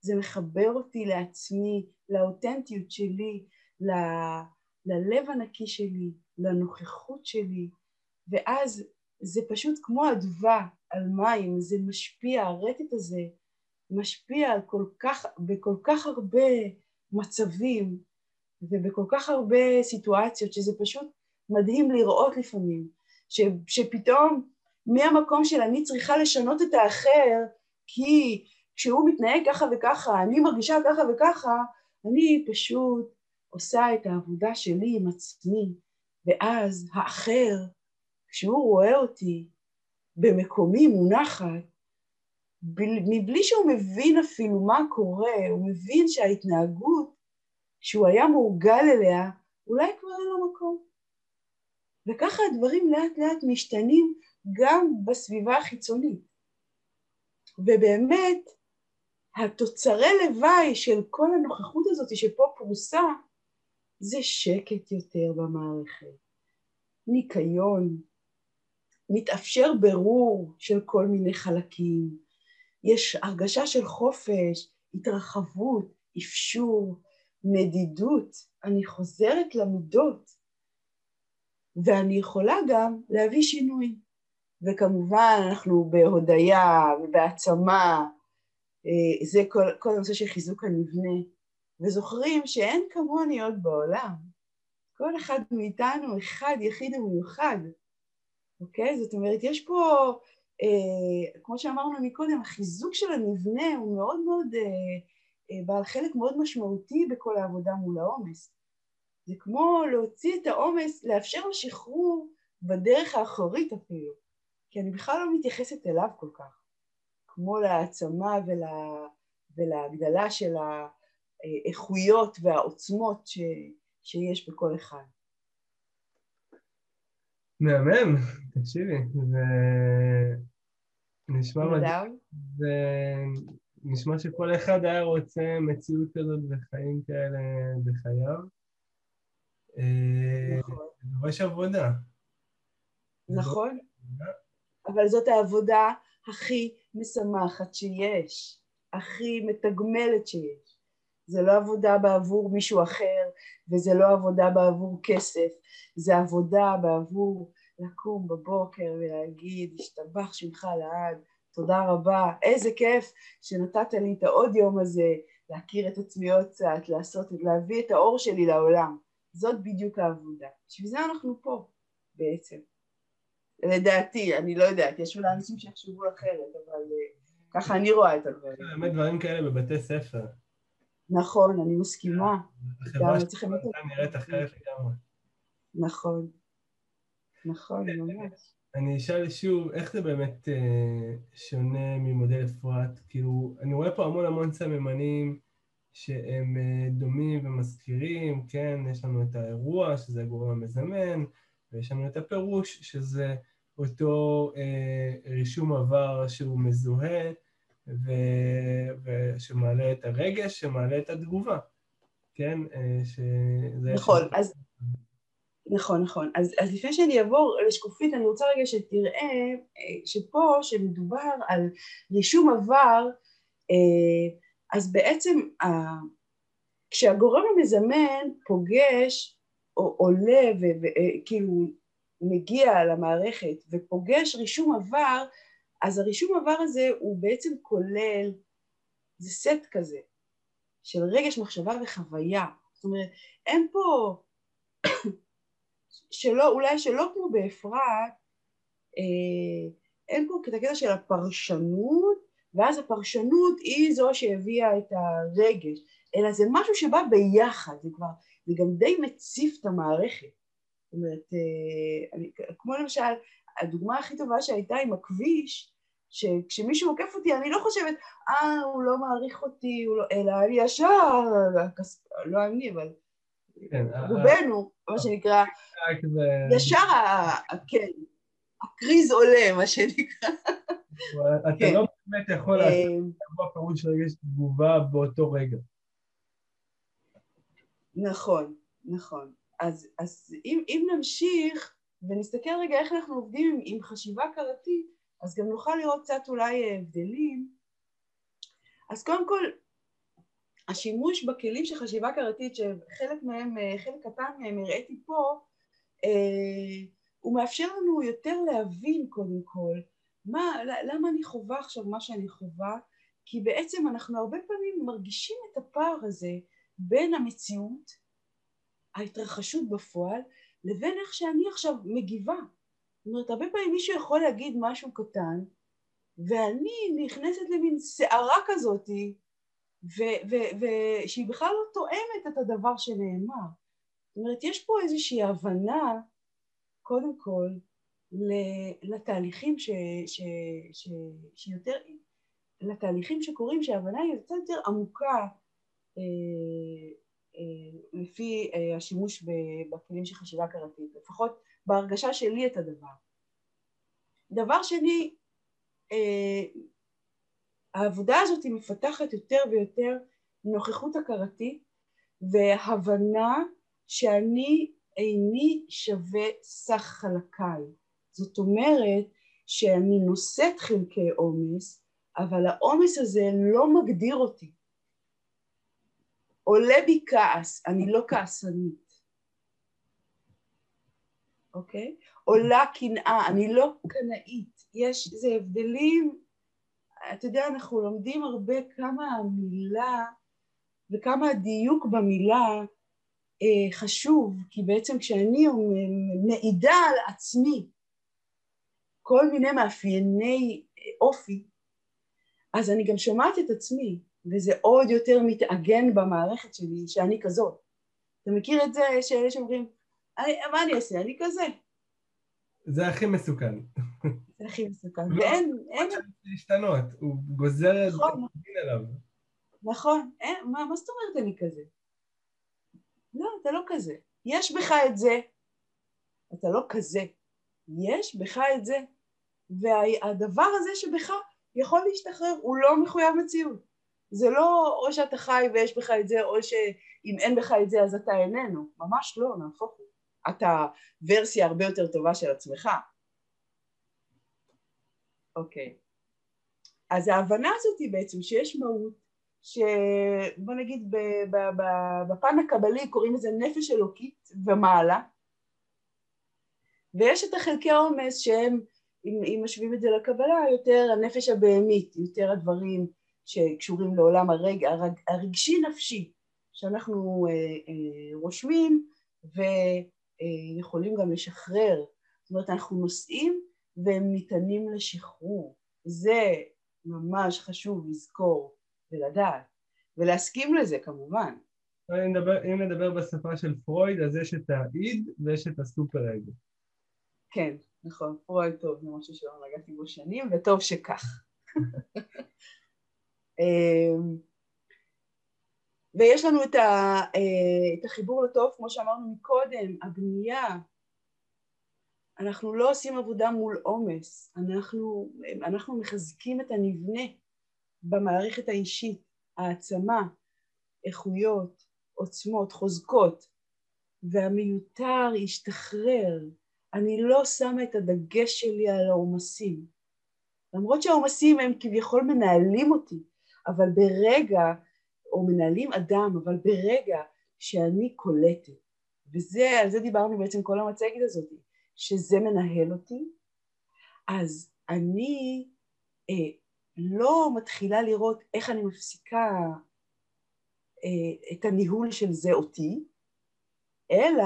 זה מחבר אותי לעצמי, לאותנטיות שלי, ל... ללב הנקי שלי, לנוכחות שלי, ואז זה פשוט כמו אדווה על מים, זה משפיע, הרטט הזה משפיע על כל כך, בכל כך הרבה מצבים ובכל כך הרבה סיטואציות שזה פשוט מדהים לראות לפעמים, ש, שפתאום מהמקום של אני צריכה לשנות את האחר כי כשהוא מתנהג ככה וככה, אני מרגישה ככה וככה, אני פשוט עושה את העבודה שלי עם עצמי, ואז האחר, כשהוא רואה אותי במקומי מונחת, מבלי שהוא מבין אפילו מה קורה, הוא מבין שההתנהגות שהוא היה מורגל אליה, אולי כבר אין לו מקום. וככה הדברים לאט לאט משתנים גם בסביבה החיצונית. ובאמת, התוצרי לוואי של כל הנוכחות הזאת שפה פרוסה, זה שקט יותר במערכת, ניקיון, מתאפשר ברור של כל מיני חלקים, יש הרגשה של חופש, התרחבות, אפשור, מדידות, אני חוזרת למידות, ואני יכולה גם להביא שינוי. וכמובן אנחנו בהודיה ובהעצמה, אה, זה כל, כל הנושא של חיזוק המבנה, וזוכרים שאין כמוני עוד בעולם. כל אחד מאיתנו אחד יחיד ומיוחד, אוקיי? זאת אומרת, יש פה, אה, כמו שאמרנו מקודם, החיזוק של המבנה הוא מאוד מאוד, אה, אה, בעל חלק מאוד משמעותי בכל העבודה מול העומס. זה כמו להוציא את העומס, לאפשר לו שחרור בדרך האחורית אפילו, כי אני בכלל לא מתייחסת אליו כל כך, כמו להעצמה ולה, ולהגדלה של האיכויות והעוצמות ש, שיש בכל אחד. מהמם, תקשיבי, זה נשמע מדהים. זה נשמע שכל אחד היה רוצה מציאות כזאת וחיים כאלה בחייו. אה, נכון. זה דורש עבודה. נכון, אבל זאת העבודה הכי משמחת שיש, הכי מתגמלת שיש. זה לא עבודה בעבור מישהו אחר, וזה לא עבודה בעבור כסף, זה עבודה בעבור לקום בבוקר ולהגיד, השתבח שמך לעד, תודה רבה, איזה כיף שנתת לי את העוד יום הזה, להכיר את עצמי עוד קצת, לעשות, להביא את האור שלי לעולם. זאת בדיוק העבודה. בשביל זה אנחנו פה בעצם. לדעתי, אני לא יודעת, יש אולי אנשים שיחשבו אחרת, אבל uh, ככה אני רואה את הדברים. באמת דברים כאלה בבתי ספר. נכון, אני מסכימה. החברה שלך נראית אחרת לגמרי. נכון, נכון, ממש. אני אשאל שוב, איך זה באמת uh, שונה ממודל אפרת? כאילו, אני רואה פה המון המון סממנים שהם uh, דומים ומזכירים, כן, יש לנו את האירוע, שזה הגורם המזמן, ויש לנו את הפירוש, שזה אותו uh, רישום עבר שהוא מזוהה, ו... ושמעלה את הרגש, שמעלה את התגובה, כן? שזה נכון, אז... נכון, נכון. אז, אז לפני שאני אעבור לשקופית, אני רוצה רגע שתראה שפה, שמדובר על רישום עבר, אז בעצם כשהגורם המזמן פוגש או עולה וכאילו מגיע למערכת ופוגש רישום עבר, אז הרישום עבר הזה הוא בעצם כולל, זה סט כזה של רגש, מחשבה וחוויה. זאת אומרת, אין פה, שלא, אולי שלא כמו באפרת, אה, אין פה את הקטע של הפרשנות, ואז הפרשנות היא זו שהביאה את הרגש, אלא זה משהו שבא ביחד, זה כבר, זה גם די מציף את המערכת. זאת אומרת, אה, אני, כמו למשל, הדוגמה הכי טובה שהייתה עם הכביש, שכשמישהו עוקף אותי אני לא חושבת, אה, הוא לא מעריך אותי, לא, אלא אני ישר, לא אני, אבל כן, רובנו, מה שנקרא, ישר, כן, הקריז עולה, מה שנקרא. אתה כן. לא באמת יכול לעשות אירוע פירוש של רגש תגובה באותו רגע. נכון, נכון. אז, אז אם, אם נמשיך ונסתכל רגע איך אנחנו עובדים עם, עם חשיבה הכרתית, אז גם נוכל לראות קצת אולי הבדלים אז קודם כל, השימוש בכלים של חשיבה הכרתית, שחלק מהם, חלק קטן מהם הראיתי פה, אה, הוא מאפשר לנו יותר להבין קודם כל מה, למה אני חווה עכשיו מה שאני חווה, כי בעצם אנחנו הרבה פעמים מרגישים את הפער הזה בין המציאות, ההתרחשות בפועל, לבין איך שאני עכשיו מגיבה. זאת אומרת, הרבה פעמים מישהו יכול להגיד משהו קטן, ואני נכנסת למין סערה כזאתי, ושהיא בכלל לא תואמת את הדבר שנאמר. זאת אומרת, יש פה איזושהי הבנה, קודם כל, לתהליכים ש, ש, ש, שיותר, לתהליכים שקורים, שההבנה היא קצת יותר עמוקה אה, אה, לפי אה, השימוש בכלים של חשיבה הכרתית, לפחות בהרגשה שלי את הדבר. דבר שני, אה, העבודה הזאת היא מפתחת יותר ויותר נוכחות הכרתית והבנה שאני איני שווה סך חלקיי. זאת אומרת שאני נושאת חלקי עומס, אבל העומס הזה לא מגדיר אותי. עולה בי כעס, אני לא כעסנית, אוקיי? עולה קנאה, אני לא קנאית. יש, זה הבדלים, אתה יודע, אנחנו לומדים הרבה כמה המילה וכמה הדיוק במילה אה, חשוב, כי בעצם כשאני מעידה על עצמי כל מיני מאפייני אופי, אז אני גם שומעת את עצמי, וזה עוד יותר מתעגן במערכת שלי שאני כזאת. אתה מכיר את זה שאלה שאומרים, מה אני אעשה? אני כזה. זה הכי מסוכן. זה הכי מסוכן. לא, ואין... אין... להשתנות, הוא גוזר את נכון. דין עליו. נכון. אין, מה, מה זאת אומרת אני כזה? לא, אתה לא כזה. יש בך את זה, אתה לא כזה. יש בך את זה, והדבר הזה שבך יכול להשתחרר, הוא לא מחויב מציאות. זה לא או שאתה חי ויש בך את זה, או שאם אין בך את זה אז אתה איננו. ממש לא, נהפוך הוא. אתה ורסיה הרבה יותר טובה של עצמך. אוקיי. אז ההבנה הזאת היא בעצם שיש מהות, שבוא נגיד בפן הקבלי קוראים לזה נפש אלוקית ומעלה, ויש את החלקי העומס שהם, אם, אם משווים את זה לקבלה, יותר הנפש הבהמית, יותר הדברים שקשורים לעולם הרג, הרג, הרגשי נפשי שאנחנו אה, אה, רושמים ויכולים גם לשחרר, זאת אומרת אנחנו נושאים והם ניתנים לשחרור, זה ממש חשוב לזכור ולדעת ולהסכים לזה כמובן. אם נדבר, אם נדבר בשפה של פרויד אז יש את האיד ויש את הסופר אגו. כן, נכון, פרויד טוב, זה משהו שלא נגעתי בו שנים וטוב שכך. אמ, ויש לנו את, ה, אה, את החיבור לטוב, כמו שאמרנו מקודם, הבנייה. אנחנו לא עושים עבודה מול עומס, אנחנו, אנחנו מחזקים את הנבנה במערכת האישית, העצמה, איכויות, עוצמות, חוזקות, והמיותר ישתחרר. אני לא שמה את הדגש שלי על העומסים. למרות שהעומסים הם כביכול מנהלים אותי, אבל ברגע, או מנהלים אדם, אבל ברגע שאני קולטת, וזה, על זה דיברנו בעצם כל המצגת הזאת, שזה מנהל אותי, אז אני אה, לא מתחילה לראות איך אני מפסיקה אה, את הניהול של זה אותי, אלא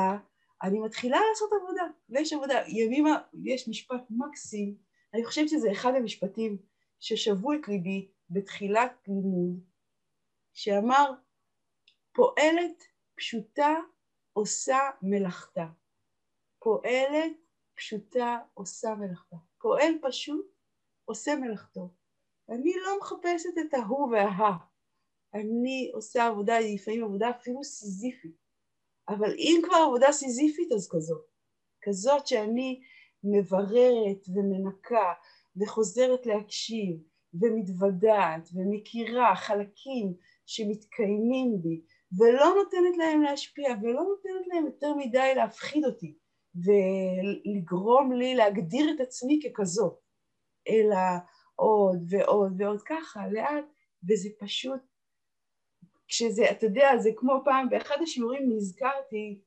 אני מתחילה לעשות עבודה, ויש עבודה, ימימה, יש משפט מקסים, אני חושבת שזה אחד המשפטים ששבו את ליבי בתחילת לימוד, שאמר פועלת פשוטה עושה מלאכתה. פועלת פשוטה עושה מלאכתה. פועל פשוט עושה מלאכתו. אני לא מחפשת את ההוא והה. אני עושה עבודה, לפעמים עבודה אפילו סיזיפית. אבל אם כבר עבודה סיזיפית אז כזאת. כזאת שאני מבררת ומנקה וחוזרת להקשיב ומתוודעת ומכירה חלקים שמתקיימים בי ולא נותנת להם להשפיע ולא נותנת להם יותר מדי להפחיד אותי ולגרום לי להגדיר את עצמי ככזאת, אלא עוד ועוד ועוד ככה, לאט, וזה פשוט, כשזה, אתה יודע, זה כמו פעם, באחד השיעורים נזכרתי,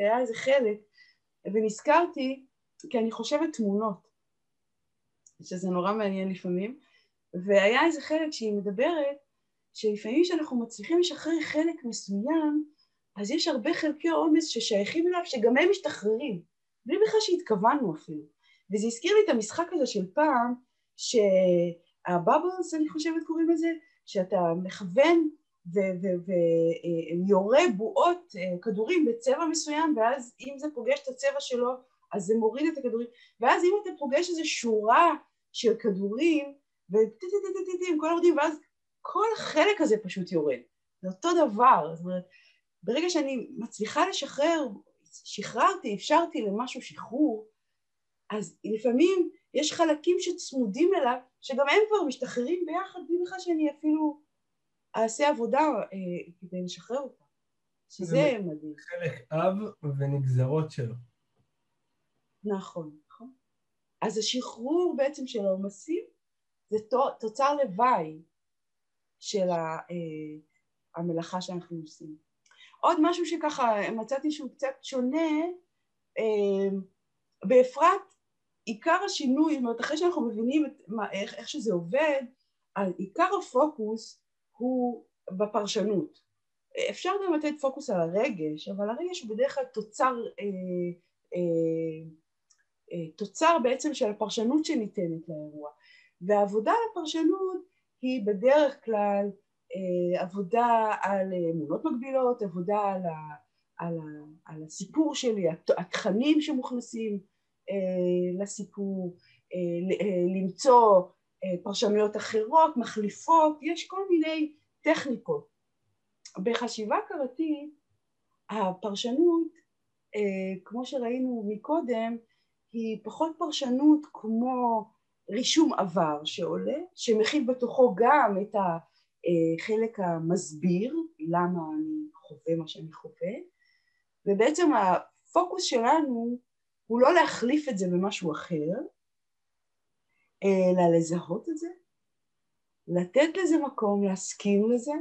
היה איזה חלק, ונזכרתי, כי אני חושבת תמונות, שזה נורא מעניין לפעמים, והיה איזה חלק שהיא מדברת, שלפעמים כשאנחנו מצליחים לשחרר חלק מסוים, אז יש הרבה חלקי עומס ששייכים אליו, שגם הם משתחררים, בלי בכלל שהתכוונו אפילו. וזה הזכיר לי את המשחק הזה של פעם, שהבאבלס, אני חושבת קוראים לזה, שאתה מכוון ויורה בועות, אה, כדורים בצבע מסוים, ואז אם זה פוגש את הצבע שלו, אז זה מוריד את הכדורים, ואז אם אתה פוגש איזו שורה של כדורים, וטי-טי-טי-טי-טי, כל יורדים, ואז כל החלק הזה פשוט יורד. זה אותו דבר. זאת אומרת, ברגע שאני מצליחה לשחרר, שחררתי, אפשרתי למשהו שחרור, אז לפעמים יש חלקים שצמודים אליו, שגם הם כבר משתחררים ביחד, בלי בכלל שאני אפילו אעשה עבודה אה, כדי לשחרר אותם. שזה מדהים. חלק אב ונגזרות שלו. נכון, נכון. אז השחרור בעצם של העומסים זה תוצר לוואי של אה, המלאכה שאנחנו עושים. עוד משהו שככה מצאתי שהוא קצת שונה, אה, באפרת עיקר השינוי, זאת אומרת אחרי שאנחנו מבינים את, מה, איך, איך שזה עובד, על עיקר הפוקוס הוא בפרשנות. אפשר גם לתת פוקוס על הרגש, אבל הרגש הוא בדרך כלל תוצר, אה, אה, אה, תוצר בעצם של הפרשנות שניתנת לאירוע. והעבודה על הפרשנות היא בדרך כלל אה, עבודה על אמונות מגבילות, עבודה על, ה, על, ה, על הסיפור שלי, התכנים שמוכנסים אה, לסיפור, אה, אה, למצוא אה, פרשנויות אחרות, מחליפות, יש כל מיני טכניקות. בחשיבה הכרתית הפרשנות, אה, כמו שראינו מקודם, היא פחות פרשנות כמו רישום עבר שעולה, שמכיל בתוכו גם את החלק המסביר, למה אני חווה מה שאני חווה, ובעצם הפוקוס שלנו הוא לא להחליף את זה במשהו אחר, אלא לזהות את זה, לתת לזה מקום, להסכים לזה,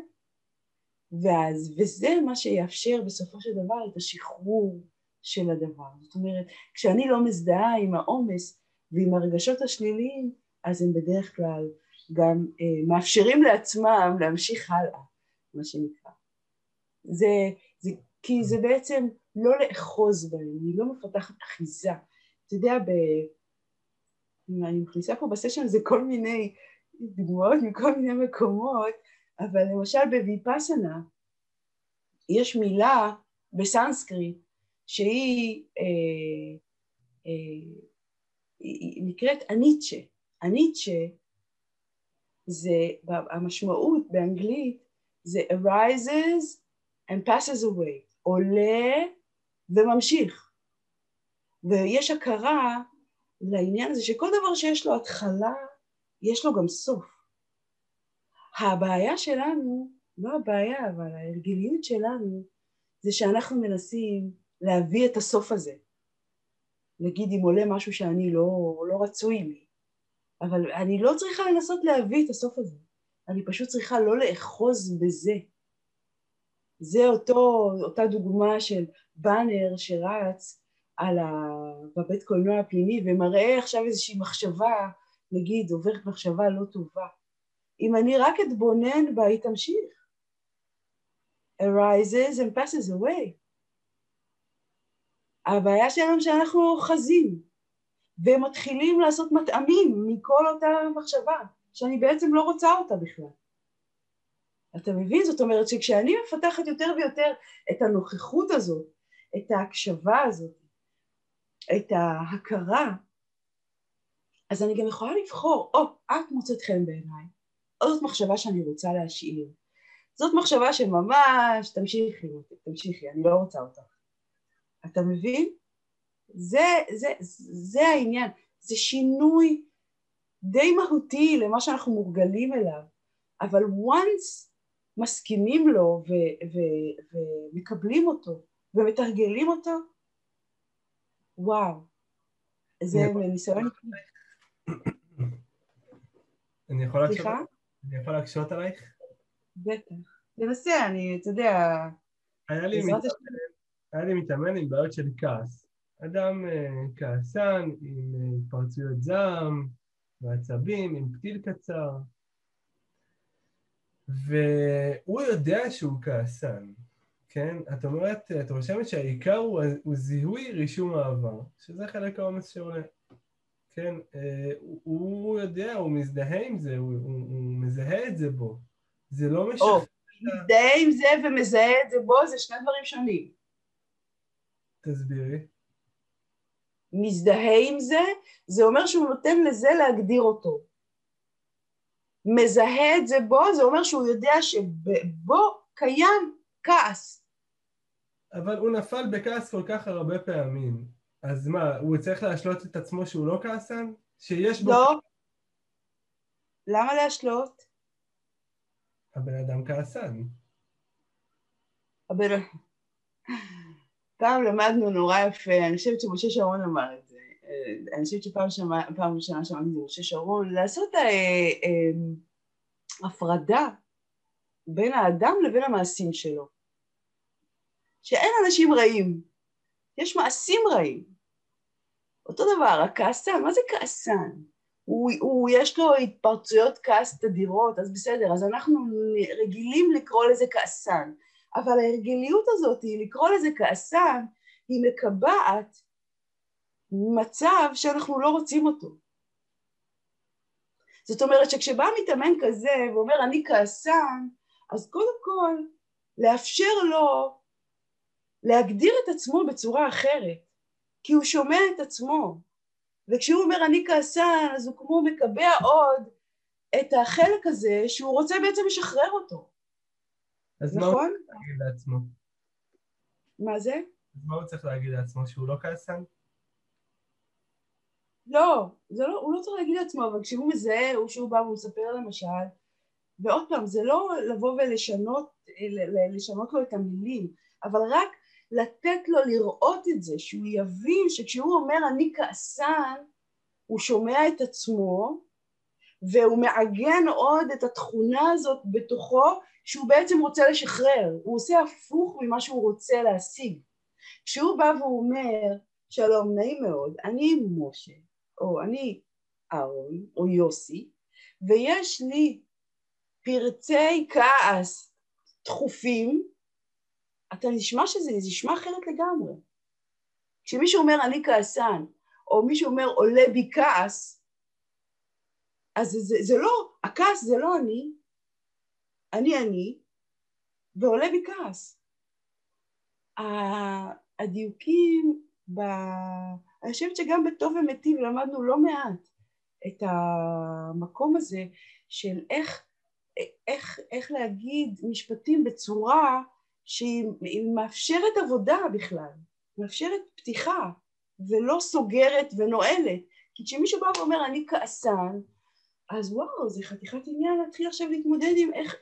ואז, וזה מה שיאפשר בסופו של דבר את השחרור של הדבר. זאת אומרת, כשאני לא מזדהה עם העומס ועם הרגשות השליליים, אז הם בדרך כלל גם אה, מאפשרים לעצמם להמשיך הלאה, מה שנקרא. זה, זה, כי זה בעצם לא לאחוז בהם, אני לא מפתחת אחיזה. אתה יודע, ב... אני מכניסה פה בסשן הזה כל מיני דוגמאות מכל מיני מקומות, אבל למשל בוויפאסנה יש מילה בסנסקריט שהיא אה, אה, היא נקראת אניצ'ה. אניצ'ה זה, המשמעות באנגלית זה arises and passes away, עולה וממשיך. ויש הכרה לעניין הזה שכל דבר שיש לו התחלה, יש לו גם סוף. הבעיה שלנו, לא הבעיה, אבל ההרגליות שלנו, זה שאנחנו מנסים להביא את הסוף הזה. נגיד אם עולה משהו שאני לא, לא רצוי לי, אבל אני לא צריכה לנסות להביא את הסוף הזה, אני פשוט צריכה לא לאחוז בזה. זה אותו, אותה דוגמה של באנר שרץ על ה... בבית קולנוע הפנימי ומראה עכשיו איזושהי מחשבה, נגיד עוברת מחשבה לא טובה. אם אני רק אתבונן בה היא תמשיך. arises and passes away. הבעיה שלנו שאנחנו אוחזים ומתחילים לעשות מטעמים מכל אותה מחשבה שאני בעצם לא רוצה אותה בכלל. אתה מבין? זאת אומרת שכשאני מפתחת יותר ויותר את הנוכחות הזאת, את ההקשבה הזאת, את ההכרה, אז אני גם יכולה לבחור, או, את מוצאת חן בעיניי, או זאת מחשבה שאני רוצה להשאיר. זאת מחשבה שממש, תמשיכי, תמשיכי, אני לא רוצה אותך. אתה מבין? זה, זה, זה העניין, זה שינוי די מהותי למה שאנחנו מורגלים אליו, אבל once מסכימים לו ומקבלים אותו ומתרגלים אותו, וואו, זה ניסיון... אני יכול להקשיב? אני יכול להקשות עלייך? בטח. תנסה, אני, אתה יודע... היה לי בעזרת מתאמן, היה לי מתאמן עם בעיות של כעס. אדם אה, כעסן, עם אה, התפרצויות זעם, ועצבים, עם פתיל קצר. והוא יודע שהוא כעסן, כן? את אומרת, את רושמת שהעיקר הוא, הוא זיהוי רישום העבר, שזה חלק העומס שעולה. כן, אה, הוא, הוא יודע, הוא מזדהה עם זה, הוא, הוא, הוא מזהה את זה בו. זה לא משנה. או, מזדהה עם זה ומזהה את זה בו, זה שני דברים שונים. תסבירי. מזדהה עם זה, זה אומר שהוא נותן לזה להגדיר אותו. מזהה את זה בו, זה אומר שהוא יודע שבו קיים כעס. אבל הוא נפל בכעס כל כך הרבה פעמים. אז מה, הוא צריך להשלות את עצמו שהוא לא כעסן? שיש בו... לא. למה להשלות? הבן אדם כעסן. הבן... פעם למדנו נורא יפה, אני חושבת שמשה שרון אמר את זה, אה, אני חושבת שפעם ראשונה שמעתי את משה שרון, לעשות אה, אה, הפרדה בין האדם לבין המעשים שלו. שאין אנשים רעים, יש מעשים רעים. אותו דבר, הכעסן, מה זה כעסן? הוא, הוא, יש לו התפרצויות כעס תדירות, אז בסדר, אז אנחנו רגילים לקרוא לזה כעסן, אבל ההרגליות הזאת, לקרוא לזה כעסן, היא מקבעת מצב שאנחנו לא רוצים אותו. זאת אומרת שכשבא מתאמן כזה ואומר אני כעסן, אז קודם כל לאפשר לו להגדיר את עצמו בצורה אחרת, כי הוא שומע את עצמו, וכשהוא אומר אני כעסן אז הוא כמו מקבע עוד את החלק הזה שהוא רוצה בעצם לשחרר אותו. אז נכון? מה הוא צריך להגיד לעצמו? מה זה? אז מה הוא צריך להגיד לעצמו, שהוא לא כעסן? לא, זה לא, הוא לא צריך להגיד לעצמו, אבל כשהוא מזהה, או שהוא בא והוא מספר למשל, ועוד פעם, זה לא לבוא ולשנות לשנות לו את המילים, אבל רק לתת לו לראות את זה, שהוא יבין שכשהוא אומר אני כעסן, הוא שומע את עצמו, והוא מעגן עוד את התכונה הזאת בתוכו, שהוא בעצם רוצה לשחרר, הוא עושה הפוך ממה שהוא רוצה להשיג. כשהוא בא והוא אומר, שלום, נעים מאוד, אני משה, או אני אהרון, או יוסי, ויש לי פרצי כעס דחופים, אתה נשמע שזה נשמע אחרת לגמרי. כשמישהו אומר אני כעסן, או מישהו אומר עולה בי כעס, אז זה, זה, זה לא, הכעס זה לא אני, אני אני, ועולה בי כעס. הדיוקים, ב... אני חושבת שגם בטוב ומיטיב למדנו לא מעט את המקום הזה של איך, איך, איך להגיד משפטים בצורה שהיא מאפשרת עבודה בכלל, מאפשרת פתיחה ולא סוגרת ונועלת. כי כשמישהו בא ואומר אני כעסן, אז וואו, זה חתיכת עניין להתחיל עכשיו להתמודד עם איך,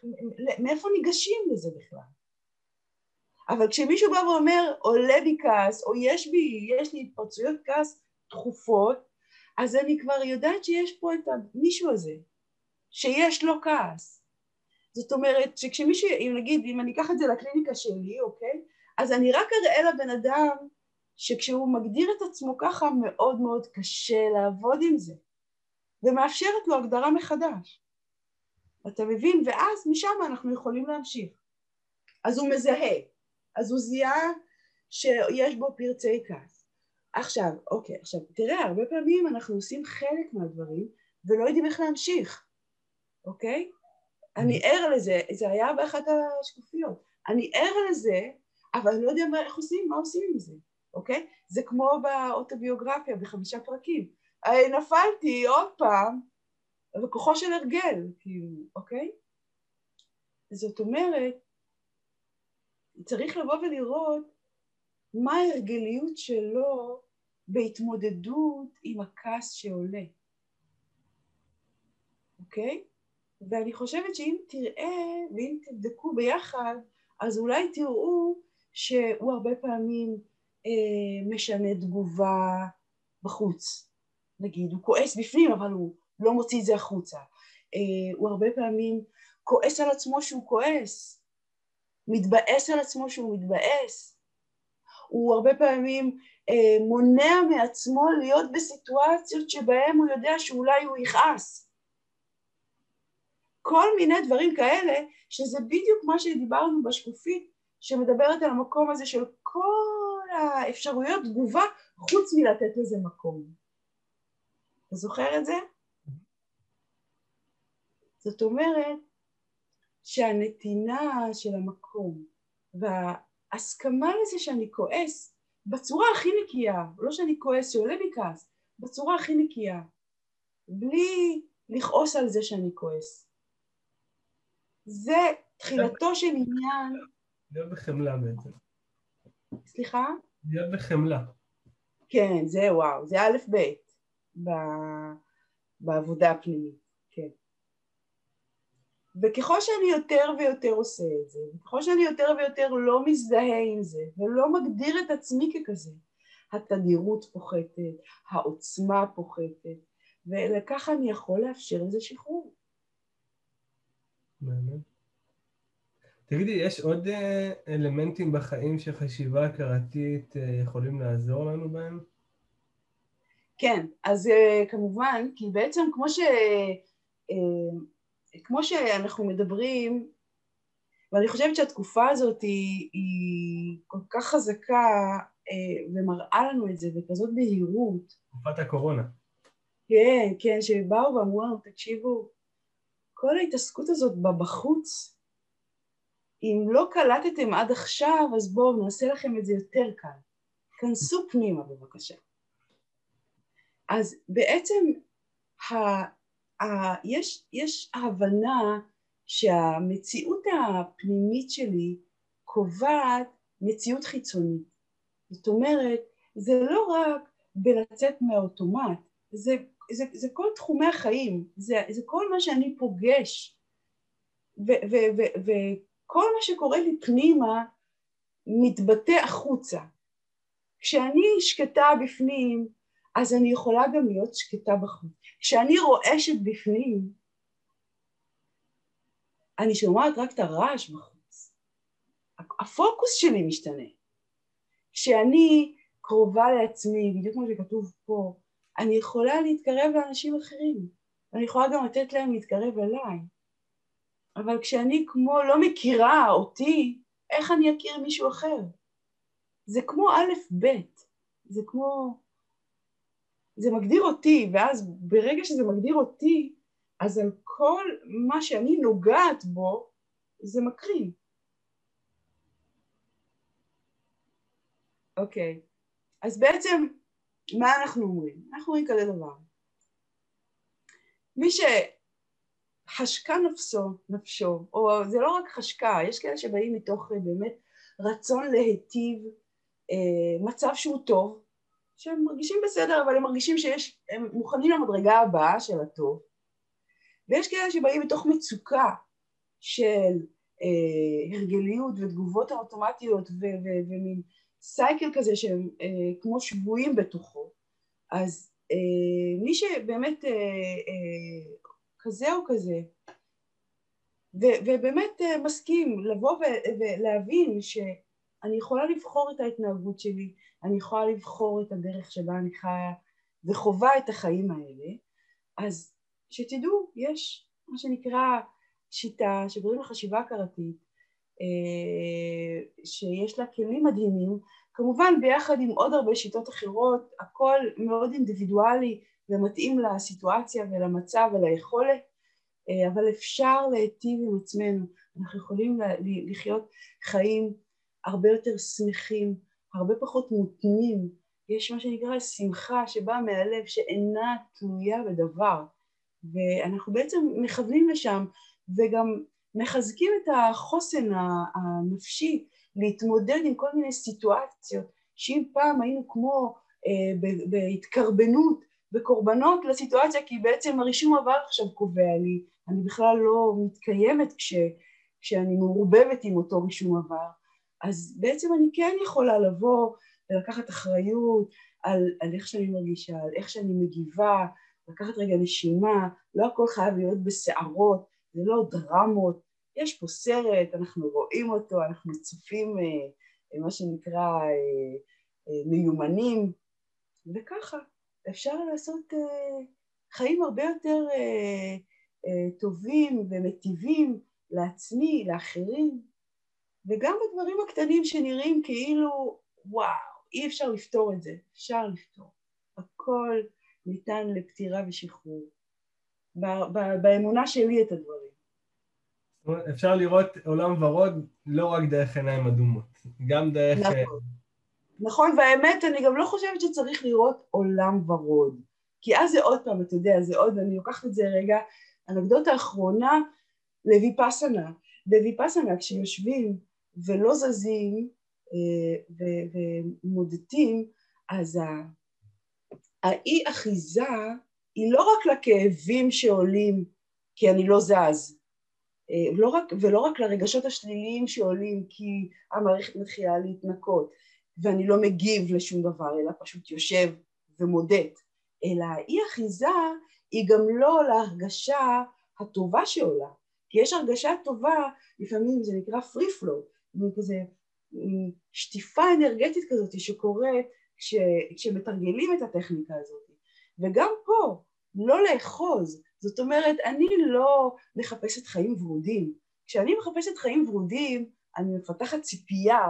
מאיפה ניגשים לזה בכלל. אבל כשמישהו בא ואומר עולה בי כעס, או יש בי, יש לי התפרצויות כעס תכופות, אז אני כבר יודעת שיש פה את המישהו הזה, שיש לו כעס. זאת אומרת שכשמישהו, אם נגיד, אם אני אקח את זה לקליניקה שלי, אוקיי? אז אני רק אראה לבן אדם שכשהוא מגדיר את עצמו ככה מאוד מאוד קשה לעבוד עם זה. ומאפשרת לו הגדרה מחדש. אתה מבין? ואז משם אנחנו יכולים להמשיך. אז הוא מזהה, אז הוא זיהה שיש בו פרצי כעס. עכשיו, אוקיי, עכשיו תראה, הרבה פעמים אנחנו עושים חלק מהדברים ולא יודעים איך להמשיך, אוקיי? אני ער לזה, זה היה באחת השקופיות, אני ער לזה, אבל אני לא יודע איך עושים, מה עושים עם זה, אוקיי? זה כמו באוטוביוגרפיה בחמישה פרקים. נפלתי עוד פעם בכוחו של הרגל, כאילו, אוקיי? זאת אומרת, צריך לבוא ולראות מה ההרגליות שלו בהתמודדות עם הכעס שעולה, אוקיי? ואני חושבת שאם תראה ואם תבדקו ביחד, אז אולי תראו שהוא הרבה פעמים אה, משנה תגובה בחוץ. נגיד, הוא כועס בפנים אבל הוא לא מוציא את זה החוצה. אה, הוא הרבה פעמים כועס על עצמו שהוא כועס, מתבאס על עצמו שהוא מתבאס, הוא הרבה פעמים אה, מונע מעצמו להיות בסיטואציות שבהן הוא יודע שאולי הוא יכעס. כל מיני דברים כאלה, שזה בדיוק מה שדיברנו בשקופית, שמדברת על המקום הזה של כל האפשרויות תגובה, חוץ מלתת לזה מקום. אתה זוכר את זה? זאת אומרת שהנתינה של המקום וההסכמה לזה שאני כועס בצורה הכי נקייה, לא שאני כועס, שעולה לי כעס, בצורה הכי נקייה, בלי לכעוס על זה שאני כועס. זה תחילתו של עניין... להיות בחמלה בעצם. סליחה? להיות בחמלה. כן, זה וואו, זה א' ב' בעבודה הפנימית, כן. וככל שאני יותר ויותר עושה את זה, וככל שאני יותר ויותר לא מזדהה עם זה, ולא מגדיר את עצמי ככזה, התדירות פוחתת, העוצמה פוחתת, וככה אני יכול לאפשר לזה שחרור. תגידי, יש עוד אה, אלמנטים בחיים שחשיבה הכרתית אה, יכולים לעזור לנו בהם? כן, אז אה, כמובן, כי בעצם כמו ש... כמו שאנחנו מדברים, ואני חושבת שהתקופה הזאת היא, היא כל כך חזקה ומראה לנו את זה בכזאת בהירות. תקופת הקורונה. כן, כן, שבאו ואמרו לנו, תקשיבו, כל ההתעסקות הזאת בבחוץ, אם לא קלטתם עד עכשיו, אז בואו נעשה לכם את זה יותר קל. כנסו פנימה בבקשה. אז בעצם ה, ה, יש, יש הבנה שהמציאות הפנימית שלי קובעת מציאות חיצונית. זאת אומרת, זה לא רק בלצאת מהאוטומט, זה, זה, זה כל תחומי החיים, זה, זה כל מה שאני פוגש. ו, ו, ו, ו, כל מה שקורה לי פנימה מתבטא החוצה. כשאני שקטה בפנים, אז אני יכולה גם להיות שקטה בחוץ. כשאני רועשת בפנים, אני שומעת רק את הרעש בחוץ. הפוקוס שלי משתנה. כשאני קרובה לעצמי, בדיוק כמו שכתוב פה, אני יכולה להתקרב לאנשים אחרים. אני יכולה גם לתת להם להתקרב אליי. אבל כשאני כמו לא מכירה אותי, איך אני אכיר מישהו אחר? זה כמו א' ב', זה כמו... זה מגדיר אותי, ואז ברגע שזה מגדיר אותי, אז על כל מה שאני נוגעת בו, זה מקרין. אוקיי, אז בעצם מה אנחנו אומרים? אנחנו אומרים כזה דבר. מי ש... חשקה נפשו, נפשו, או זה לא רק חשקה, יש כאלה שבאים מתוך אה, באמת רצון להיטיב אה, מצב שהוא טוב, שהם מרגישים בסדר, אבל הם מרגישים שיש, הם מוכנים למדרגה הבאה של הטוב, ויש כאלה שבאים מתוך מצוקה של אה, הרגליות ותגובות האוטומטיות ומין סייקל כזה שהם אה, כמו שבויים בתוכו, אז אה, מי שבאמת אה, אה, כזה או כזה, ו- ובאמת אה, מסכים לבוא ו- ולהבין שאני יכולה לבחור את ההתנהגות שלי, אני יכולה לבחור את הדרך שבה אני חיה וחווה את החיים האלה, אז שתדעו, יש מה שנקרא שיטה שקוראים לה חשיבה הכרתית, שיש לה כלים מדהימים, כמובן ביחד עם עוד הרבה שיטות אחרות, הכל מאוד אינדיבידואלי ומתאים לסיטואציה ולמצב וליכולת, אה, אבל אפשר להיטיב עם עצמנו, אנחנו יכולים לחיות חיים הרבה יותר שמחים, הרבה פחות מותנים, יש מה שנקרא שמחה שבאה מהלב שאינה תלויה בדבר, ואנחנו בעצם מכוונים לשם וגם מחזקים את החוסן הנפשי להתמודד עם כל מיני סיטואציות שאם פעם היינו כמו אה, בהתקרבנות וקורבנות לסיטואציה כי בעצם הרישום עבר עכשיו קובע לי, אני בכלל לא מתקיימת כש, כשאני מעורבבת עם אותו רישום עבר, אז בעצם אני כן יכולה לבוא ולקחת אחריות על, על איך שאני מרגישה, על איך שאני מגיבה לקחת רגע נשימה, לא הכל חייב להיות בסערות, זה לא דרמות, יש פה סרט, אנחנו רואים אותו, אנחנו צופים אה, מה שנקרא אה, אה, מיומנים, וככה אפשר לעשות אה, חיים הרבה יותר אה, אה, טובים ומטיבים לעצמי, לאחרים, וגם בדברים הקטנים שנראים כאילו וואו, אי אפשר לפתור את זה, אפשר לפתור. הכל ניתן לפתירה ושחרור. באמונה שלי את הדברים. אפשר לראות עולם ורוד לא רק דרך עיניים אדומות, גם דרך... נכון, נכון, והאמת, אני גם לא חושבת שצריך לראות עולם ורוד. כי אז זה עוד פעם, אתה יודע, זה עוד, אני לוקחת את זה רגע, אנקדוטה אחרונה לויפאסנה. בויפאסנה כשיושבים ולא זזים אה, ומודדים, אז האי אחיזה היא לא רק לכאבים שעולים כי אני לא זז, אה, לא רק, ולא רק לרגשות השליליים שעולים כי המערכת מתחילה להתנקות ואני לא מגיב לשום דבר אלא פשוט יושב ומודד, אלא האי אחיזה היא גם לא להרגשה הטובה שעולה, כי יש הרגשה טובה, לפעמים זה נקרא free flow, כזה שטיפה אנרגטית כזאת שקורית כש, כשמתרגלים את הטכניקה הזאת. וגם פה, לא לאחוז, זאת אומרת, אני לא מחפשת חיים ורודים. כשאני מחפשת חיים ורודים, אני מפתחת ציפייה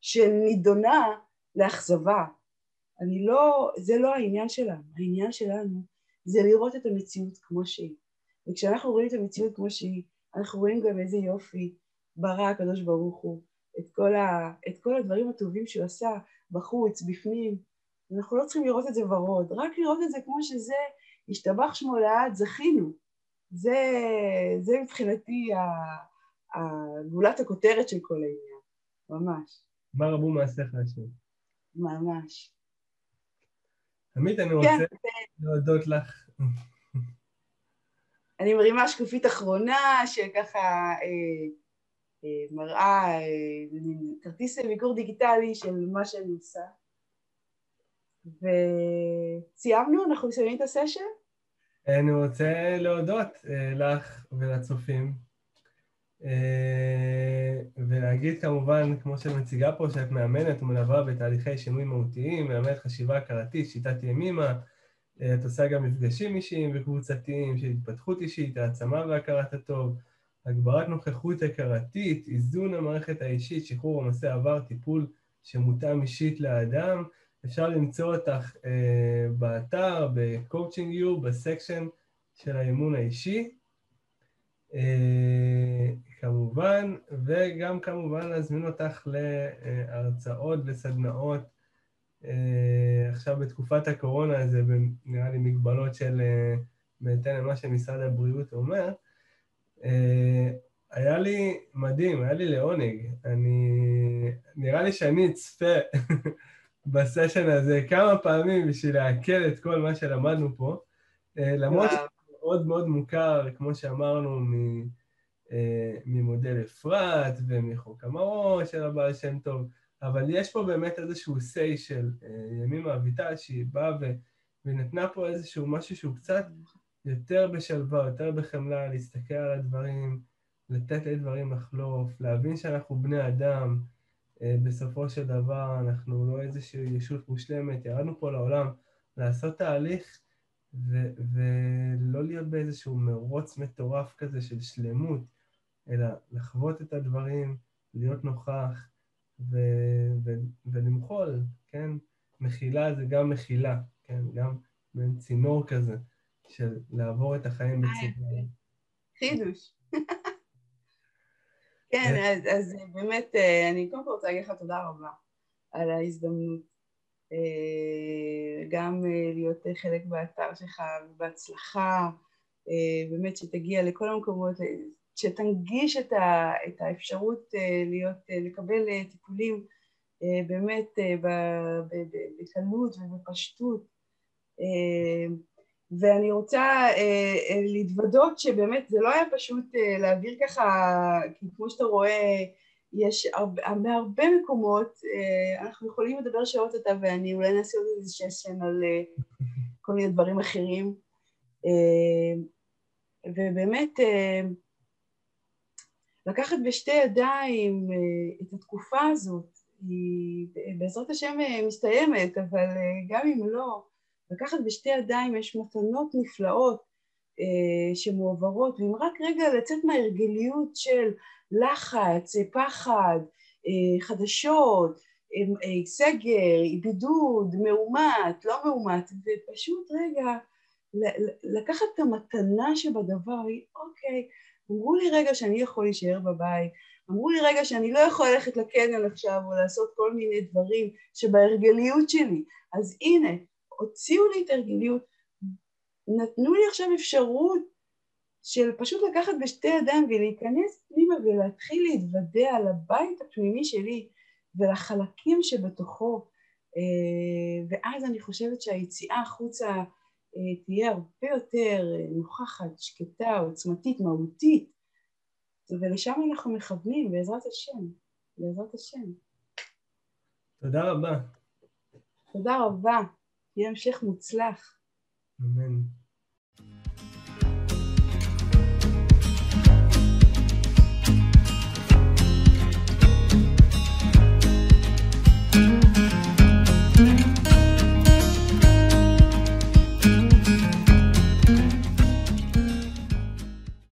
שנידונה לאכזבה. אני לא, זה לא העניין שלנו, העניין שלנו זה לראות את המציאות כמו שהיא. וכשאנחנו רואים את המציאות כמו שהיא, אנחנו רואים גם איזה יופי ברא הקדוש ברוך הוא, את כל, ה, את כל הדברים הטובים שהוא עשה בחוץ, בפנים. אנחנו לא צריכים לראות את זה ורוד, רק לראות את זה כמו שזה, השתבח שמו לעד, זכינו. זה, זה מבחינתי גולת הכותרת של כל העניין, ממש. מה רבו מעשיך השם. ממש. עמית, אני רוצה כן, להודות לך. אני מרימה שקופית אחרונה שככה אה, אה, מראה אה, כרטיס ביקור דיגיטלי של מה שאני עושה. וסיימנו? אנחנו מסיימים את הסשן? אני רוצה להודות אה, לך ולצופים, ולהגיד כמובן, כמו שאת מציגה פה, שאת מאמנת ומלווה בתהליכי שינוי מהותיים, מלמדת חשיבה הכרתית, שיטת ימימה, את עושה גם מפגשים אישיים וקבוצתיים של התפתחות אישית, העצמה והכרת הטוב, הגברת נוכחות הכרתית, איזון המערכת האישית, שחרור עומסי עבר, טיפול שמותאם אישית לאדם. אפשר למצוא אותך uh, באתר, ב-coaching you, בסקשן של האימון האישי. Uh, כמובן, וגם כמובן להזמין אותך להרצאות וסדנאות. Uh, עכשיו בתקופת הקורונה זה נראה לי מגבלות של בהתאם למה שמשרד הבריאות אומר. אה, היה לי מדהים, היה לי לעונג. אני... נראה לי שאני אצפה בסשן הזה כמה פעמים בשביל לעכל את כל מה שלמדנו פה. אה, למרות שזה מאוד מאוד מוכר, כמו שאמרנו, מ... אה, ממודל אפרת ומחוק המרון של הבעל שם טוב, אבל יש פה באמת איזשהו say של ימימה אביטל, שהיא באה ו... ונתנה פה איזשהו משהו שהוא קצת יותר בשלווה, יותר בחמלה, להסתכל על הדברים, לתת לדברים לחלוף, להבין שאנחנו בני אדם, אה, בסופו של דבר אנחנו לא איזושהי ישות מושלמת, ירדנו פה לעולם לעשות תהליך ו- ולא להיות באיזשהו מרוץ מטורף כזה של שלמות, אלא לחוות את הדברים, להיות נוכח ו- ו- ולמחול, כן? מחילה זה גם מחילה, כן? גם בין צינור כזה. של לעבור את החיים אה, בציבור. חידוש. כן, אה. אז, אז באמת, אה, אני קודם כל רוצה להגיד לך תודה רבה על ההזדמנות. גם להיות חלק באתר שלך, ובהצלחה, באמת שתגיע לכל המקומות, שתנגיש את, ה, את האפשרות להיות, לקבל טיפולים באמת בקלות ובפשטות. ואני רוצה אה, אה, להתוודות שבאמת זה לא היה פשוט אה, להעביר ככה, כי כמו שאתה רואה, יש הרבה, מהרבה מקומות, אנחנו יכולים לדבר שעות אתה ואני, אולי נעשה עוד איזה ששן על כל מיני דברים אחרים, ובאמת לקחת בשתי ידיים את התקופה הזאת, היא בעזרת השם מסתיימת, אבל גם אם לא, לקחת בשתי ידיים יש מתנות נפלאות שמועברות, ואם רק רגע לצאת מההרגליות של לחץ, פחד, חדשות, סגר, בידוד, מאומת, לא מאומת, ופשוט רגע לקחת את המתנה שבדבר, אוקיי, אמרו לי רגע שאני יכול להישאר בבית, אמרו לי רגע שאני לא יכול ללכת לקניון עכשיו או לעשות כל מיני דברים שבהרגליות שלי, אז הנה, הוציאו לי את הרגליות, נתנו לי עכשיו אפשרות של פשוט לקחת בשתי ידיים ולהיכנס פנימה ולהתחיל להתוודע על הבית הפנימי שלי ולחלקים שבתוכו, אה, ואז אני חושבת שהיציאה החוצה אה, תהיה הרבה יותר אה, נוכחת, שקטה, עוצמתית, מהותית, ולשם אנחנו מכוונים, בעזרת השם, בעזרת השם. תודה רבה. תודה רבה, יהיה המשך מוצלח. אמן.